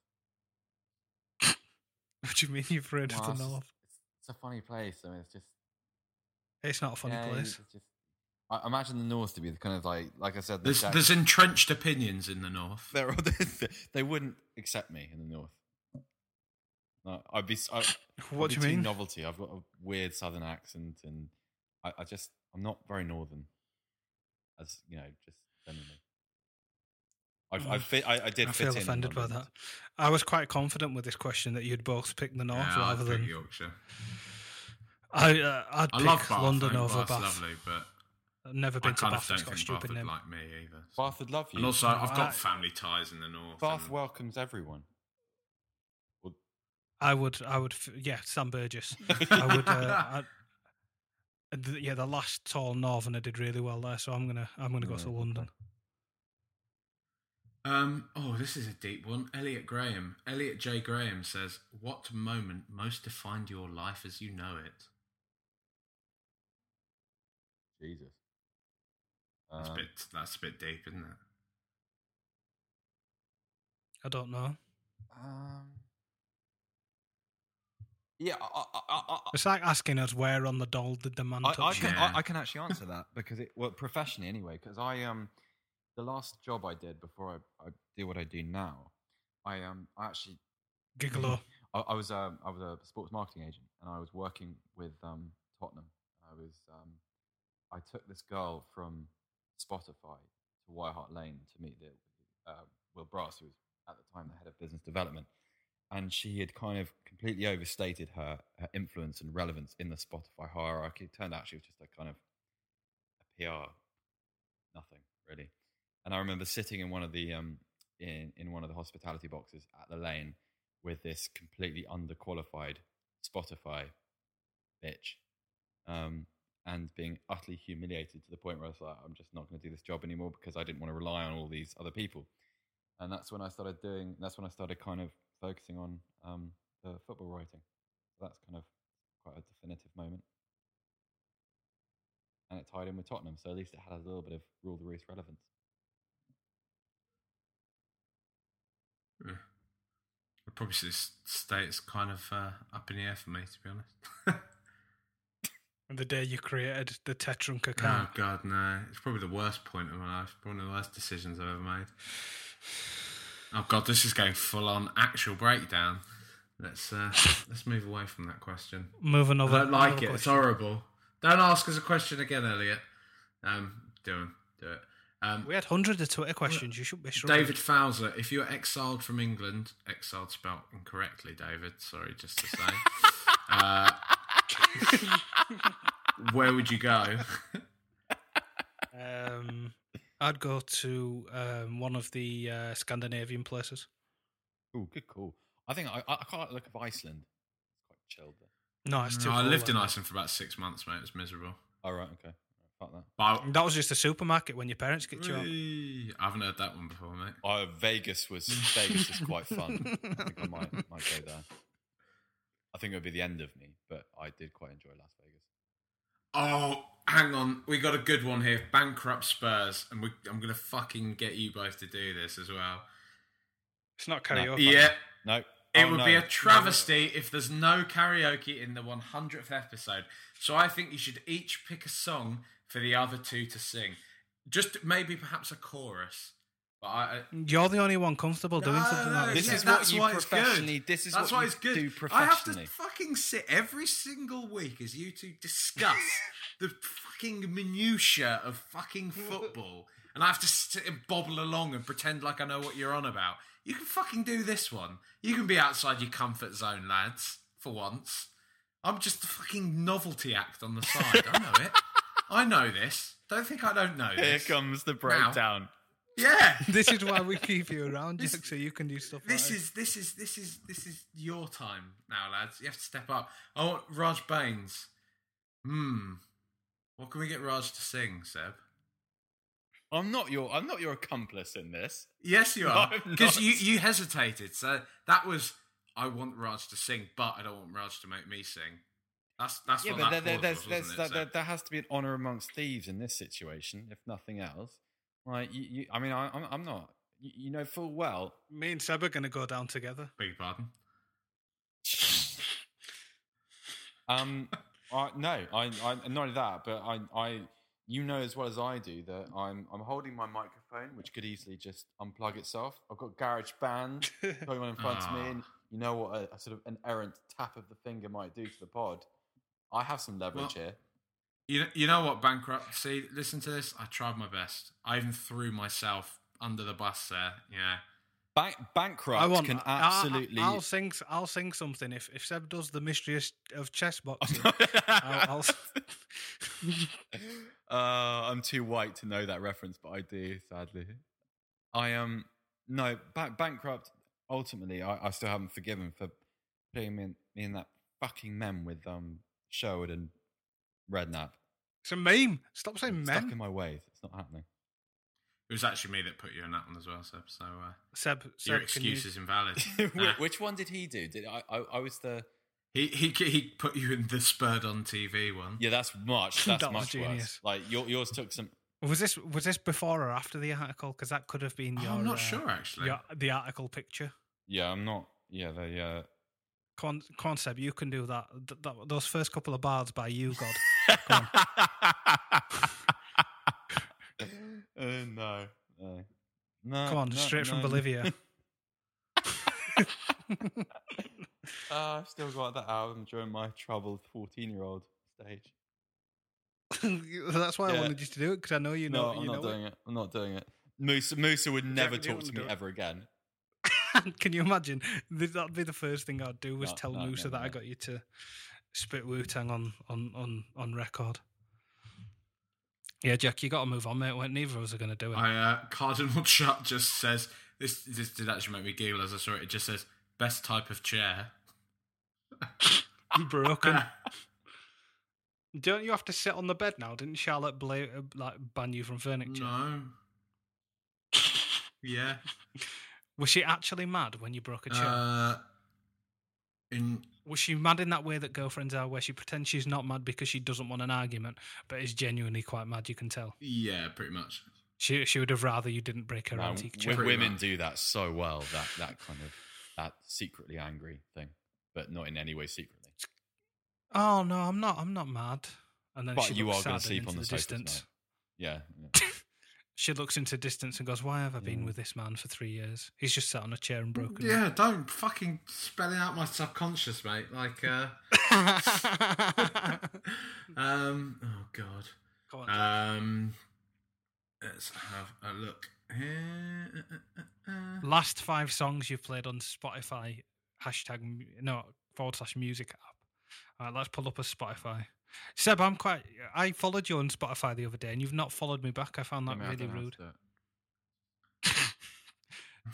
*laughs* What do you mean you're afraid Well, of it's the north? It's a funny place. I mean, it's just It's not a funny yeah, place. it's just, I I imagine the north to be the kind of like, like I said, the There's Jack- there's entrenched opinions in the north. They're, *laughs* they wouldn't accept me in the north. No, I'd be. I, *laughs* What I'd do be you mean? Novelty. I've got a weird southern accent, and I, I just I'm not very northern. As you know, just generally. I, I, fit, I, I did. I fit feel in in offended by that. I was quite confident with this question that you'd both pick the north Yeah, rather than Yorkshire. I. Uh, I'd I pick love Bath. London I think over Bath's Bath. lovely, but I've never I been to kind Bath. of don't It's got a think Bath stupid would name. like me either. Bath would love you. And also, I've I- got family ties in the north. Bath welcomes everyone. I would. I would. Yeah, Sam Burgess. I *laughs* would. Uh, I'd- th- yeah, the last tall northerner did really well there, so I'm gonna. I'm gonna go to London. Um, oh, this is a deep one. Elliot Graham. Elliot J. Graham says, What moment most defined your life as you know it? Jesus. That's, a Um, bit, that's a bit deep, isn't it? I don't know. Um, yeah, I, I, I, It's like asking us where on the doll did the man touch I can I, I *laughs* can actually answer that because it well professionally anyway because I um the last job I did before I, I do what I do now I um I actually Gigolo. *laughs* I, I was um I was a sports marketing agent and I was working with um Tottenham. I was um I took this girl from Spotify to White Hart Lane to meet the uh, Will Brass, who was at the time the head of business development, and she had kind of completely overstated her, her influence and relevance in the Spotify hierarchy. It turned out she was just a kind of a PR nothing really. And I remember sitting in one of the um in in one of the hospitality boxes at the lane with this completely underqualified Spotify bitch, um, and being utterly humiliated to the point where I was like, I'm just not going to do this job anymore because I didn't want to rely on all these other people. And that's when I started doing. That's when I started kind of focusing on um, the football writing. So that's kind of quite a definitive moment and it tied in with Tottenham, so at least it had a little bit of rule the roost relevance. Yeah. I'd probably say this state's kind of uh, up in the air for me, to be honest. *laughs* And the day you created the Tetrunker Oh. God, no! It's probably the worst point of my life. One of the worst decisions I've ever made. Oh God, this is going full on actual breakdown. Let's uh, *laughs* let's move away from that question. Move another- I don't like it. It's horrible. Don't ask us a question again, Elliot. Um, do 'em. do it. Um, we had hundreds of Twitter questions. You should be struggling. David Fowler, if you're exiled from England, exiled spelled incorrectly, David. Sorry, just to say. *laughs* uh, where would you go? Um, I'd go to um, one of the uh, Scandinavian places. Oh, good call. I think I, I quite like the look of Iceland. It's quite chilled there. No, it's too No, I cold lived in there. Iceland for about six months, mate. It was miserable. All right, okay. Fuck that. But That was just a supermarket when your parents get you out. Whee! I haven't heard that one before, mate. Oh, Vegas was Vegas is quite fun. I think I might *laughs* might go there. I think it would be the end of me, but I did quite enjoy Las Vegas. Oh, hang on. We got a good one here. Bankrupt Spurs. And we, I'm going to fucking get you both to do this as well. It's not No. karaoke. Yeah. No. It Oh, would no. be a travesty if there's no karaoke in the 100th episode. So I think you should each pick a song for the other two to sing. Just maybe perhaps a chorus. But I, I You're the only one comfortable doing something no, like this. This is what that's you why it's good. professionally- this is that's what why you it's good. do I have to fucking sit every single week as you two discuss *laughs* the fucking minutiae of fucking football, and I have to sit and bobble along and pretend like I know what you're on about. You can fucking do this one. You can be outside your comfort zone, lads. For once, I'm just a fucking novelty act on the side. I know it. *laughs* I know this. Don't think I don't know This. Here comes the Now- breakdown. Yeah. *laughs* this is why we keep you around, Jack, so you can do stuff This like is this is this is this is your time now, lads. You have to step up. I want Raj Baines. Hmm. What can we get Raj to sing, Seb? I'm not your I'm not your accomplice in this. Yes, you *laughs* are. Because not. you, you hesitated. So that was I want Raj to sing, but I don't want Raj to make me sing. That's that's yeah, what but that there, there, there's, was, there's, there, it, there, there has to be an honor amongst thieves in this situation, if nothing else. Like, you, you, I mean, I, I'm, I'm not. You, you know full well. Me and Seb are going to go down together. Beg your pardon. *laughs* Um, I, no, I, I, not only that, but I, I, you know as well as I do that I'm, I'm holding my microphone, which could easily just unplug itself. I've got Garage Band *laughs* going on in front of me, and you know what a, a sort of an errant tap of the finger might do to the pod. I have some leverage Well, here. You know, you know what, bankrupt. See, listen to this. I tried my best. I even threw myself under the bus there. Yeah. Bank, bankrupt I want. can I- I- absolutely. I'll sing. I'll sing something if if Seb does the mystery of chess boxing. *laughs* I'll, I'll, *laughs* uh, I'm too white to know that reference, but I do, sadly. I um no ba- bankrupt. Ultimately, I, I still haven't forgiven for putting me in, me in that fucking mem with um Sherwood and Redknapp. it's a meme. Stop saying Stuck in my ways. It's not happening. It was actually me that put you in that one as well, Seb. So uh, Seb, your Seb, can you- excuse is invalid. *laughs* Nah. Which one did he do? Did I? I, I was the. He he he put you in the spurred on TV one. Yeah, that's much. *laughs* That's That much genius. worse. Like your, yours took some. Was this was this before or after the article? Because that could have been Oh, your. I'm not uh, sure, actually. your- the article picture. Yeah, I'm not. Yeah, they. Uh, Come on, Seb, you can do that. Th- that. Those first couple of bars by you, God. *laughs* Come on. *laughs* uh, no, no, no. Come on, no, straight from no. Bolivia. Uh, *laughs* *laughs* I've still got that album during my troubled 14 year old stage. That's why I wanted you to do it because I know you know. no, I'm you not know doing it. I'm not doing it. Musa, Musa would never Jack, do you talk to me it? ever again. Can you imagine? That'd be the first thing I'd do was No, tell no, Musa no, that I got you to spit Wu Tang on on on on record. Yeah, Jack, you got to move on, mate. When neither of us are going to do it. I uh, Cardinal *laughs* Shut just says this. This did actually make me giggle as I saw it. It just says best type of chair. *laughs* broken. *laughs* Don't you have to sit on the bed now? Didn't Charlotte bla- uh, like ban you from furniture? No. Yeah. Was she actually mad when you broke a chair? Uh, in Was she mad in that way that girlfriends are, where she pretends she's not mad because she doesn't want an argument, but is genuinely quite mad? You can tell. yeah, pretty much. She she would have rather you didn't break her No, antique chair. women do that so well. That that kind of that secretly angry thing, but not in any way secretly. Oh no, I'm not. I'm not mad. And then But she you are gonna sleep on into the sofas distance. Yeah. yeah. *laughs* She looks into distance and goes, "Why have I been with this man for three years? He's just sat on a chair and broken." Yeah, don't fucking spelling out my subconscious, mate. Like, uh, *laughs* um, oh god. Go on, Um, let's have a look here. Last five songs you've played on Spotify hashtag no forward slash music app. All right, let's pull up a Spotify. Seb, I'm quite. I followed you on Spotify the other day, and you've not followed me back. I found that I mean, really don't know how rude. to do it.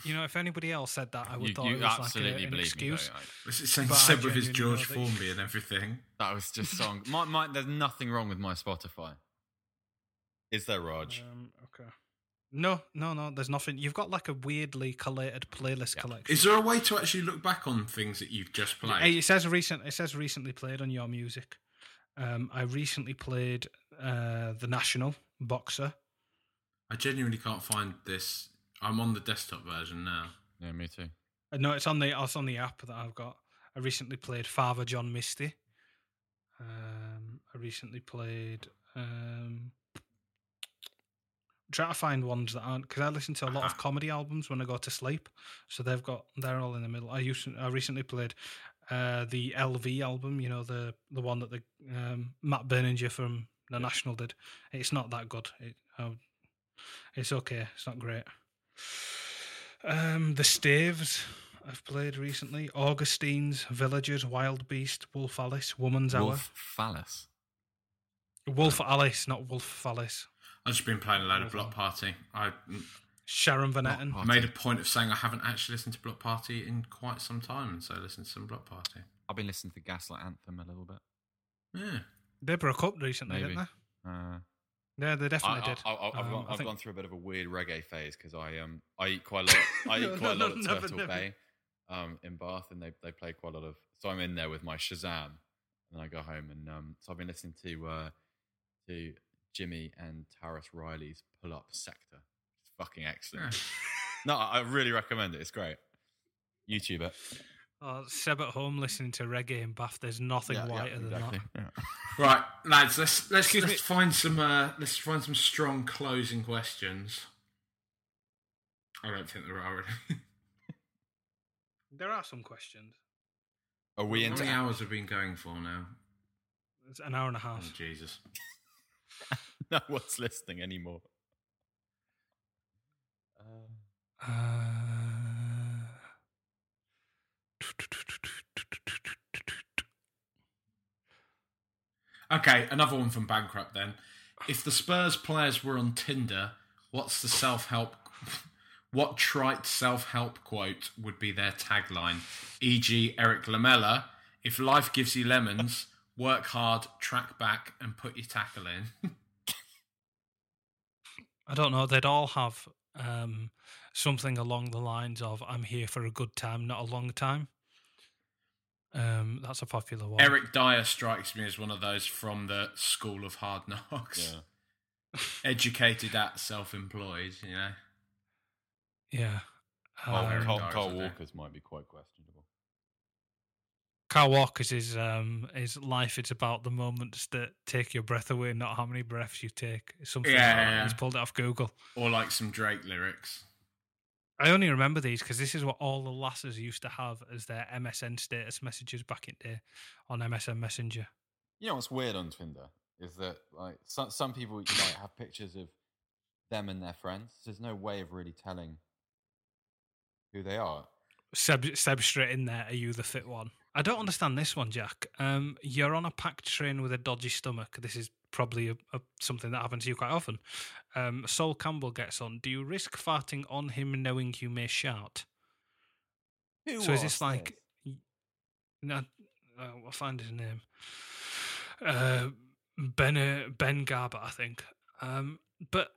You know, if anybody else said that, I would You- thought you it was like absolutely a, an believe me, excuse. you? I- This is saying Seb with his George know Formby and everything. That was just song. My, my, there's nothing wrong with my Spotify. Is there, Raj? Um, okay. No, no, no. There's nothing. You've got like a weirdly collated playlist collection. Is there a way to actually look back on things that you've just Hey, played? It says recent. It says recently played on your music. Um, I recently played uh, the National Boxer. I genuinely can't find this. I'm on the desktop version now. Yeah, me too. Uh, no, it's on the it's on the app that I've got. I recently played Father John Misty. Um, I recently played. Um, trying to find ones that aren't because I listen to a lot of comedy albums when I go to sleep, so they've got they're all in the middle. I used I recently played uh, the EL VY album, you know the the one that the um, Matt Berninger from the National did. It's not that good. It, uh, it's okay. It's not great. Um, the Staves I've played recently. Augustines, Villagers, Wild Beast, Wolf Alice, Woman's Hour Wolf Phallus. Hour. Wolf Alice, not Wolf Alice. I've just been playing a load of Bloc Party. I Sharon Van Etten. Party. made a point of saying I haven't actually listened to Bloc Party in quite some time, and so I listened to some Bloc Party. I've been listening to the Gaslight Anthem a little bit. Yeah. They broke up recently, Maybe. didn't Uh, they? Yeah, they definitely I, did. I, I, I've, Um, gone, I I've think- gone through a bit of a weird reggae phase because I um I eat quite a lot. *laughs* I eat No, quite no, a lot no, at never, Turtle never. Bay, um in Bath, and they they play quite a lot of. So I'm in there with my Shazam, and I go home, and um so I've been listening to uh to Jimmy and Tarrus Riley's Pull Up Sector. It's fucking excellent. *laughs* no, I I really recommend it. It's great. YouTube it. Oh, Seb at home listening to reggae and Bath. There's nothing Yeah, yeah, whiter than exactly. that. *laughs* Right, lads, let's let's, let's me. find some uh, let's find some strong closing questions. I don't think there are. any. *laughs* There are some questions. Are we How into many hours have been going for now? It's an hour and a Oh, half. Jesus. no one's listening anymore. Uh, Okay, another one from Bankrupt then. If the Spurs players were on Tinder, what's the self help? What trite self help quote would be their tagline? E.g., Erik Lamela, if life gives you lemons, work hard, track back, and put your tackle in. *laughs* I don't know. They'd all have um, something along the lines of "I'm here for a good time, not a long time." Um, that's a popular one. Eric Dier strikes me as one of those from the school of hard knocks. Yeah. *laughs* Educated at self employed, you know. Yeah. Oh, Um, Carl, Dier's Carl. Walker's might be quite questionable. Kyle Walker's his um his life. It's about the moments that take your breath away, not how many breaths you take. Something Yeah, like yeah. He's pulled it off Google. Or like some Drake lyrics. I only remember these because this is what all the lasses used to have as their MSN status messages back in day on MSN Messenger. You know what's weird on Tinder is that like some some people like have pictures of them and their friends. There's no way of really telling who they are. Seb, Seb straight in there. Are you the fit one? I don't understand this one, Jack. Um, you're on a packed train with a dodgy stomach. This is probably a, a, something that happens to you quite often. Um, Sol Campbell gets on. Do you risk farting on him knowing you may shout? Who so is this like? No, uh, I'll find his name. Uh, Ben uh, Ben Garber, I think. Um, but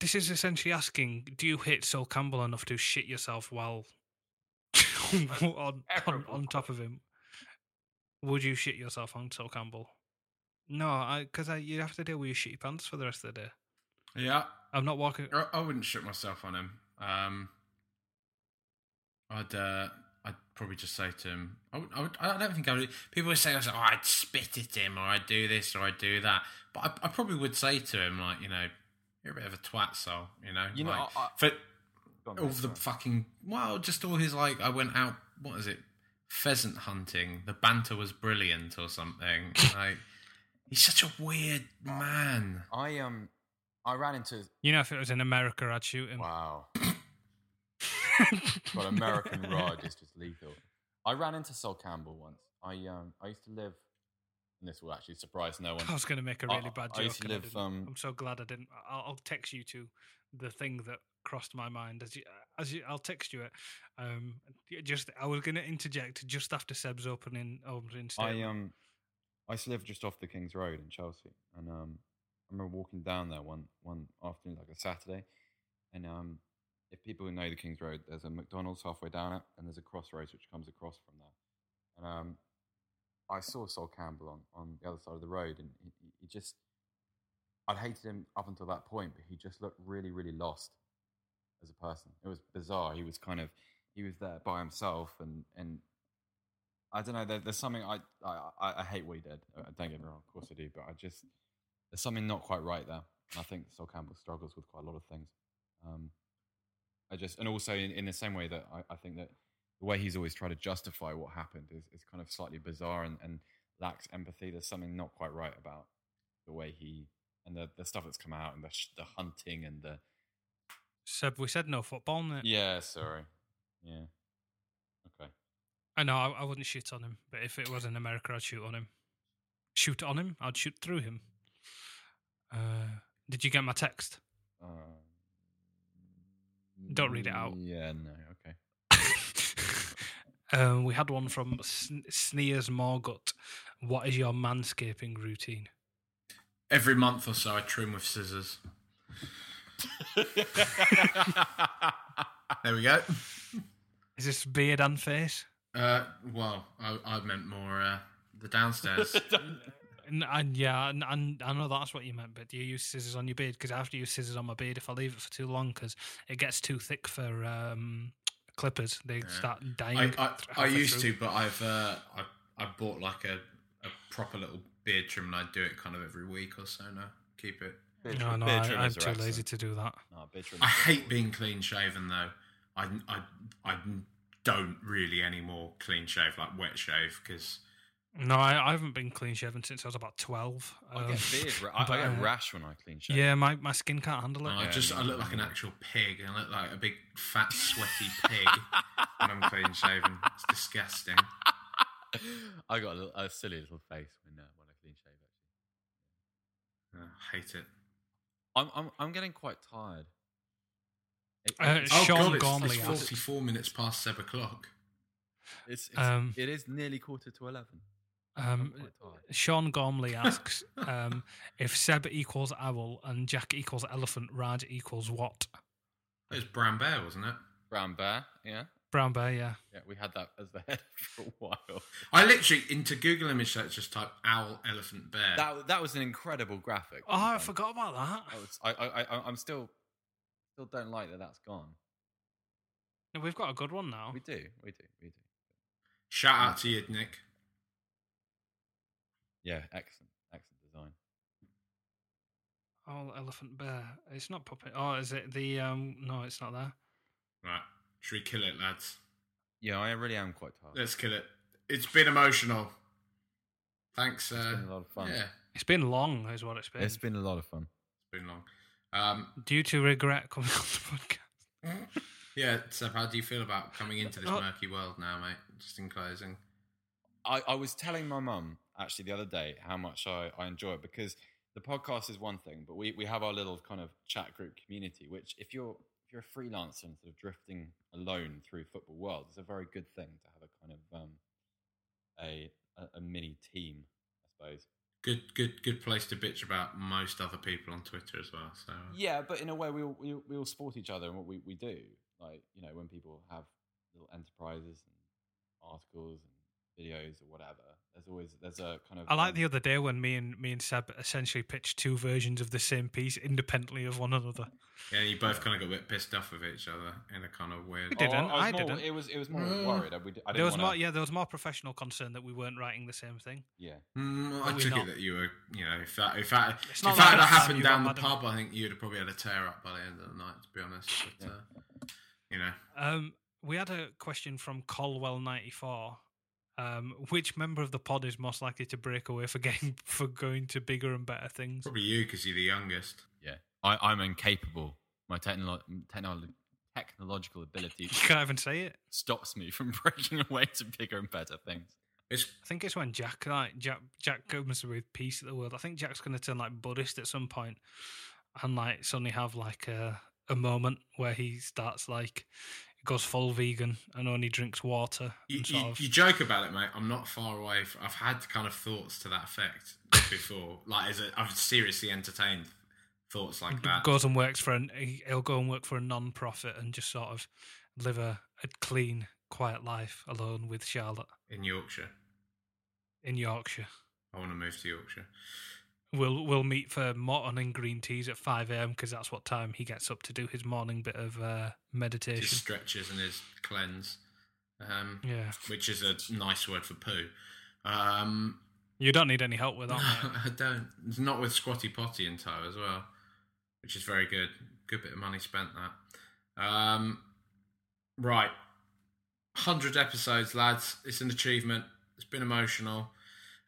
this is essentially asking: Do you hit Sol Campbell enough to shit yourself while *laughs* on, on on top of him? Would you shit yourself on Sol Campbell? No, I because I you have to deal with your shitty pants for the rest of the day. Yeah, I'm not walking. I, I wouldn't shit myself on him. Um, I'd uh, I'd probably just say to him. I, would, I, would, I don't think I would. People would say, "Oh, I'd spit at him, or I'd do this, or I'd do that." But I, I probably would say to him, like, you know, you're a bit of a twat, so you know, You know, like, I- I- for Go all the fucking well, just all his like. I went out. What is it? Pheasant hunting. The banter was brilliant, or something. *laughs* like, he's such a weird man. I um I ran into You know, if it was in America, I'd shoot him. Wow. *laughs* but American *laughs* Rod is just lethal. I ran into Sol Campbell once. I um I used to live and this will actually surprise no one. I was going to make a really bad joke. I used to I live um I'm so glad I didn't. I'll, I'll text you to the thing that crossed my mind as you as you. I'll text you it. Um, just I was going to interject just after Seb's opening opening I um I used to live just off the King's Road in Chelsea, and um I remember walking down there one one afternoon, like a Saturday, and um if people who know the King's Road, there's a McDonald's halfway down it, and there's a crossroads which comes across from there, and um I saw Sol Campbell on on the other side of the road, and he, he- just I'd hated him up until that point, but he just looked really really lost as a person. It was bizarre. He was kind of he was there by himself, and and I don't know. There, there's something I, I I I hate what he did. Uh, Don't get me wrong, of course I do, but I just there's something not quite right there. And I think Sol Campbell struggles with quite a lot of things. Um, I just and also in, in the same way that I, I think that the way he's always tried to justify what happened is, is kind of slightly bizarre and, and lacks empathy. There's something not quite right about the way he and the, the stuff that's come out and the sh- the hunting and the Seb, we said no football, mate. yeah. Sorry, yeah. Okay. I know I, I wouldn't shoot on him, but if it was in America, I'd shoot on him. Shoot on him? I'd shoot through him. Uh, did you get my text? Uh, Don't read it out. Yeah. No. Okay. Um, we had one from Sn- Sneers Morgut. What is your manscaping routine? Every month or so, I trim with scissors. *laughs* there we go. Is this beard and face? Uh, well, I, I meant more uh, the downstairs. *laughs* And, and yeah, and, and I know that's what you meant, but do you use scissors on your beard? Because I have to use scissors on my beard if I leave it for too long, because it gets too thick for um, clippers. They start dying. I, I, I used through. to, but I've uh, I, I bought like a, a proper little beard trim, and I do it kind of every week or so now. Keep it. No, no, I, I'm too lazy to do that. No, beard trim I hate being clean shaven though. I, I, I don't really anymore clean shave like wet shave because No, I, I haven't been clean shaven since I was about 12. I get Um, beard ra- *laughs* I- I get uh, rash when I clean shave. Yeah, my, my skin can't handle it. I just I look like an actual pig. I look like a big fat sweaty *laughs* pig when I'm clean shaven. It's disgusting. I got a, a silly little face when uh, when I clean shave. Actually, I hate it. I'm I'm I'm getting quite tired. It- Uh, it's- oh Sean god, it's, Gormley it's 44 minutes past seven o'clock. It's, it's Um, it is nearly quarter to eleven. Um, Sean Gormley asks *laughs* um, if Seb equals owl and Jack equals elephant, Raj equals what? It was brown bear, wasn't it? Brown bear, yeah, Brown bear, yeah. yeah. We had that as the head *laughs* for a while. I literally into Google image search just type owl, elephant, bear. That that was an incredible graphic. Oh, I forgot about that. That was, I, I I I'm still still don't like that that's gone. No, we've got a good one now. We do, we do, we do. Shout out to you, Nick. Yeah, excellent, excellent design. Oh, elephant bear. It's not puppet. Oh, is it the? um No, it's not there. Right. Should we kill it, lads? Yeah, I really am quite tired. Let's kill it. It's been emotional. Thanks. Uh, been a lot of fun. Yeah, It's been long, is what it's been. It's been a lot of fun. it's been long. Um, Due to regret coming *laughs* on the podcast. *laughs* yeah, Seb, how do you feel about coming into this Oh. murky world now, mate? Just in closing. I, I was telling my mum actually the other day how much I, I enjoy it because the podcast is one thing, but we, we have our little kind of chat group community, which if you're if you're a freelancer and sort of drifting alone through football world, it's a very good thing to have a kind of um, a, a a mini team, I suppose. Good, good, good place to bitch about most other people on Twitter as well. So Yeah, but in a way, we all, we, we all support each other in what we, we do. Like, you know, when people have little enterprises and articles and videos or whatever, there's always, there's a kind of. I like um, the other day when me and me and Seb essentially pitched two versions of the same piece independently of one another. yeah, you both kind of got a bit pissed off with each other in a kind of weird. We didn't. Oh, I I more- didn't. It was, it was more Mm. worried. I, we, d- I there didn't was wanna, more, yeah, there was more professional concern that we weren't writing the same thing. Yeah. Mm, I took not. it that you were, you know, if that if that It's if not that like had that happened down the got mad at- pub, I think you'd have probably had a tear up by the end of the night. To be honest, but uh, you know, Um, we had a question from Colwell94. Um, which member of the pod is most likely to break away for *laughs* getting for going to bigger and better things? probably you because you're the youngest. Yeah. I, I'm incapable. My technolo- technolo- technological ability *laughs* You can't even say it. stops me from *laughs* breaking away to bigger and better things. It's I think it's when Jack like Jack Jack comes with peace of the world. I think Jack's going to turn like Buddhist at some point, and like suddenly have like a a moment where he starts like goes full vegan and only drinks water. You, you, of, you joke about it, mate. I'm not far away. I've had kind of thoughts to that effect before. *laughs* like, as a, I've seriously entertained thoughts like that. goes and works for an he'll go and work for a non-profit and just sort of live a, a clean, quiet life alone with Charlotte in Yorkshire. in Yorkshire. I want to move to Yorkshire. We'll we'll meet for morning green teas at five a.m. because that's what time he gets up to do his morning bit of uh, meditation. His stretches and his cleanse. Um, Yeah. Which is a nice word for poo. Um, You don't need any help with that. mate. *laughs* I don't. It's not with Squatty Potty in tow as well, which is very good. Good bit of money spent that. Um, right, hundred episodes, lads. It's an achievement. It's been emotional.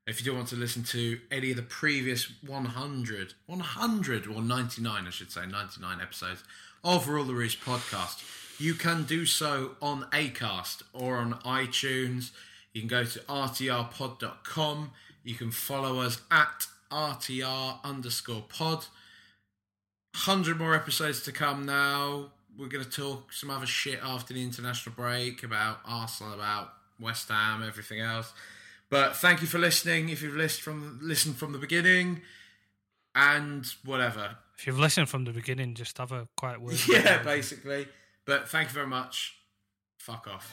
If you do want to listen to any of the previous 100, 100 or 99, I should say, 99 episodes of Rule the Roost podcast, you can do so on Acast or on iTunes. You can go to rtrpod.com. You can follow us at rtr underscore pod. 100 more episodes to come now. We're going to talk some other shit after the international break about Arsenal, about West Ham, everything else. But thank you for listening. If you've listened from listened from the beginning, and whatever, If you've listened from the beginning, just have a quiet word. *laughs* yeah, basically. But thank you very much. Fuck off.